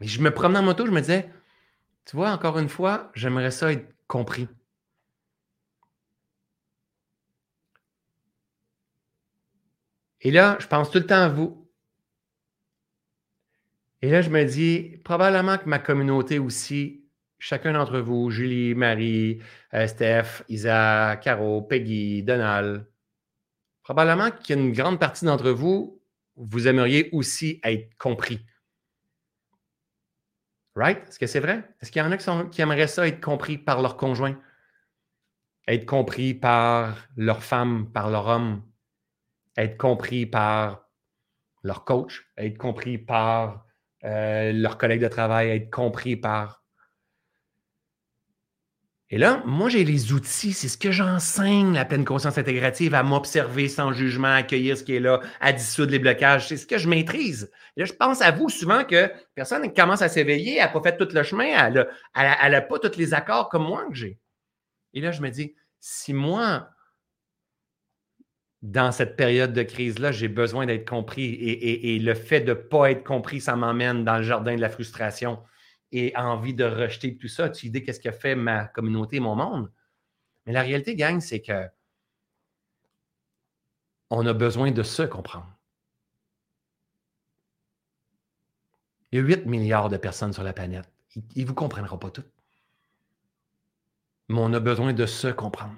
Mais je me promenais en moto, je me disais, tu vois, encore une fois, j'aimerais ça être compris. Et là, je pense tout le temps à vous. Et là, je me dis, probablement que ma communauté aussi, chacun d'entre vous, Julie, Marie, euh, Steph, Isa, Caro, Peggy, Donald, probablement qu'il y a une grande partie d'entre vous, vous aimeriez aussi être compris. Right? Est-ce que c'est vrai? Est-ce qu'il y en a qui, qui, aimeraient ça être compris par leur conjoint? Être compris par leur femme, par leur homme? Être compris par leur coach? Être compris par euh, leurs collègues de travail, être compris par. Et là, moi, j'ai les outils, c'est ce que j'enseigne, la pleine conscience intégrative, à m'observer sans jugement, à accueillir ce qui est là, à dissoudre les blocages. C'est ce que je maîtrise. Là, je pense à vous souvent que personne commence à s'éveiller, elle n'a pas fait tout le chemin, elle n'a pas tous les accords comme moi que j'ai. Et là, je me dis, si moi, dans cette période de crise-là, j'ai besoin d'être compris. Et, le fait de ne pas être compris, ça m'emmène dans le jardin de la frustration et envie de rejeter tout ça. Tu dis qu'est-ce a fait ma communauté, mon monde? Mais la réalité, gang, c'est que on a besoin de se comprendre. Il y a 8 milliards de personnes sur la planète. Ils ne vous comprendront pas toutes. Mais on a besoin de se comprendre.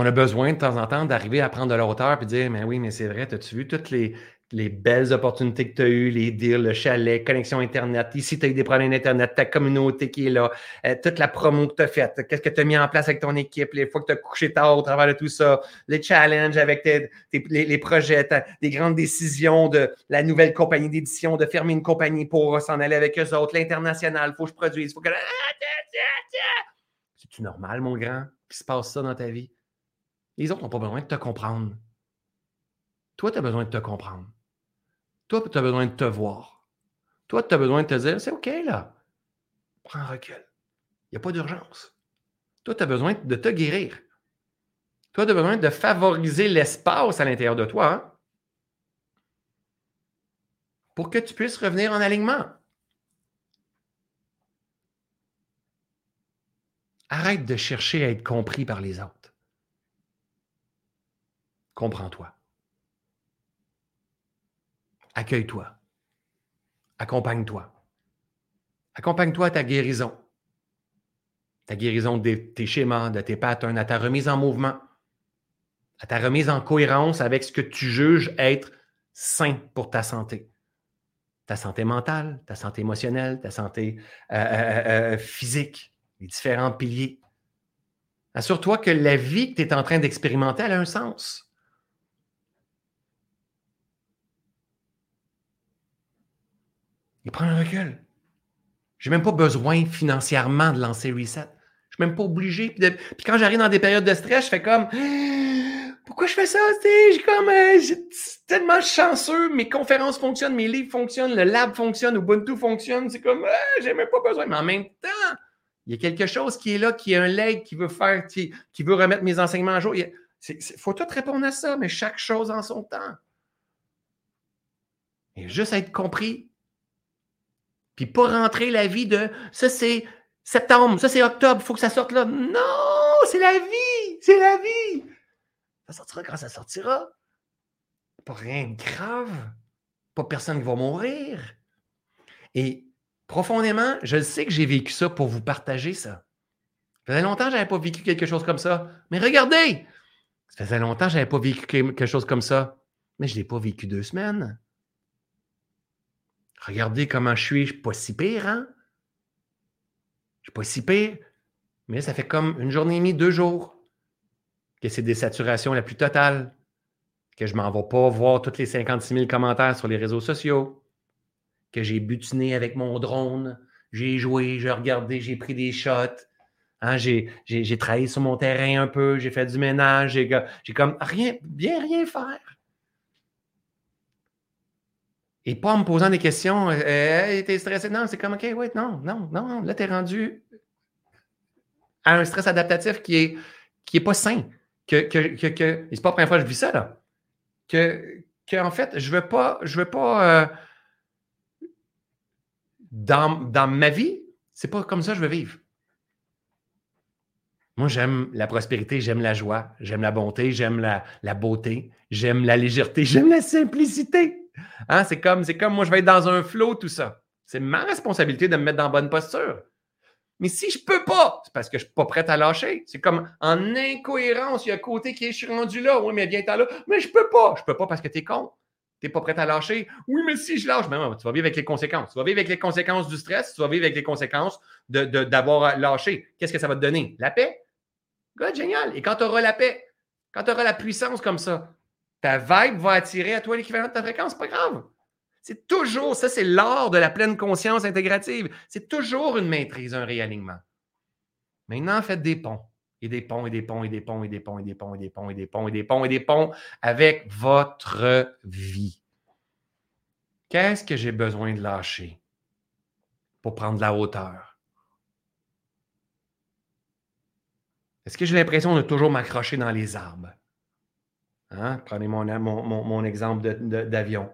On a besoin de temps en temps d'arriver à prendre de la hauteur et dire Mais oui, mais c'est vrai, as-tu vu toutes les, les belles opportunités que tu as eues, les deals, le chalet, connexion Internet, ici tu as eu des problèmes d'Internet, ta communauté qui est là, euh, toute la promo que tu as faite, qu'est-ce que tu as mis en place avec ton équipe, les fois que tu as couché tard au travers de tout ça, les challenges avec tes, les, projets, des grandes décisions de la nouvelle compagnie d'édition, de fermer une compagnie pour s'en aller avec eux autres, l'international, il faut que je produise, faut que. C'est-tu normal, mon grand, qu'il se passe ça dans ta vie? Les autres n'ont pas besoin de te comprendre. Toi, tu as besoin de te comprendre. Toi, tu as besoin de te voir. Toi, tu as besoin de te dire, c'est OK là. Prends recul. Il n'y a pas d'urgence. Toi, tu as besoin de te guérir. Toi, tu as besoin de favoriser l'espace à l'intérieur de toi hein, pour que tu puisses revenir en alignement. Arrête de chercher à être compris par les autres. Comprends-toi. Accueille-toi. Accompagne-toi. Accompagne-toi à ta guérison. Ta guérison de tes schémas, de tes patterns, à ta remise en mouvement, à ta remise en cohérence avec ce que tu juges être sain pour ta santé. Ta santé mentale, ta santé émotionnelle, ta santé euh, euh, euh, physique, les différents piliers. Assure-toi que la vie que tu es en train d'expérimenter a un sens. Il prend un recul. Je n'ai même pas besoin financièrement de lancer Reset. Je ne suis même pas obligé. Puis, quand j'arrive dans des périodes de stress, je fais comme Pourquoi je fais ça? J'ai comme euh, tellement chanceux, mes conférences fonctionnent, mes livres fonctionnent, le lab fonctionne, Ubuntu fonctionne. C'est comme Je j'ai même pas besoin. Mais en même temps, il y a quelque chose qui est là, qui est un leg qui veut faire, qui, veut remettre mes enseignements à jour. Il faut tout répondre à ça, mais chaque chose en son temps. Et juste être compris puis pas rentrer la vie de ça c'est septembre, ça c'est octobre, il faut que ça sorte là. Non, c'est la vie, c'est la vie. Ça sortira quand ça sortira. Pas rien de grave. Pas personne qui va mourir. Et profondément, je sais que j'ai vécu ça pour vous partager ça. Ça faisait longtemps que je n'avais pas vécu quelque chose comme ça. Mais regardez, ça faisait longtemps que je n'avais pas vécu quelque chose comme ça. Mais je ne l'ai pas vécu deux semaines. Regardez comment je suis, je ne suis pas si pire, hein? Je ne suis pas si pire. Mais ça fait comme une journée et demie, deux jours que c'est des saturations la plus totale, que je ne m'en vais pas voir tous les 56 000 commentaires sur les réseaux sociaux, que j'ai butiné avec mon drone, j'ai joué, j'ai regardé, j'ai pris des shots, hein, j'ai, travaillé sur mon terrain un peu, j'ai fait du ménage, j'ai comme rien, bien rien faire. Et pas en me posant des questions. Euh, t'es stressé? Non, c'est comme, OK, oui, non, non, non. Là, tu es rendu à un stress adaptatif qui est, qui est pas sain. Que, que, que c'est pas la première fois que je vis ça, là. Que, que en fait, je veux pas, je veux pas, euh, dans, dans ma vie, c'est pas comme ça que je veux vivre. Moi, j'aime la prospérité, j'aime la joie, j'aime la bonté, j'aime la, la, beauté, j'aime la légèreté, j'aime la simplicité. Hein? C'est comme, comme moi, je vais être dans un flot, tout ça. C'est ma responsabilité de me mettre dans bonne posture. Mais si je peux pas, c'est parce que je suis pas prêt à lâcher. C'est comme en incohérence, il y a un côté qui est, je suis rendu là, oui, mais viens là. Mais je peux pas. Je peux pas parce que tu es con. Tu n'es pas prêt à lâcher. Oui, mais si je lâche, ben, tu vas vivre avec les conséquences. Tu vas vivre avec les conséquences du stress, tu vas vivre avec les conséquences d'avoir de, lâché. Qu'est-ce que ça va te donner? La paix? Génial. Et quand tu auras la paix, quand tu auras la puissance comme ça, ta vibe va attirer à toi l'équivalent de ta fréquence, pas grave. C'est toujours, ça c'est l'art de la pleine conscience intégrative. C'est toujours une maîtrise, un réalignement. Maintenant, faites des ponts. Et des ponts, et des ponts, et des ponts, et des ponts, et des ponts, et des ponts, et des ponts, et des ponts, et des ponts avec votre vie. Qu'est-ce que j'ai besoin de lâcher pour prendre de la hauteur? Est-ce que j'ai l'impression de toujours m'accrocher dans les arbres? Hein? Prenez mon, mon exemple d'avion.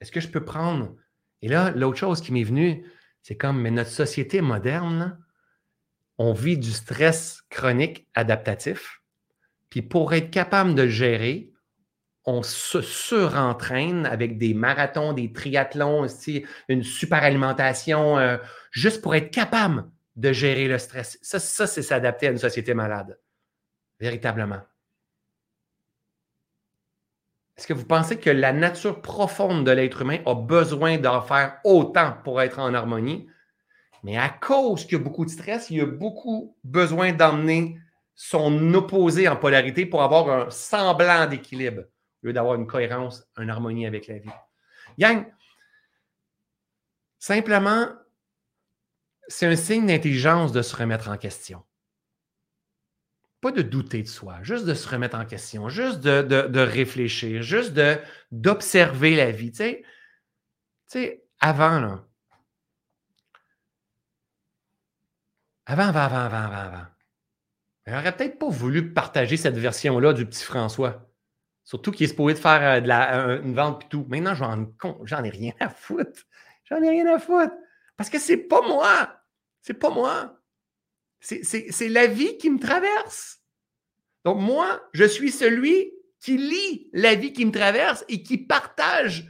Est-ce que je peux prendre? Et là, l'autre chose qui m'est venue, c'est comme, mais notre société moderne, on vit du stress chronique adaptatif. Puis pour être capable de le gérer, on se surentraîne avec des marathons, des triathlons, aussi, une super alimentation, euh, juste pour être capable de gérer le stress. Ça c'est s'adapter à une société malade, véritablement. Est-ce que vous pensez que la nature profonde de l'être humain a besoin d'en faire autant pour être en harmonie? Mais à cause qu'il y a beaucoup de stress, il y a beaucoup besoin d'emmener son opposé en polarité pour avoir un semblant d'équilibre, au lieu d'avoir une cohérence, une harmonie avec la vie. Yang, simplement, c'est un signe d'intelligence de se remettre en question pas de douter de soi, juste de se remettre en question, juste de, réfléchir, juste d'observer la vie. Tu sais, avant, là. Avant, avant, avant, avant, avant, avant. J'aurais peut-être pas voulu partager cette version-là du petit François. Surtout qu'il est supposé de faire euh, de la, une vente et tout. Maintenant, j'en ai rien à foutre. J'en ai rien à foutre. Parce que c'est pas moi. C'est pas moi. C'est la vie qui me traverse. Donc, moi, je suis celui qui lit la vie qui me traverse et qui partage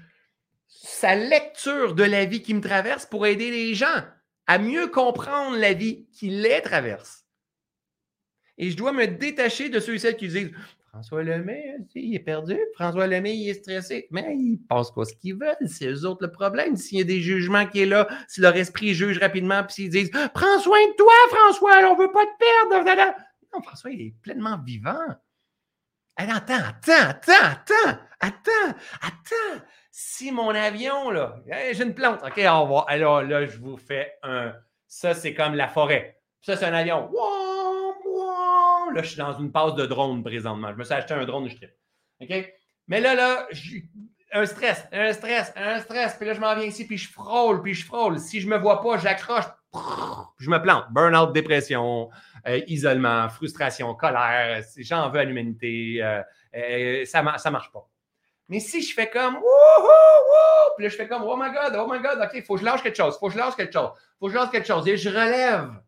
sa lecture de la vie qui me traverse pour aider les gens à mieux comprendre la vie qui les traverse. Et je dois me détacher de ceux et celles qui disent François Lemay, il est perdu. François Lemay, il est stressé. Mais il pense pas ce qu'ils veulent. C'est eux autres le problème. S'il y a des jugements qui est là, si leur esprit juge rapidement, puis s'ils disent Prends soin de toi, François, on ne veut pas te perdre. Non, François, il est pleinement vivant. attends, attends, attends, attends, attends, attends. Si mon avion, là, j'ai une plante, OK, au revoir. Alors là, je vous fais un. Ça, c'est comme la forêt. Ça, c'est un avion. Là, je suis dans une passe de drone présentement. Je me suis acheté un drone, je tripe. OK? Mais là, là, un stress, un stress, un stress. Puis là, je m'en viens ici, puis je frôle, puis je frôle. Si je ne me vois pas, j'accroche, je me plante. Burnout, dépression, euh, isolement, frustration, colère. J'en veux à l'humanité. Euh, euh, ça ne marche pas. Mais si je fais comme wouhou, puis là, je fais comme oh my god, oh my god, OK, il faut que je lâche quelque chose, il faut que je lâche quelque chose, faut que je lâche quelque chose et je relève.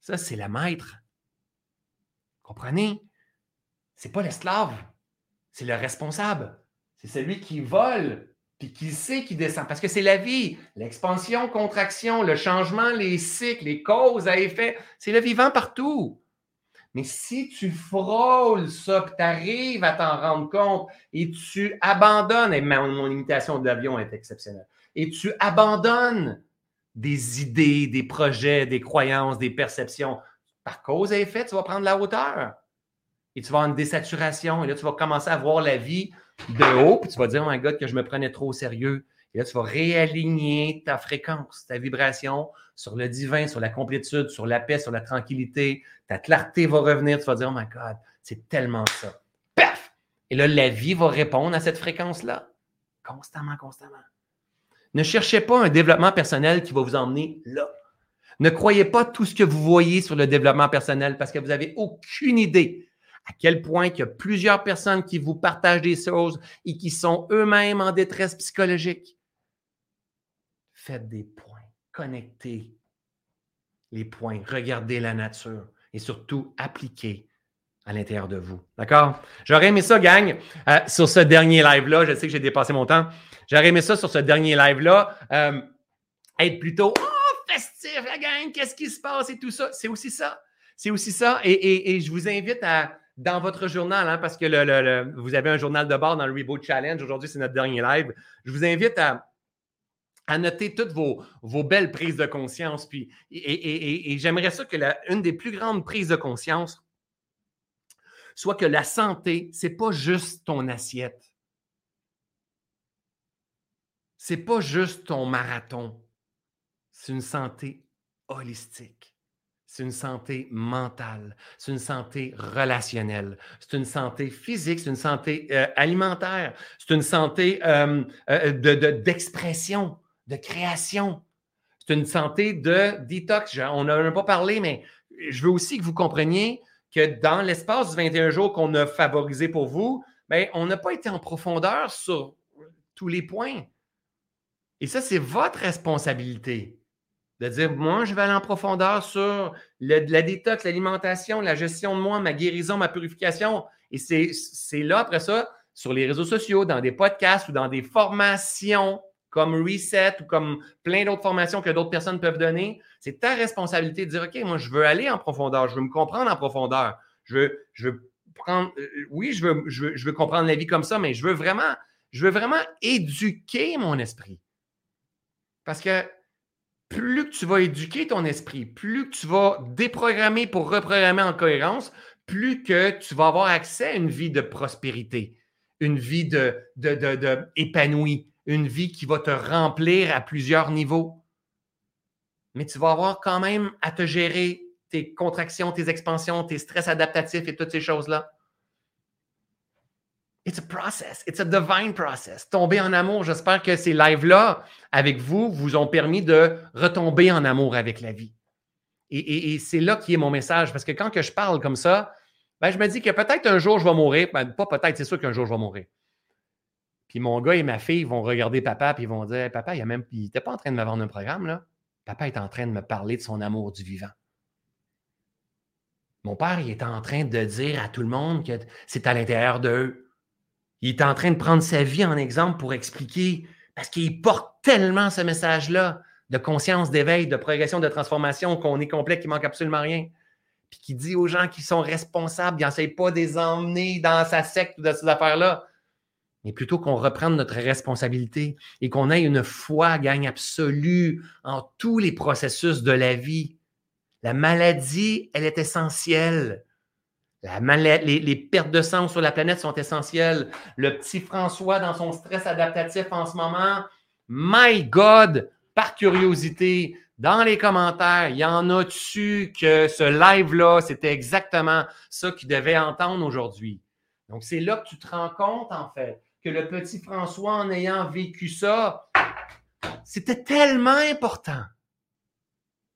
Ça, c'est la maître. Comprenez? C'est pas l'esclave, c'est le responsable. C'est celui qui vole puis qui sait qu'il descend. Parce que c'est la vie. L'expansion, contraction, le changement, les cycles, les causes à effet, c'est le vivant partout. Mais si tu frôles ça, puis tu arrives à t'en rendre compte et tu abandonnes, et mon, imitation d'avion est exceptionnelle, et tu abandonnes des idées, des projets, des croyances, des perceptions, par cause et effet, tu vas prendre la hauteur. Et tu vas avoir une désaturation. Et là, tu vas commencer à voir la vie de haut. Puis tu vas dire, oh my God, que je me prenais trop au sérieux. Et là, tu vas réaligner ta fréquence, ta vibration sur le divin, sur la complétude, sur la paix, sur la tranquillité. Ta clarté va revenir. Tu vas dire, oh my God, c'est tellement ça. Paf! Et là, la vie va répondre à cette fréquence-là. Constamment, constamment. Ne cherchez pas un développement personnel qui va vous emmener là. Ne croyez pas tout ce que vous voyez sur le développement personnel parce que vous n'avez aucune idée à quel point il y a plusieurs personnes qui vous partagent des choses et qui sont eux-mêmes en détresse psychologique. faites des points, connectez les points, regardez la nature et surtout appliquez à l'intérieur de vous. D'accord? J'aurais aimé ça, gang, euh, sur ce dernier live-là. Je sais que j'ai dépassé mon temps. J'aurais aimé ça sur ce dernier live-là. Euh, être plutôt la gang, qu'est-ce qui se passe et tout ça. C'est aussi ça. C'est aussi ça. Et, je vous invite à, dans votre journal, hein, parce que le, vous avez un journal de bord dans le Reboot Challenge. Aujourd'hui, c'est notre dernier live. Je vous invite à, à noter toutes vos, vos, belles prises de conscience. Puis, et, j'aimerais ça que la, une des plus grandes prises de conscience soit que la santé, ce n'est pas juste ton assiette. Ce n'est pas juste ton marathon. C'est une santé holistique. C'est une santé mentale, c'est une santé relationnelle, c'est une santé physique, c'est une santé euh, alimentaire, c'est une santé euh, euh, d'expression, de, création, c'est une santé de détox. On n'en a pas parlé, mais je veux aussi que vous compreniez que dans l'espace du 21 jours qu'on a favorisé pour vous, bien, on n'a pas été en profondeur sur tous les points. Et ça, c'est votre responsabilité de dire, moi, je vais aller en profondeur sur la détox, l'alimentation, la gestion de moi, ma guérison, ma purification. Et c'est là, après ça, sur les réseaux sociaux, dans des podcasts ou dans des formations comme Reset ou comme plein d'autres formations que d'autres personnes peuvent donner, c'est ta responsabilité de dire, OK, moi, je veux aller en profondeur, je veux me comprendre en profondeur. Je veux, je veux prendre, euh, oui, je veux, je veux, je veux comprendre la vie comme ça, mais je veux vraiment, je veux vraiment éduquer mon esprit. Parce que plus que tu vas éduquer ton esprit, plus que tu vas déprogrammer pour reprogrammer en cohérence, plus que tu vas avoir accès à une vie de prospérité, une vie de, épanouie, une vie qui va te remplir à plusieurs niveaux. Mais tu vas avoir quand même à te gérer tes contractions, tes expansions, tes stress adaptatifs et toutes ces choses-là. It's a process. It's a divine process. Tomber en amour. J'espère que ces lives-là, avec vous, vous ont permis de retomber en amour avec la vie. Et, c'est là qui est mon message. Parce que quand que je parle comme ça, ben, je me dis que peut-être un jour je vais mourir. Ben, pas peut-être, c'est sûr qu'un jour je vais mourir. Puis mon gars et ma fille vont regarder papa et ils vont dire Papa, il n'était pas en train de me vendre un programme, là. Papa est en train de me parler de son amour du vivant. Mon père, il est en train de dire à tout le monde que c'est à l'intérieur d'eux. Il est en train de prendre sa vie en exemple pour expliquer, parce qu'il porte tellement ce message-là de conscience, d'éveil, de progression, de transformation, qu'on est complet, qu'il manque absolument rien. Puis qui dit aux gens qui sont responsables, il n'essaye pas de les emmener dans sa secte ou de ces affaires-là, mais plutôt qu'on reprenne notre responsabilité et qu'on ait une foi, gagne absolue en tous les processus de la vie. La maladie, elle est essentielle les, pertes de sang sur la planète sont essentielles. Le petit François, dans son stress adaptatif en ce moment, my God, par curiosité, dans les commentaires, il y en a dessus que ce live-là, c'était exactement ça qu'il devait entendre aujourd'hui? Donc, c'est là que tu te rends compte, en fait, que le petit François, en ayant vécu ça, c'était tellement important.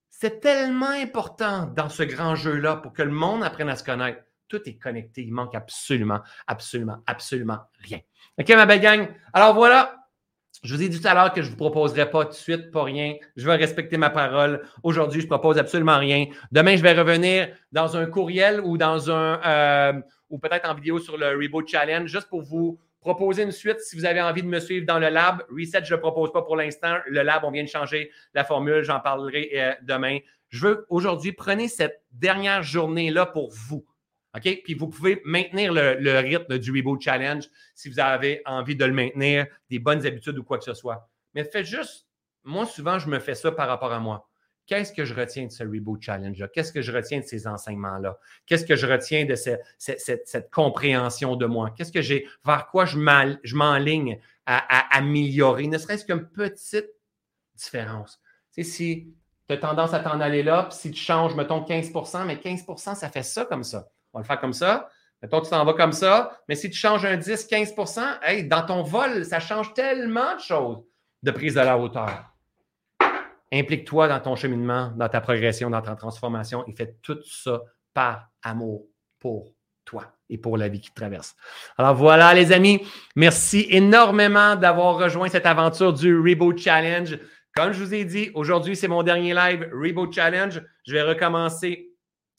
C'est tellement important dans ce grand jeu-là pour que le monde apprenne à se connaître. Tout est connecté. Il manque absolument, absolument, absolument rien. OK, ma belle gang? Alors voilà. Je vous ai dit tout à l'heure que je ne vous proposerai pas tout de suite, pas rien. Je vais respecter ma parole. Aujourd'hui, je ne propose absolument rien. Demain, je vais revenir dans un courriel ou dans un euh, ou peut-être en vidéo sur le Reboot Challenge, juste pour vous proposer une suite si vous avez envie de me suivre dans le lab. Reset, je ne le propose pas pour l'instant. Le lab, on vient de changer la formule. J'en parlerai euh, demain. Je veux aujourd'hui, prenez cette dernière journée-là pour vous. OK? Puis vous pouvez maintenir le, rythme du Reboot Challenge si vous avez envie de le maintenir, des bonnes habitudes ou quoi que ce soit. Mais faites juste, moi, souvent, je me fais ça par rapport à moi. Qu'est-ce que je retiens de ce Reboot Challenge-là? Qu'est-ce que je retiens de ces enseignements-là? Qu'est-ce que je retiens de cette, compréhension de moi? Qu'est-ce que j'ai, vers quoi je m'enligne à, améliorer, ne serait-ce qu'une petite différence? Tu si tu as tendance à t'en aller là, puis si tu changes, mettons 15% mais 15% ça fait ça comme ça. On va le faire comme ça. Mettons, tu t'en vas comme ça. Mais si tu changes un 10-15 hey, dans ton vol, ça change tellement de choses de prise de la hauteur. Implique-toi dans ton cheminement, dans ta progression, dans ta transformation et fais tout ça par amour pour toi et pour la vie qui te traverse. Alors voilà, les amis, merci énormément d'avoir rejoint cette aventure du Reboot Challenge. Comme je vous ai dit, aujourd'hui, c'est mon dernier live Reboot Challenge. Je vais recommencer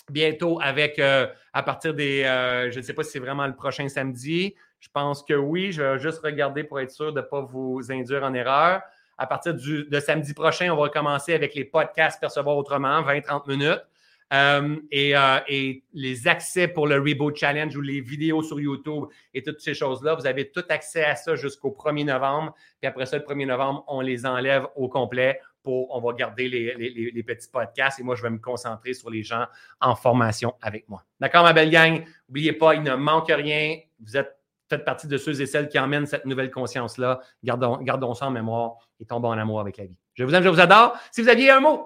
bientôt avec, euh, à partir des, euh, je ne sais pas si c'est vraiment le prochain samedi. Je pense que oui. Je vais juste regarder pour être sûr de ne pas vous induire en erreur. À partir du, de samedi prochain, on va recommencer avec les podcasts Percevoir autrement, 20-30 minutes. Euh, et, et, les accès pour le Reboot Challenge ou les vidéos sur YouTube et toutes ces choses-là, vous avez tout accès à ça jusqu'au 1er novembre. Puis après ça, le 1er novembre, on les enlève au complet on va garder les, petits podcasts et moi, je vais me concentrer sur les gens en formation avec moi. D'accord, ma belle gang? N'oubliez pas, il ne manque rien. Vous êtes faites partie de ceux et celles qui emmènent cette nouvelle conscience-là. Gardons, gardons ça en mémoire et tombons en amour avec la vie. Je vous aime, je vous adore. Si vous aviez un mot,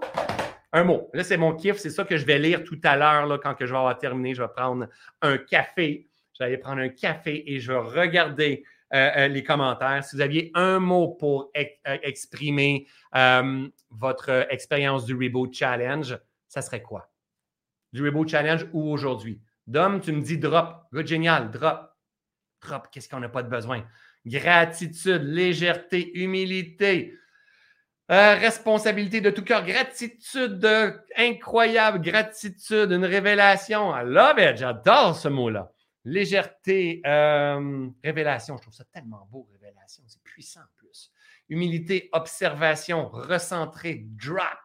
un mot. Là, c'est mon kiff. C'est ça que je vais lire tout à l'heure. Quand que je vais avoir terminé, je vais prendre un café. Je vais aller prendre un café et je vais regarder euh, euh, les commentaires. Si vous aviez un mot pour euh, exprimer votre expérience du Reboot Challenge, ça serait quoi? Du Reboot Challenge ou aujourd'hui? Dom, tu me dis drop. Génial, drop. Drop, qu'est-ce qu'on n'a pas de besoin? Gratitude, légèreté, humilité, responsabilité de tout cœur, gratitude incroyable, gratitude, une révélation. I love it, j'adore ce mot-là. Légèreté, euh, révélation. Je trouve ça tellement beau, révélation. C'est puissant en plus. Humilité, observation, recentrer, drop.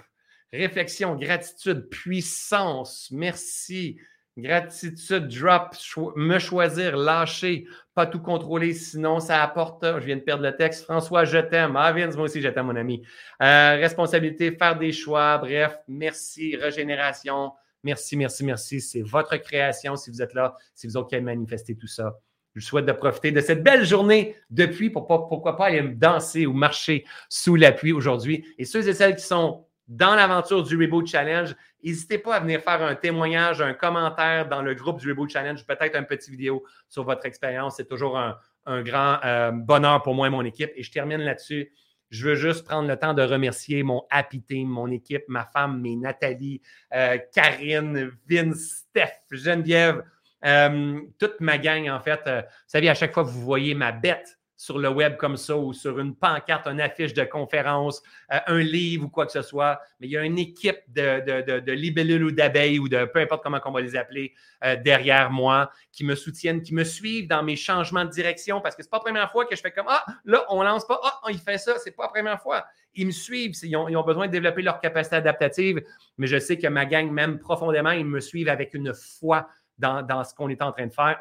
Réflexion, gratitude, puissance, merci. Gratitude, drop, me choisir, lâcher, pas tout contrôler, sinon ça apporte. Je viens de perdre le texte. François, je t'aime. Ah, Vince, moi aussi, je t'aime, mon ami. Euh, responsabilité, faire des choix, bref, merci, régénération, Merci, merci, merci. C'est votre création si vous êtes là, si vous avez manifesté tout ça. Je vous souhaite de profiter de cette belle journée de pluie pour pourquoi pas aller danser ou marcher sous la pluie aujourd'hui. Et ceux et celles qui sont dans l'aventure du Reboot Challenge, n'hésitez pas à venir faire un témoignage, un commentaire dans le groupe du Reboot Challenge, peut-être une petite vidéo sur votre expérience. C'est toujours un, grand euh, bonheur pour moi et mon équipe. Et je termine là-dessus. Je veux juste prendre le temps de remercier mon Happy Team, mon équipe, ma femme, mes Nathalie, euh, Karine, Vince, Steph, Geneviève, euh, toute ma gang, en fait. Euh, vous savez, à chaque fois vous voyez ma bête sur le web comme ça ou sur une pancarte, une affiche de conférence, euh, un livre ou quoi que ce soit. Mais il y a une équipe de, libellules ou d'abeilles ou de peu importe comment on va les appeler euh, derrière moi qui me soutiennent, qui me suivent dans mes changements de direction parce que c'est pas la première fois que je fais comme Ah, là, on lance pas, ah, il fait ça, c'est pas la première fois. Ils me suivent, ils ont, ils ont besoin de développer leur capacité adaptative, mais je sais que ma gang m'aime profondément, ils me suivent avec une foi dans, dans ce qu'on est en train de faire.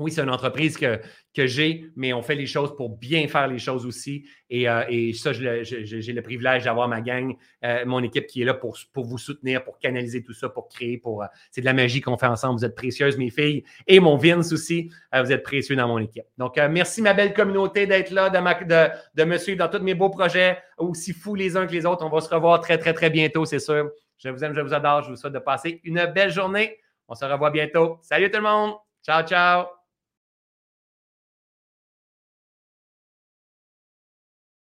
Oui, c'est une entreprise que, que j'ai, mais on fait les choses pour bien faire les choses aussi. Et, euh, ça, j'ai le privilège d'avoir ma gang, euh, mon équipe qui est là pour, pour vous soutenir, pour canaliser tout ça, pour créer. euh, C'est de la magie qu'on fait ensemble. Vous êtes précieuses, mes filles, et mon Vince aussi. vous êtes précieux dans mon équipe. Donc, merci, ma belle communauté, d'être là, de, me suivre dans tous mes beaux projets, aussi fous les uns que les autres. On va se revoir très, très, très bientôt, c'est sûr. Je vous aime, je vous adore. Je vous souhaite de passer une belle journée. On se revoit bientôt. Salut tout le monde. Ciao, ciao.